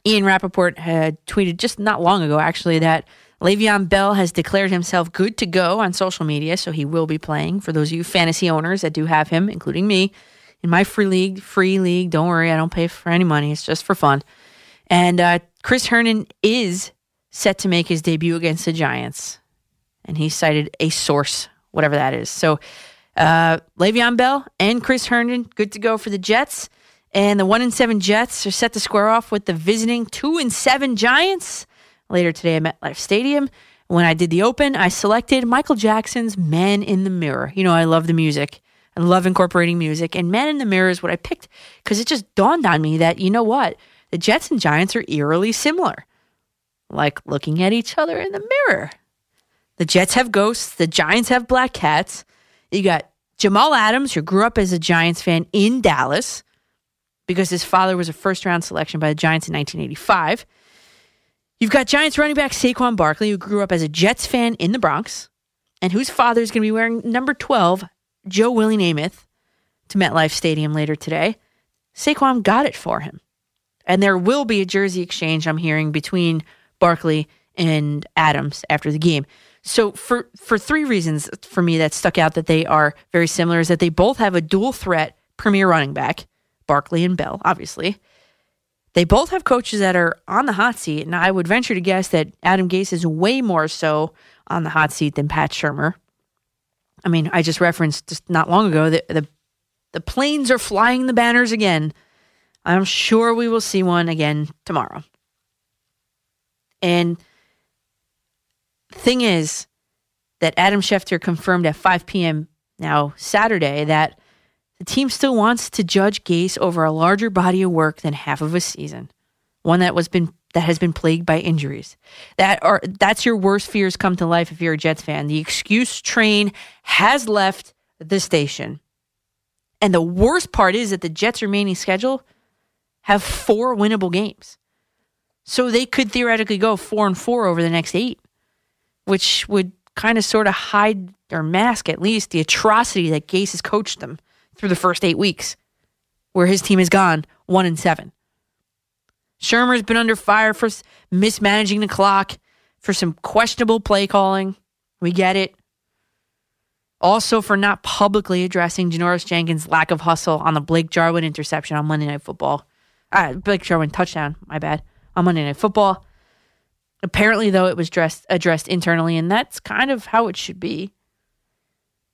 Ian Rapoport had tweeted just not long ago, actually, that Le'Veon Bell has declared himself good to go on social media, so he will be playing. For those of you fantasy owners that do have him, including me, in my free league, free league. Don't worry, I don't pay for any money. It's just for fun. And uh, Chris Herndon is set to make his debut against the Giants, and he cited a source, whatever that is. So uh, Le'Veon Bell and Chris Herndon, good to go for the Jets. And the one and seven Jets are set to square off with the visiting two and seven Giants later today at MetLife Stadium. When I did the open, I selected Michael Jackson's Man in the Mirror. You know, I love the music. I love incorporating music. And Man in the Mirror is what I picked because it just dawned on me that, you know what? The Jets and Giants are eerily similar. Like looking at each other in the mirror. The Jets have ghosts, the Giants have black cats. You got Jamal Adams, who grew up as a Giants fan in Dallas because his father was a first round selection by the Giants in 1985. You've got Giants running back Saquon Barkley, who grew up as a Jets fan in the Bronx and whose father is going to be wearing number 12, Joe Willie Namath, to MetLife Stadium later today. Saquon got it for him. And there will be a jersey exchange, I'm hearing, between Barkley and Adams after the game. So for for three reasons for me that stuck out that they are very similar is that they both have a dual threat premier running back, Barkley and Bell, obviously. They both have coaches that are on the hot seat, and I would venture to guess that Adam Gase is way more so on the hot seat than Pat Shurmur. I mean, I just referenced just not long ago that the the planes are flying the banners again. I'm sure we will see one again tomorrow. And thing is that Adam Schefter confirmed at 5 p.m. now Saturday that the team still wants to judge Gase over a larger body of work than half of a season, one that was been that has been plagued by injuries. That are that's your worst fears come to life if you're a Jets fan. The excuse train has left the station. And the worst part is that the Jets' remaining schedule have four winnable games. So they could theoretically go four and four over the next eight, which would kind of sort of hide or mask at least the atrocity that Gase has coached them through the first eight weeks, where his team has gone one and seven. Shurmur's been under fire for mismanaging the clock, for some questionable play calling. We get it. Also, for not publicly addressing Janoris Jenkins' lack of hustle on the Blake Jarwin interception on Monday Night Football. Uh, Blake Jarwin touchdown, my bad, on Monday Night Football. Apparently, though, it was dressed, addressed internally, and that's kind of how it should be.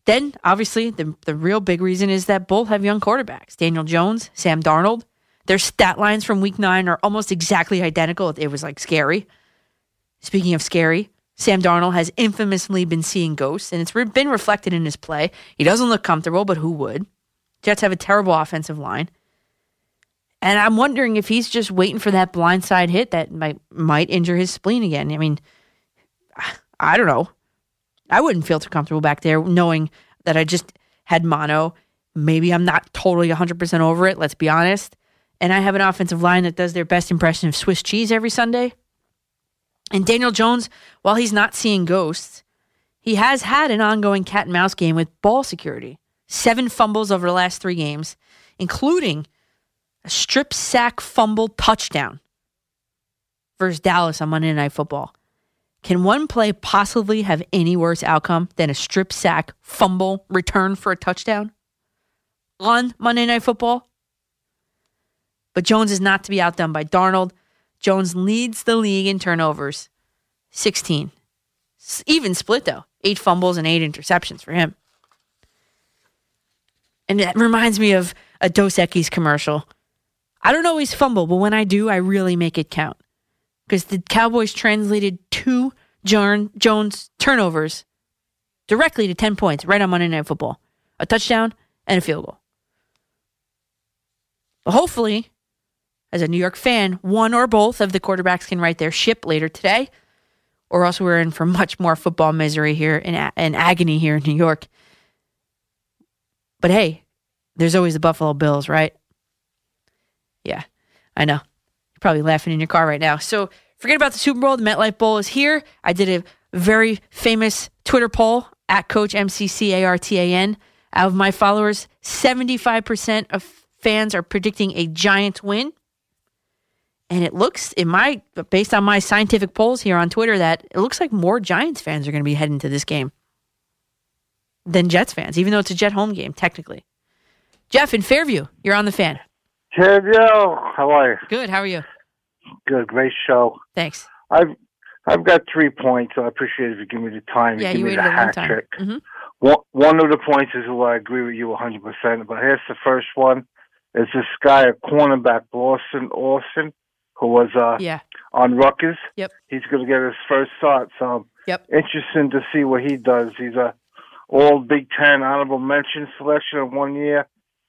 Then, obviously, the, the real big reason is that both have young quarterbacks Daniel Jones, Sam Darnold. Their stat lines from week nine are almost exactly identical. It was like scary. Speaking of scary, Sam Darnold has infamously been seeing ghosts, and it's been reflected in his play. He doesn't look comfortable, but who would? Jets have a terrible offensive line. And I'm wondering if he's just waiting for that blindside hit that might might injure his spleen again. I mean, I don't know. I wouldn't feel too comfortable back there knowing that I just had mono. Maybe I'm not totally 100% over it, let's be honest. And I have an offensive line that does their best impression of Swiss cheese every Sunday. And Daniel Jones, while he's not seeing ghosts, he has had an ongoing cat and mouse game with ball security. Seven fumbles over the last three games, including a strip sack fumble touchdown versus Dallas on Monday Night Football. Can one play possibly have any worse outcome than a strip sack fumble return for a touchdown on Monday Night Football? But Jones is not to be outdone by Darnold. Jones leads the league in turnovers, 16. Even split, though. Eight fumbles and eight interceptions for him. And that reminds me of a Dos Equis commercial. I don't always fumble, but when I do, I really make it count. Because the Cowboys translated two Jones turnovers directly to 10 points right on Monday Night Football a touchdown and a field goal. But hopefully, as a New York fan, one or both of the quarterbacks can right their ship later today, or else we're in for much more football misery here and, and agony here in New York. But hey, there's always the Buffalo Bills, right? Yeah, I know. You're probably laughing in your car right now. So forget about the Super Bowl. The MetLife Bowl is here. I did a very famous Twitter poll at Coach MCCARTAN. Out of my followers, 75% of fans are predicting a Giants win. And it looks, in my based on my scientific polls here on Twitter, that it looks like more Giants fans are going to be heading to this game than Jets fans, even though it's a Jet home game, technically. Jeff in Fairview, you're on the fan. Ted, yo, how are you? Good. How are you? Good, great show. Thanks. I've I've got three points. So I appreciate if you give me the time. to Yeah, give you me the a long hat time. trick. hmm One, one of the points is where I agree with you 100%. But here's the first one: is this guy, a cornerback, Blessuan Austin, who was uh, Yeah. on Rutgers. Yep. He's going to get his first start. So Yep. interesting to see what he does. He's a all Big Ten honorable mention selection in one year.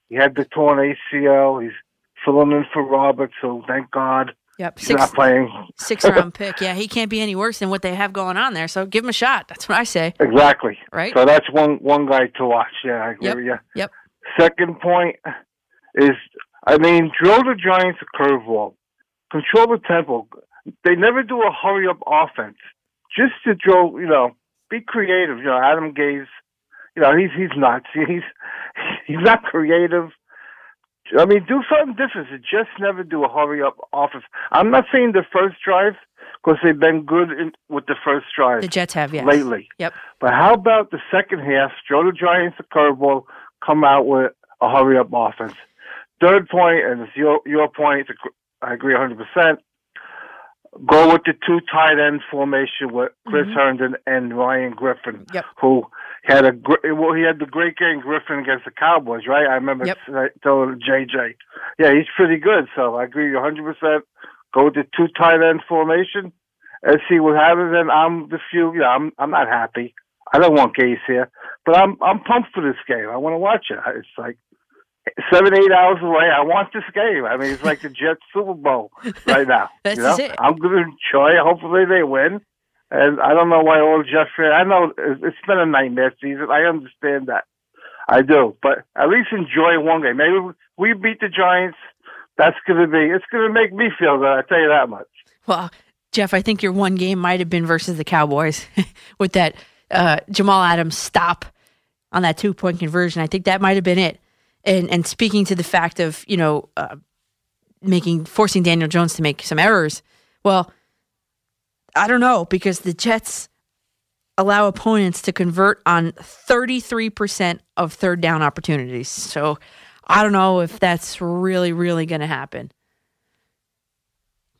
He had the torn ACL. He's filling in for Robert, so thank God Yep. he's Six, not playing. six round pick. Yeah, he can't be any worse than what they have going on there. So give him a shot. That's what I say. Exactly. Right. So that's one one guy to watch. Yeah, I agree Yep. with you. Yep. Second point is, I mean, drill the Giants a curveball, control the tempo. They never do a hurry up offense. Just to drill, you know, be creative. You know, Adam Gase, you know, he's he's nuts. He's he's not creative. I mean, do something different. Just never do a hurry up offense. I'm not saying the first drive because they've been good in, with the first drive. The Jets have, yes. lately. Yep. But how about the second half? Throw the Giants a curveball, come out with a hurry up offense. Third point, and it's your your point. I agree 100. Go with the two tight end formation with Chris Mhm. Herndon and Ryan Griffin, Yep. who had a well, he had the great game Griffin against the Cowboys, right? I remember Yep. telling JJ, yeah, he's pretty good. So I agree 100. percent Go with the two tight end formation and see what happens. And I'm the few, you know, I'm I'm not happy. I don't want Gase here, but I'm I'm pumped for this game. I want to watch it. It's like seven, eight hours away. I want this game. I mean, it's like the Jets Super Bowl right now. This you know? it. I'm going to enjoy it. Hopefully they win. And I don't know why all Jets fans. I know it's it's been a nightmare season. I understand that. I do, but at least enjoy one game. Maybe we beat the Giants. That's going to be. It's going to make me feel good. I tell you that much. Well, Jeff, I think your one game might have been versus the Cowboys with that uh, Jamal Adams stop on that two point conversion. I think that might have been it. And and speaking to the fact of you know uh, making forcing Daniel Jones to make some errors, well, I don't know because the Jets allow opponents to convert on 33% of third down opportunities. So I don't know if that's really, really going to happen.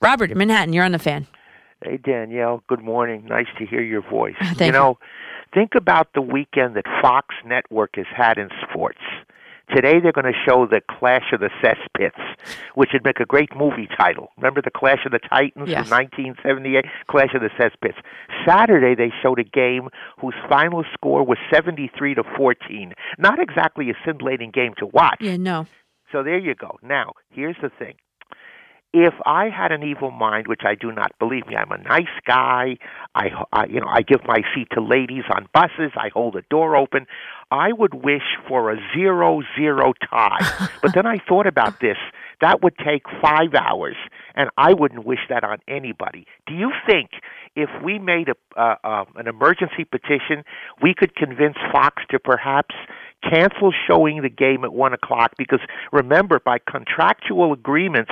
Robert in Manhattan, you're on the fan. Hey, Danielle. Good morning. Nice to hear your voice. You you. know, think about the weekend that Fox Network has had in sports. Today they're going to show the Clash of the Cesspits, which would make a great movie title. Remember the Clash of the Titans Yes. from 1978? Clash of the Cesspits. Saturday they showed a game whose final score was 73 to 14. Not exactly a scintillating game to watch. Yeah, no. So there you go. Now, here's the thing. If I had an evil mind, which I do not, believe me, I'm a nice guy. I, I, you know, I give my seat to ladies on buses. I hold the door open. I would wish for a zero-zero tie. but then I thought about this. That would take five hours, and I wouldn't wish that on anybody. Do you think if we made a uh, uh, an emergency petition, we could convince Fox to perhaps cancel showing the game at one o'clock? Because remember, by contractual agreements,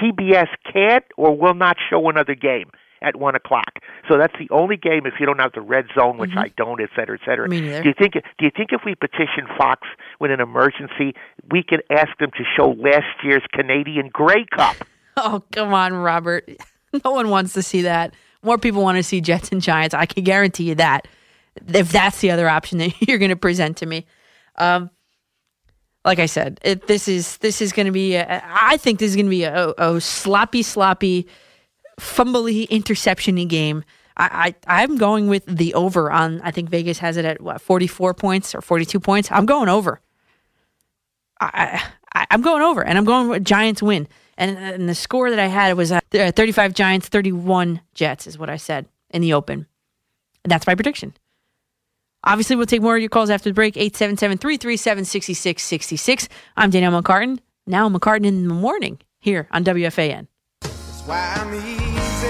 CBS can't or will not show another game. at one o'clock. So that's the only game if you don't have the red zone, which Mhm. I don't, et cetera, et cetera. Me neither. Do you think? Do you think if we petition Fox with an emergency, we can ask them to show last year's Canadian Grey Cup? Oh, come on, Robert. No one wants to see that. More people want to see Jets and Giants. I can guarantee you that. If that's the other option that you're going to present to me. Um, like I said, it, this is this is going to be. A, I think this is going to be a, a sloppy, sloppy, fumbly, interceptiony game. I, I I'm going with the over on. I think Vegas has it at what 44 points or 42 points. I'm going over. I, I I'm going over, and I'm going with Giants win. And, and the score that I had was uh, 35 Giants, 31 Jets, is what I said in the open. And that's my prediction. Obviously, we'll take more of your calls after the break. 877 337 6666. I'm Danielle McCartan. Now McCartan in the morning here on WFAN. Why I'm easy.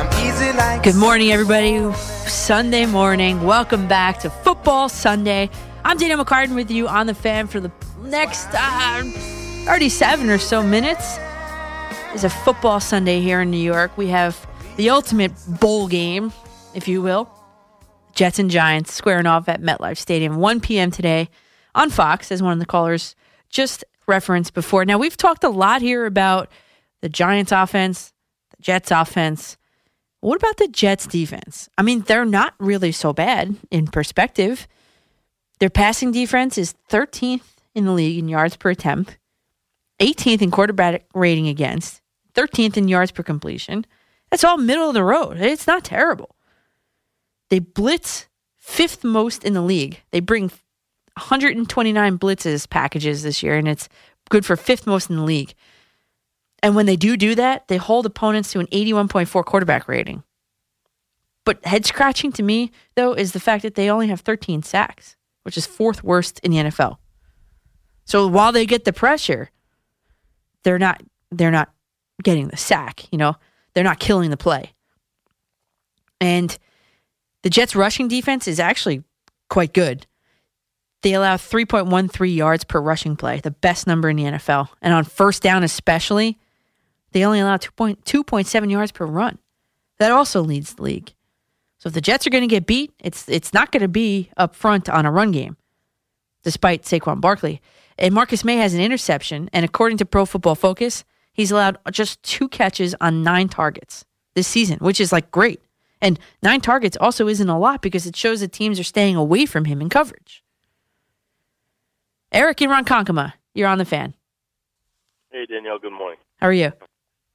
I'm easy like Good morning, everybody. Sunday morning. Welcome back to Football Sunday. I'm Daniel McCartan with you on the fan for the next uh, 37 or so minutes. It's a football Sunday here in New York. We have the ultimate bowl game, if you will. Jets and Giants squaring off at MetLife Stadium, 1 p.m. today on Fox, as one of the callers just referenced before. Now, we've talked a lot here about the Giants offense, the Jets offense. What about the Jets defense? I mean, they're not really so bad in perspective. Their passing defense is 13th in the league in yards per attempt, 18th in quarterback rating against, 13th in yards per completion. That's all middle of the road. It's not terrible. They blitz fifth most in the league. They bring 129 blitzes packages this year, and it's good for fifth most in the league. And when they do do that, they hold opponents to an 81.4 quarterback rating. But head scratching to me, though, is the fact that they only have 13 sacks, which is fourth worst in the NFL. So while they get the pressure, they're not they're not getting the sack, you know. They're not killing the play. And the Jets rushing defense is actually quite good. They allow 3.13 yards per rushing play, the best number in the NFL. And on first down especially, they only allow 2.2.7 yards per run. That also leads the league. So if the Jets are going to get beat, it's it's not going to be up front on a run game, despite Saquon Barkley. And Marcus Maye has an interception, and according to Pro Football Focus, he's allowed just two catches on nine targets this season, which is like great. And nine targets also isn't a lot because it shows that teams are staying away from him in coverage. Eric in Ronkonkoma, you're on the fan. Hey, Danielle, good morning. How are you?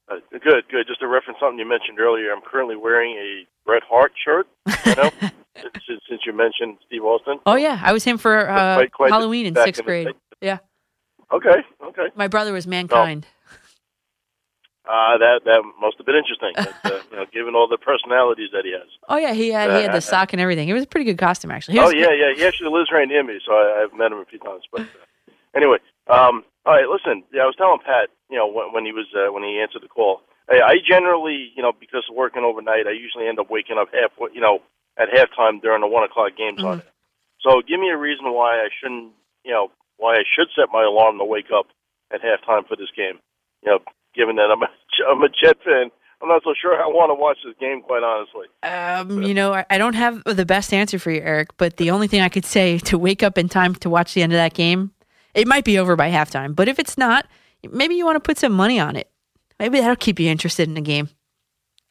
Uh, good, good. Just to reference something you mentioned earlier, I'm currently wearing a Bret Hart shirt, you know, since, since you mentioned Steve Austin. Oh yeah, I was him for uh, Quite- quite Halloween in sixth grade. Yeah, Okay, okay. my brother was Mankind. Uh, that that must have been interesting, but, uh, you know, given all the personalities that he has. Oh yeah, he had he had the sock and everything. It was a pretty good costume actually. He oh yeah, yeah. He actually lives right near me, so I, I've met him a few times. But uh, anyway, um, all right. Listen, yeah, I was telling Pat, you know, when, when he was uh, when he answered the call, I, I generally, you know, because of working overnight, I usually end up waking up half, you know, at halftime during the one o'clock games on it. So give me a reason why I shouldn't, you know, why I should set my alarm to wake up at halftime for this game. You know, given that I'm a, I'm a Jet fan, I'm not so sure I want to watch this game, quite honestly. Um, you know, I- I don't have the best answer for you, Eric, but the only thing I could say to wake up in time to watch the end of that game, it might be over by halftime. But if it's not, maybe you want to put some money on it. Maybe that'll keep you interested in the game.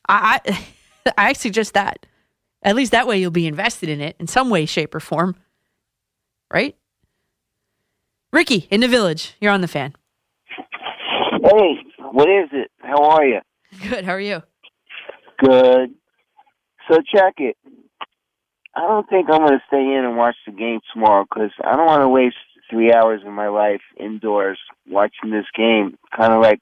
I, I, I suggest that. At least that way you'll be invested in it in some way, shape, or form. Right? Ricky in the village, you're on the fan. Hey, what is it? How are you? Good. How are you? Good. So check it. I don't think I'm going to stay in and watch the game tomorrow because I don't want to waste three hours of my life indoors watching this game. Kind of like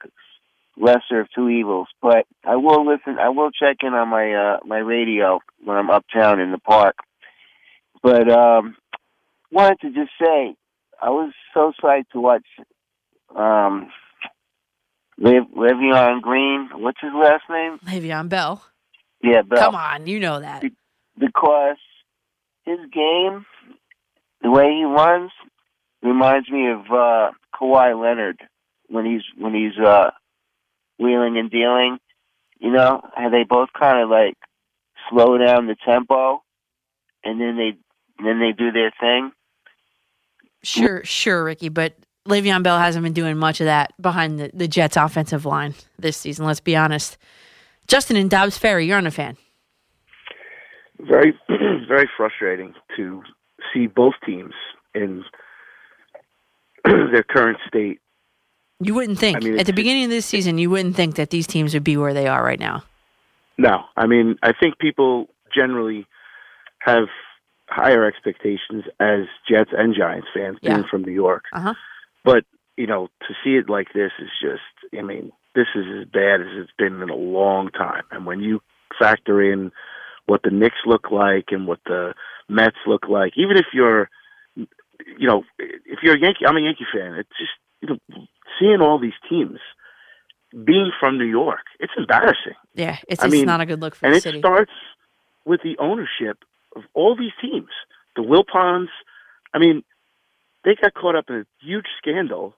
lesser of two evils. But I will listen. I will check in on my uh, my radio when I'm uptown in the park. But um, wanted to just say I was so psyched to watch um, Lev- Le'Veon Green. What's his last name? Le'Veon Bell. Yeah, Bell. Come on, you know that. Because his game, the way he runs, reminds me of uh, Kawhi Leonard when he's when he's uh wheeling and dealing. You know, how they both kind of like slow down the tempo, and then they then they do their thing. Sure, sure, Ricky, but Le'Veon Bell hasn't been doing much of that behind the, the Jets' offensive line this season. Let's be honest. Justin and Dobbs Ferry, you're on a fan. very very frustrating to see both teams in their current state. You wouldn't think I mean, at the beginning of this season, you wouldn't think that these teams would be where they are right now. No, I mean I think people generally have higher expectations as Jets and Giants fans being from New York. Uh-huh. But, you know, to see it like this is just I mean, this is as bad as it's been in a long time. And when you factor in what the Knicks look like and what the Mets look like, even if you're you know, if you're a Yankee I'm a Yankee fan, it's just you know seeing all these teams being from New York, it's embarrassing. Yeah, it's, I it's mean, not a good look for and the it city. starts with the ownership of all these teams. The Wilpons, I mean, they got caught up in a huge scandal,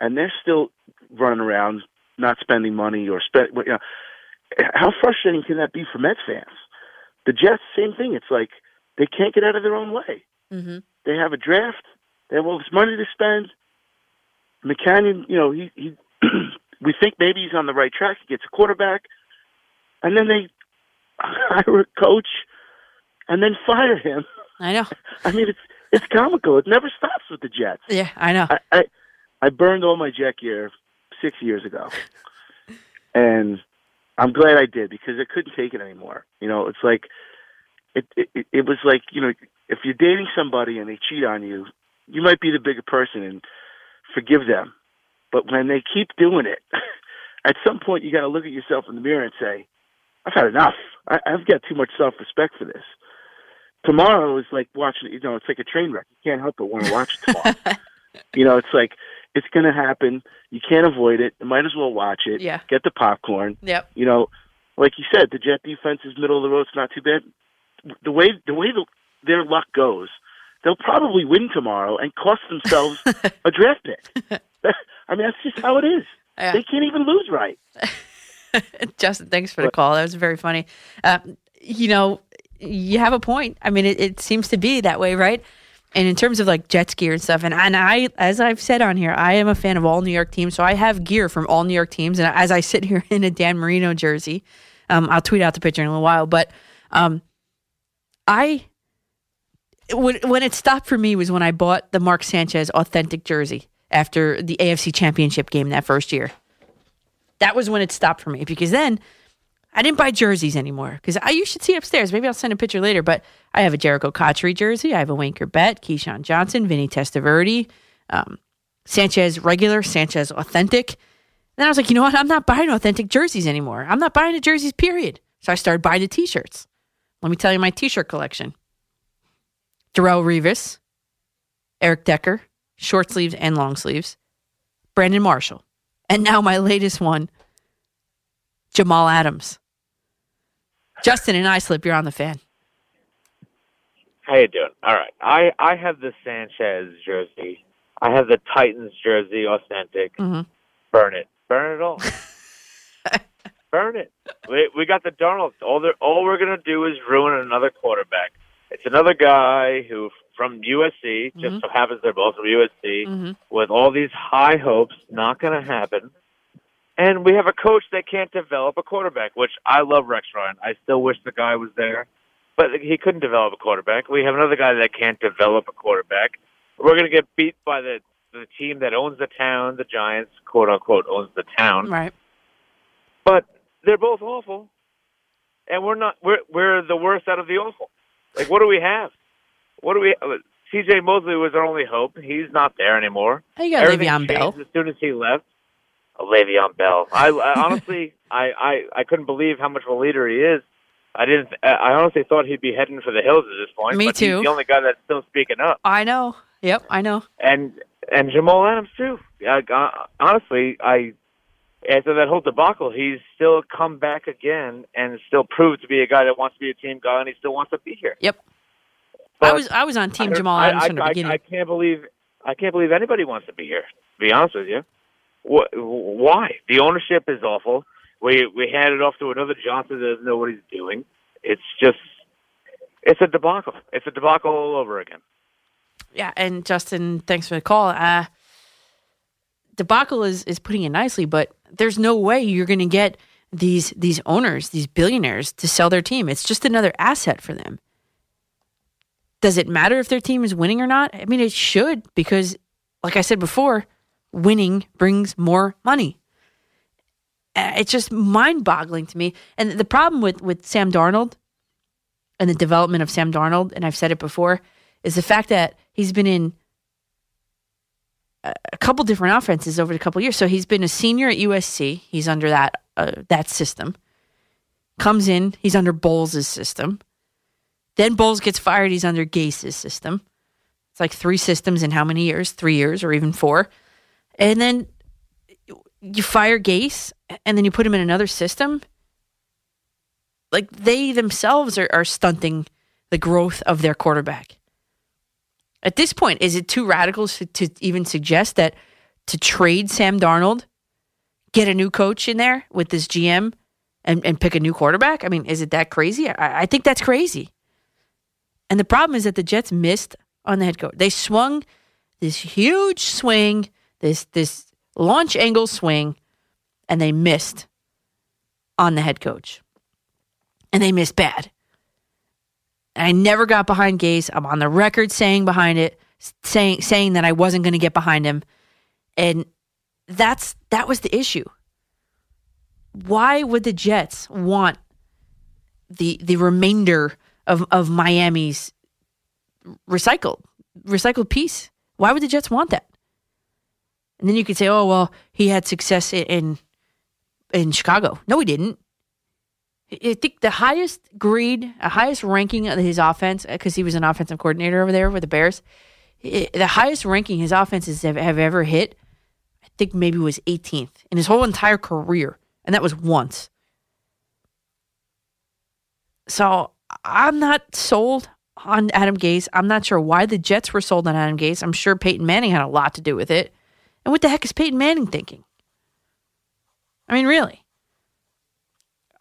and they're still running around not spending money or spend. You know, how frustrating can that be for Mets fans? The Jets, same thing. It's like they can't get out of their own way. Mm-hmm. They have a draft. They have all this money to spend. Maccagnan, you know, he, he we think maybe he's on the right track. He gets a quarterback, and then they hire a coach, and then fire him. I know. I mean, it's it's comical. It never stops with the Jets. Yeah, I know. I I, I burned all my Jet gear six years ago, and I'm glad I did because I couldn't take it anymore. You know, it's like it it, it was like you know if you're dating somebody and they cheat on you, you might be the bigger person and forgive them, but when they keep doing it, at some point you got to look at yourself in the mirror and say, I've had enough. I, I've got too much self respect for this. Tomorrow is like watching, you know, it's like a train wreck. You can't help but want to watch it tomorrow. you know, it's like it's going to happen. You can't avoid it. You might as well watch it. Yeah. Get the popcorn. Yep. You know, like you said, the Jet defense is middle of the road. It's not too bad. The way the way the, their luck goes, they'll probably win tomorrow and cost themselves a draft pick. I mean, that's just how it is. Yeah. They can't even lose right. Justin, thanks for the call. That was very funny. Uh, you know, you have a point. I mean, it, it seems to be that way, right? And in terms of like jet gear and stuff, and, and I, as I've said on here, I am a fan of all New York teams. So I have gear from all New York teams. And as I sit here in a Dan Marino jersey, um, I'll tweet out the picture in a little while. But um, I, when, when it stopped for me was when I bought the Mark Sanchez authentic jersey after the AFC Championship game that first year. That was when it stopped for me because then I didn't buy jerseys anymore because I you should see upstairs. Maybe I'll send a picture later. But I have a Jericho Cotchery jersey. I have a Wayne Chrebet, Keyshawn Johnson, Vinny Testaverde, um, Sanchez regular, Sanchez authentic. Then I was like, you know what? I'm not buying authentic jerseys anymore. I'm not buying the jerseys. Period. So I started buying the T-shirts. Let me tell you my T-shirt collection: Darrelle Revis, Eric Decker, short sleeves and long sleeves, Brandon Marshall, and now my latest one, Jamal Adams. Justin and Islip. You're on the fan. How you doing? All right. I I have the Sanchez jersey. I have the Titans jersey, authentic. Mm-hmm. Burn it. Burn it all. Burn it. We we got the Donald. All all we're gonna do is ruin another quarterback. It's another guy who from USC, just Mhm. so happens they're both from USC, Mhm. with all these high hopes, not gonna happen. And we have a coach that can't develop a quarterback, which I love Rex Ryan. I still wish the guy was there, but he couldn't develop a quarterback. We have another guy that can't develop a quarterback. We're going to get beat by the the team that owns the town, the Giants, quote unquote, owns the town. Right. But they're both awful, and we're not. We're we're the worst out of the awful. Like, what do we have? What do we? uh, C.J. Mosley was our only hope. He's not there anymore. Oh, you got Le'Veon Bell. As soon as he left, oh, Le'Veon Bell. I, I honestly, I, I, I couldn't believe how much of a leader he is. I didn't. I honestly thought he'd be heading for the hills at this point. Me but too. He's the only guy that's still speaking up, I know. Yep, I know. and and Jamal Adams too. Uh, honestly, I after that whole debacle, he's still come back again and still proved to be a guy that wants to be a team guy, and he still wants to be here. Yep. But I was I was on Team I Jamal I- Adams I, from the I, beginning. I can't believe I can't believe anybody wants to be here. To be honest with you, What? Why? The ownership is awful. We we handed it off to another Johnson that doesn't know what he's doing. It's just, it's a debacle. It's a debacle all over again. Yeah, and Justin, thanks for the call. Uh, debacle is is putting it nicely, but there's no way you're going to get these these owners, these billionaires, to sell their team. It's just another asset for them. Does it matter if their team is winning or not? I mean, it should because, like I said before, winning brings more money. Uh, It's just mind boggling to me. And the problem with with Sam Darnold and the development of Sam Darnold, and I've said it before, is the fact that he's been in a couple different offenses over the couple years. So he's been a senior at USC. He's under that uh, that system. Comes in, he's under Bowles' system. Then Bowles gets fired. He's under Gase's system. It's like three systems in how many years? Three years or even four. And then you fire Gase, and then you put him in another system. Like they themselves are, are stunting the growth of their quarterback. At this point, is it too radical to, to even suggest that to trade Sam Darnold, get a new coach in there with this GM, and, and pick a new quarterback? I mean, is it that crazy? I, I think that's crazy. And the problem is that the Jets missed on the head coach. They swung this huge swing, this this launch angle swing, and they missed on the head coach. And they missed bad. And I never got behind Gase. I'm on the record saying behind it, saying saying that I wasn't going to get behind him. And that's that was the issue. Why would the Jets want the the remainder of, of Miami's recycled recycled piece? Why would the Jets want that? And then you could say, "Oh well, he had success in in, Chicago." No, he didn't. I think the highest grade, the highest ranking of his offense, uh, because he was an offensive coordinator over there with the Bears. The highest ranking his offenses have, have ever hit, I think maybe was 18th in his whole entire career, and that was once. So I'm not sold on Adam Gase. I'm not sure why the Jets were sold on Adam Gase. I'm sure Peyton Manning had a lot to do with it. And what the heck is Peyton Manning thinking? I mean, really.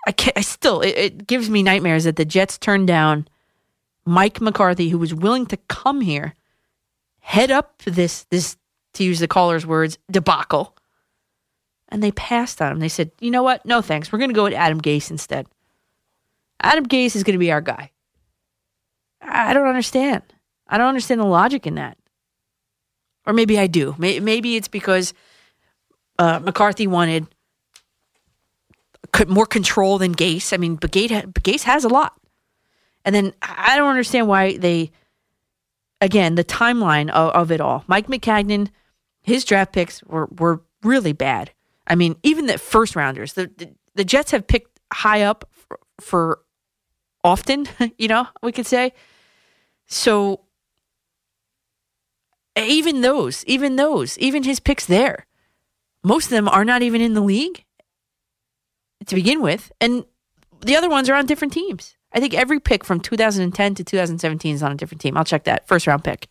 I can't, I still, it, it gives me nightmares that the Jets turned down Mike McCarthy, who was willing to come here, head up this, this, to use the caller's words, debacle. And they passed on him. They said, you know what? No thanks. We're going to go with Adam Gase instead. Adam Gase is going to be our guy. I don't understand. I don't understand the logic in that. Or maybe I do. Maybe it's because uh, McCarthy wanted more control than Gase. I mean, but Gase, has a lot. And then I don't understand why they, again, the timeline of, of it all. Mike Maccagnan, his draft picks were, were really bad. I mean, even the first rounders, the, the, the Jets have picked high up for, for often, you know, we could say. So even those, even those, even his picks there, most of them are not even in the league to begin with. And the other ones are on different teams. I think every pick from 2010 to 2017 is on a different team. I'll check that. First round pick.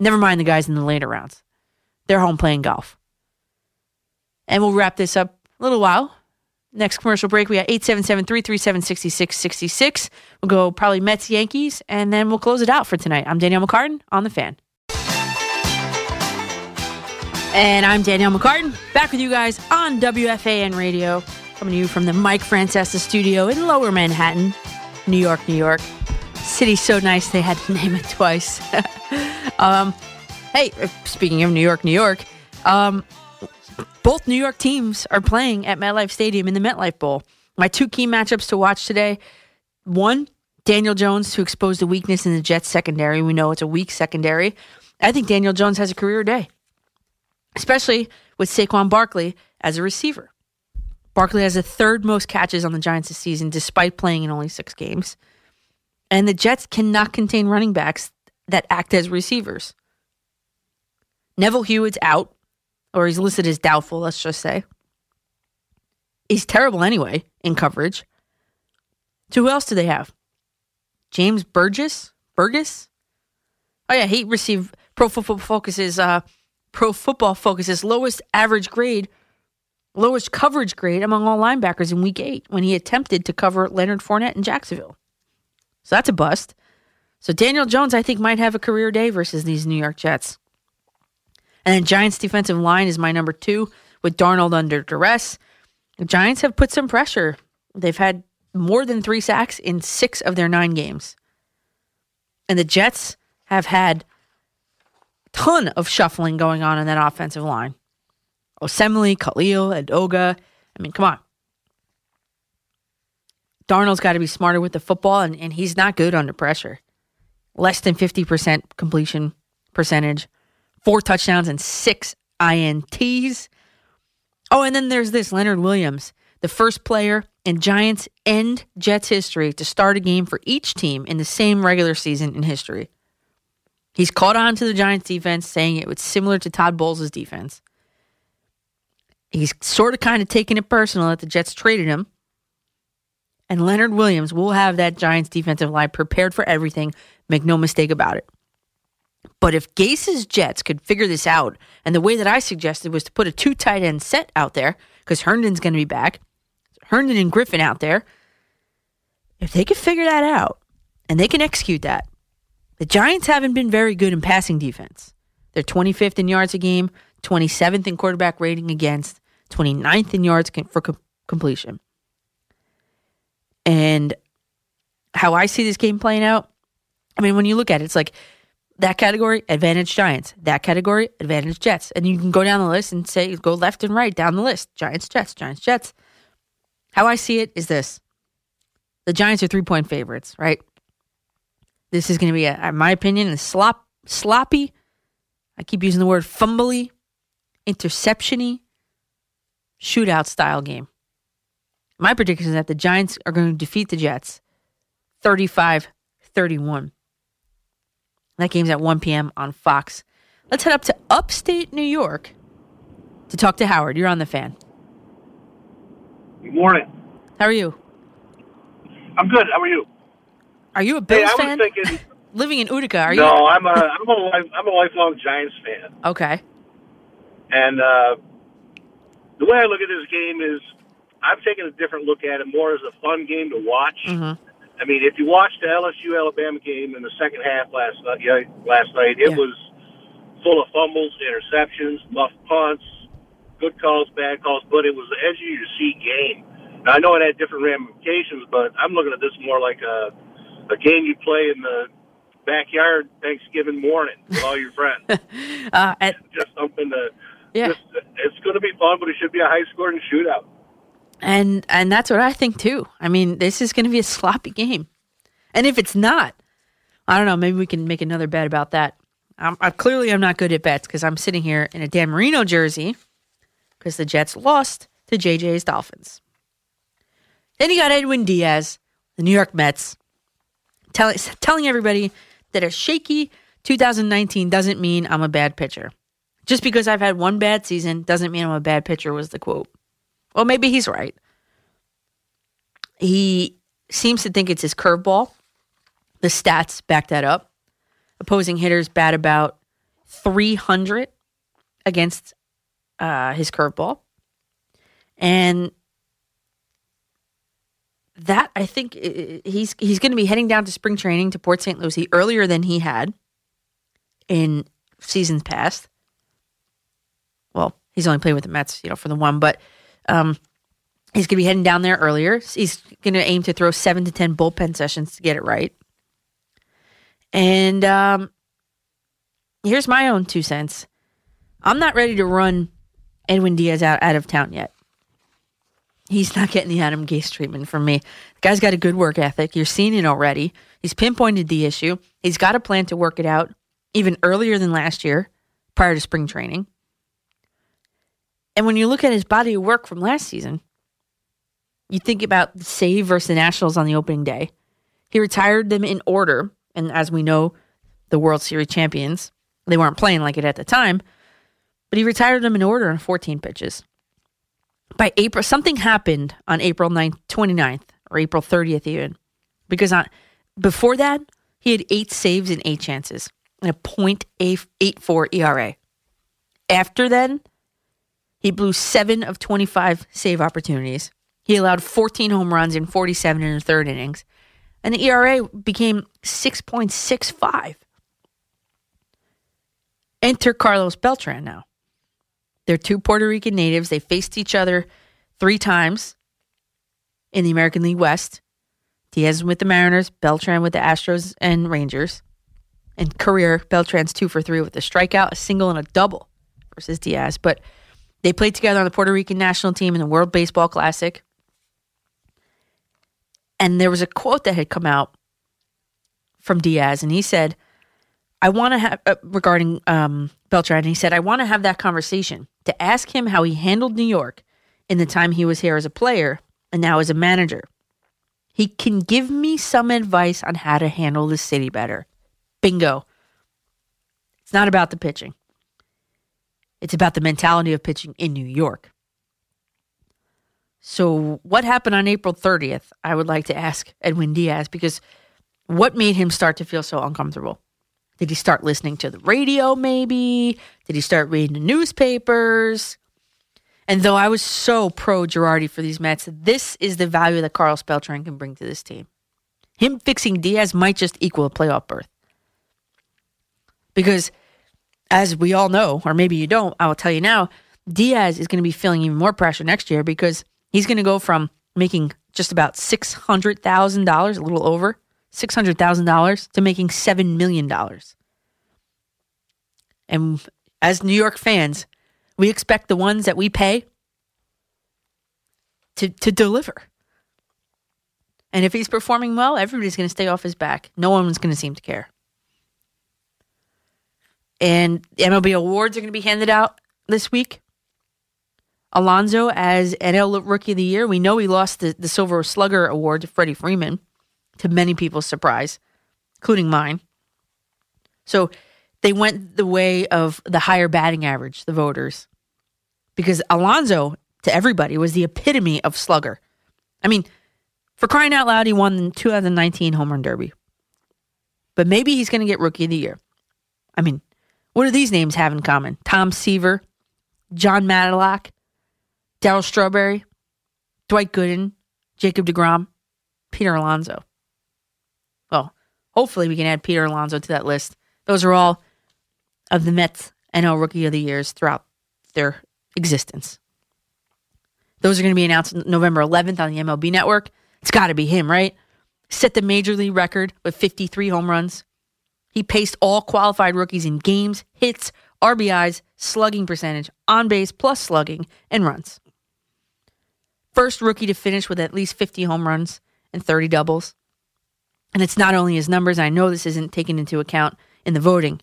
Never mind the guys in the later rounds. They're home playing golf. And we'll wrap this up a little while. Next commercial break, we got 877 337 6666. We'll go probably Mets, Yankees, and then we'll close it out for tonight. I'm Danielle McCartan on The Fan. And I'm Danielle McCartan, back with you guys on WFAN Radio, coming to you from the Mike Francesa studio in Lower Manhattan, New York, New York. City so nice they had to name it twice. um, hey, speaking of New York, New York, um, both New York teams are playing at MetLife Stadium in the MetLife Bowl. My two key matchups to watch today one, Daniel Jones to expose the weakness in the Jets secondary. We know it's a weak secondary. I think Daniel Jones has a career day, especially with Saquon Barkley as a receiver. Barkley has the third most catches on the Giants this season, despite playing in only six games. And the Jets cannot contain running backs that act as receivers. Neville Hewitt's out, or he's listed as doubtful, let's just say. He's terrible anyway in coverage. So who else do they have? James Burgess? Burgess? Oh yeah, he received Pro Football Focus's uh, Pro Football Focus's lowest average grade, lowest coverage grade among all linebackers in Week Eight when he attempted to cover Leonard Fournette in Jacksonville. So that's a bust. So Daniel Jones, I think, might have a career day versus these New York Jets. And then Giants defensive line is my number two with Darnold under duress. The Giants have put some pressure. They've had more than three sacks in six of their nine games. And the Jets have had ton of shuffling going on in that offensive line. Osemele, Kalil, Edoga. I mean, come on. Darnold's got to be smarter with the football, and, and he's not good under pressure. Less than 50% completion percentage, four touchdowns and six INTs. Oh, and then there's this Leonard Williams, the first player in Giants and Jets history to start a game for each team in the same regular season in history. He's caught on to the Giants defense, saying it was similar to Todd Bowles' defense. He's sort of kind of taking it personal that the Jets traded him. And Leonard Williams will have that Giants defensive line prepared for everything. Make no mistake about it. But if Gase's Jets could figure this out, and the way that I suggested was to put a two tight end set out there, because Herndon's going to be back, Herndon and Griffin out there, if they could figure that out and they can execute that, the Giants haven't been very good in passing defense. They're 25th in yards a game, 27th in quarterback rating against, 29th in yards for com- completion. And how I see this game playing out, I mean, when you look at it, it's like that category, advantage Giants. That category, advantage Jets. And you can go down the list and say, go left and right down the list Giants, Jets, Giants, Jets. How I see it is this the Giants are three point favorites, right? This is going to be, a, in my opinion, a slop, sloppy, I keep using the word fumbly, interceptiony, shootout style game. My prediction is that the Giants are going to defeat the Jets 35 31. That game's at 1 p.m. on Fox. Let's head up to upstate New York to talk to Howard. You're on the fan. Good morning. How are you? I'm good. How are you? Are you a Bills hey, fan? thinking. Living in Utica, are no, you? No, I'm a I'm a life, I'm a lifelong Giants fan, Okay. and uh, the way I look at this game is I've taken a different look at it more as a fun game to watch. Mm-hmm. I mean, if you watched the LSU Alabama game in the second half last night, yeah, last night it Yeah. was full of fumbles, interceptions, muffed punts, good calls, bad calls, but it was the edge of your seat game. Now, I know it had different ramifications, but I'm looking at this more like a a game you play in the backyard Thanksgiving morning with all your friends. Uh, and, just something to. Yeah. Just, it's going to be fun, but it should be a high scoring shootout. and and that's what I think too. I mean, this is going to be a sloppy game, and if it's not, I don't know. Maybe we can make another bet about that. I'm, I clearly I'm not good at bets because I'm sitting here in a Dan Marino jersey because the Jets lost to JJ's Dolphins. Then you got Edwin Diaz, the New York Mets, tell, telling everybody that a shaky 2019 doesn't mean I'm a bad pitcher. Just because I've had one bad season doesn't mean I'm a bad pitcher, was the quote. Well, maybe he's right. He seems to think it's his curveball. The stats back that up. Opposing hitters bat about 300 against uh, his curveball. And that I think he's he's going to be heading down to spring training to Port St. Lucie earlier than he had in seasons past. Well, he's only played with the Mets, you know, for the one, but um, he's going to be heading down there earlier. He's going to aim to throw seven to ten bullpen sessions to get it right. And um, here's my own two cents. I'm not ready to run Edwin Diaz out, out of town yet. He's not getting the Adam Gase treatment from me. The guy's got a good work ethic. You're seeing it already. He's pinpointed the issue. He's got a plan to work it out even earlier than last year, prior to spring training. And when you look at his body of work from last season, you think about the save versus the Nationals on the opening day. He retired them in order. And as we know, the World Series champions, they weren't playing like it at the time, but he retired them in order on 14 pitches. By April, something happened on April 9th, 29th, or April 30th, even. Because on, before that, he had eight saves and eight chances and a .84 ERA. After then, he blew seven of 25 save opportunities. He allowed 14 home runs in 47 in the third innings, and the ERA became 6.65. Enter Carlos Beltran now. They're two Puerto Rican natives. They faced each other three times in the American League West. Diaz with the Mariners, Beltran with the Astros and Rangers. And career, Beltran's two for three with a strikeout, a single, and a double versus Diaz. But they played together on the Puerto Rican national team in the World Baseball Classic. And there was a quote that had come out from Diaz, and he said, I want to have, uh, regarding um, Beltran, he said, I want to have that conversation to ask him how he handled New York in the time he was here as a player and now as a manager. He can give me some advice on how to handle the city better. Bingo. It's not about the pitching, it's about the mentality of pitching in New York. So, what happened on April 30th? I would like to ask Edwin Diaz because what made him start to feel so uncomfortable? Did he start listening to the radio, maybe? Did he start reading the newspapers? And though I was so pro Girardi for these Mets, this is the value that Carl Beltran can bring to this team. Him fixing Diaz might just equal a playoff berth. Because, as we all know, or maybe you don't, I will tell you now, Diaz is going to be feeling even more pressure next year because he's going to go from making just about $600,000, a little over $600,000, to making $7 million. And as New York fans, we expect the ones that we pay to, to deliver. And if he's performing well, everybody's going to stay off his back. No one's going to seem to care. And the MLB awards are going to be handed out this week. Alonso as NL Rookie of the Year. We know he lost the, the Silver Slugger Award to Freddie Freeman, to many people's surprise, including mine. So they went the way of the higher batting average, the voters, because Alonso, to everybody, was the epitome of slugger. I mean, for crying out loud, he won the 2019 Home Run Derby. But maybe he's going to get Rookie of the Year. I mean, what do these names have in common? Tom Seaver, Jon Matlack, Darryl Strawberry, Dwight Gooden, Jacob DeGrom, Peter Alonso. Well, hopefully we can add Peter Alonso to that list. Those are all of the Mets NL Rookie of the Years throughout their existence. Those are going to be announced November 11th on the MLB Network. It's got to be him, right? Set the major league record with 53 home runs. He paced all qualified rookies in games, hits, RBIs, slugging percentage, on base plus slugging, and runs. First rookie to finish with at least 50 home runs and 30 doubles. And it's not only his numbers, I know this isn't taken into account in the voting,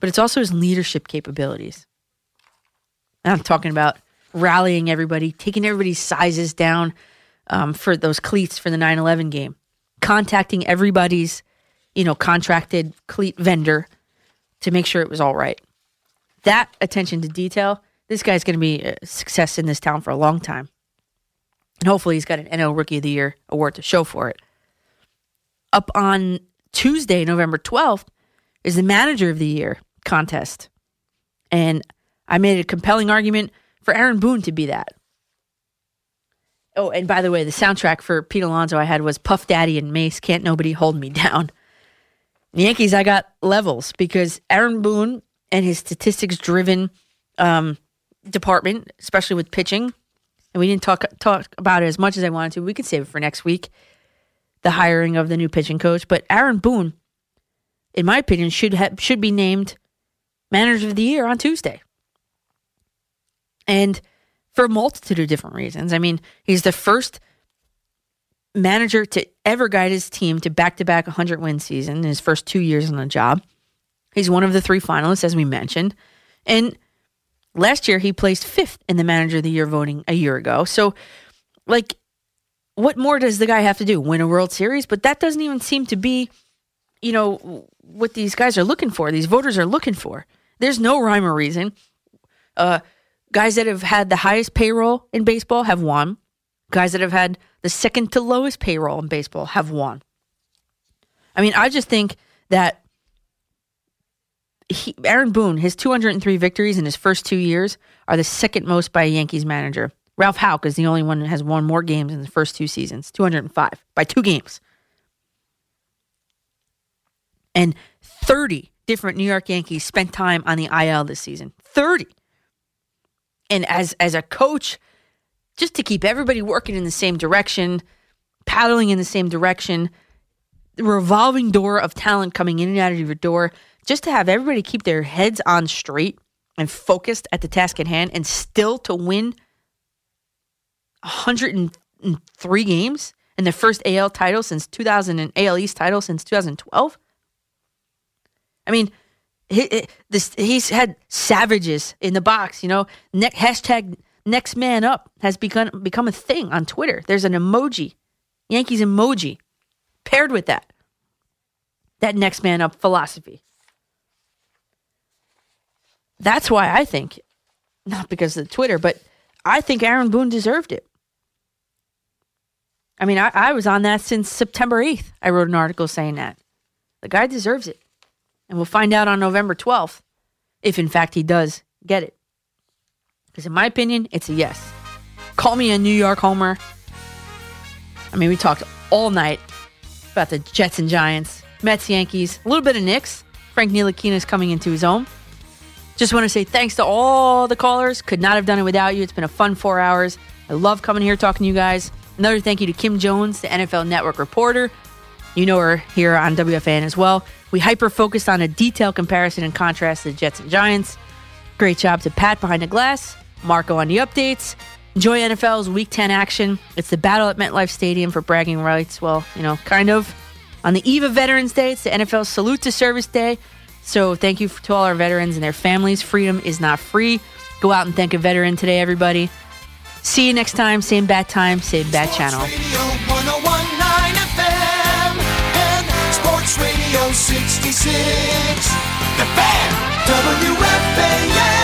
but it's also his leadership capabilities. And I'm talking about rallying everybody, taking everybody's sizes down um, for those cleats for the 9 11 game, contacting everybody's, you know, contracted cleat vendor to make sure it was all right. That attention to detail, this guy's going to be a success in this town for a long time. And hopefully he's got an NL Rookie of the Year award to show for it. Up on Tuesday, November 12th, is the Manager of the Year contest. And I made a compelling argument for Aaron Boone to be that. Oh, and by the way, the soundtrack for Pete Alonso I had was Puff Daddy and Mase, Can't Nobody Hold Me Down. The Yankees, I got levels because Aaron Boone and his statistics driven um, department, especially with pitching, and we didn't talk talk about it as much as I wanted to. We can save it for next week, the hiring of the new pitching coach. But Aaron Boone, in my opinion, should have should be named manager of the year on Tuesday. And for a multitude of different reasons. I mean, he's the first manager to ever guide his team to back to back 100 win season in his first two years on the job. He's one of the three finalists, as we mentioned. And last year, he placed fifth in the manager of the year voting a year ago. So, like, what more does the guy have to do? Win a World Series? But that doesn't even seem to be, you know, what these guys are looking for, these voters are looking for. There's no rhyme or reason. Uh, guys that have had the highest payroll in baseball have won. Guys that have had the second to lowest payroll in baseball have won. I mean, I just think that he, Aaron Boone, his 203 victories in his first two years are the second most by a Yankees manager. Ralph Houk is the only one that has won more games in the first two seasons, 205 by two games. And 30 different New York Yankees spent time on the IL this season. 30. And as as a coach, just to keep everybody working in the same direction, paddling in the same direction, the revolving door of talent coming in and out of your door, just to have everybody keep their heads on straight and focused at the task at hand and still to win 103 games and the first AL title since 2000 and AL East title since 2012. I mean, he, this, he's had savages in the box, you know. Ne- hashtag next man up has become become a thing on Twitter. There's an emoji, Yankees emoji, paired with that. That next man up philosophy. That's why I think, not because of Twitter, but I think Aaron Boone deserved it. I mean, I, I was on that since September 8th. I wrote an article saying that. The guy deserves it. And we'll find out on November 12th if, in fact, he does get it. Because, in my opinion, it's a yes. Call me a New York homer. I mean, we talked all night about the Jets and Giants, Mets, Yankees, a little bit of Knicks. Frank Ntilikina is coming into his own. Just want to say thanks to all the callers. Could not have done it without you. It's been a fun four hours. I love coming here talking to you guys. Another thank you to Kim Jones, the NFL Network reporter. You know her here on WFAN as well. We hyper focused on a detailed comparison and contrast to the Jets and Giants. Great job to Pat behind the glass, Marco on the updates. Enjoy NFL's Week 10 action. It's the battle at MetLife Stadium for bragging rights. Well, you know, kind of. On the eve of Veterans Day, it's the NFL Salute to Service Day. So thank you to all our veterans and their families. Freedom is not free. Go out and thank a veteran today, everybody. See you next time. Same bad time, same bad channel. Oh Sports Radio 66. The Fan, WFAN.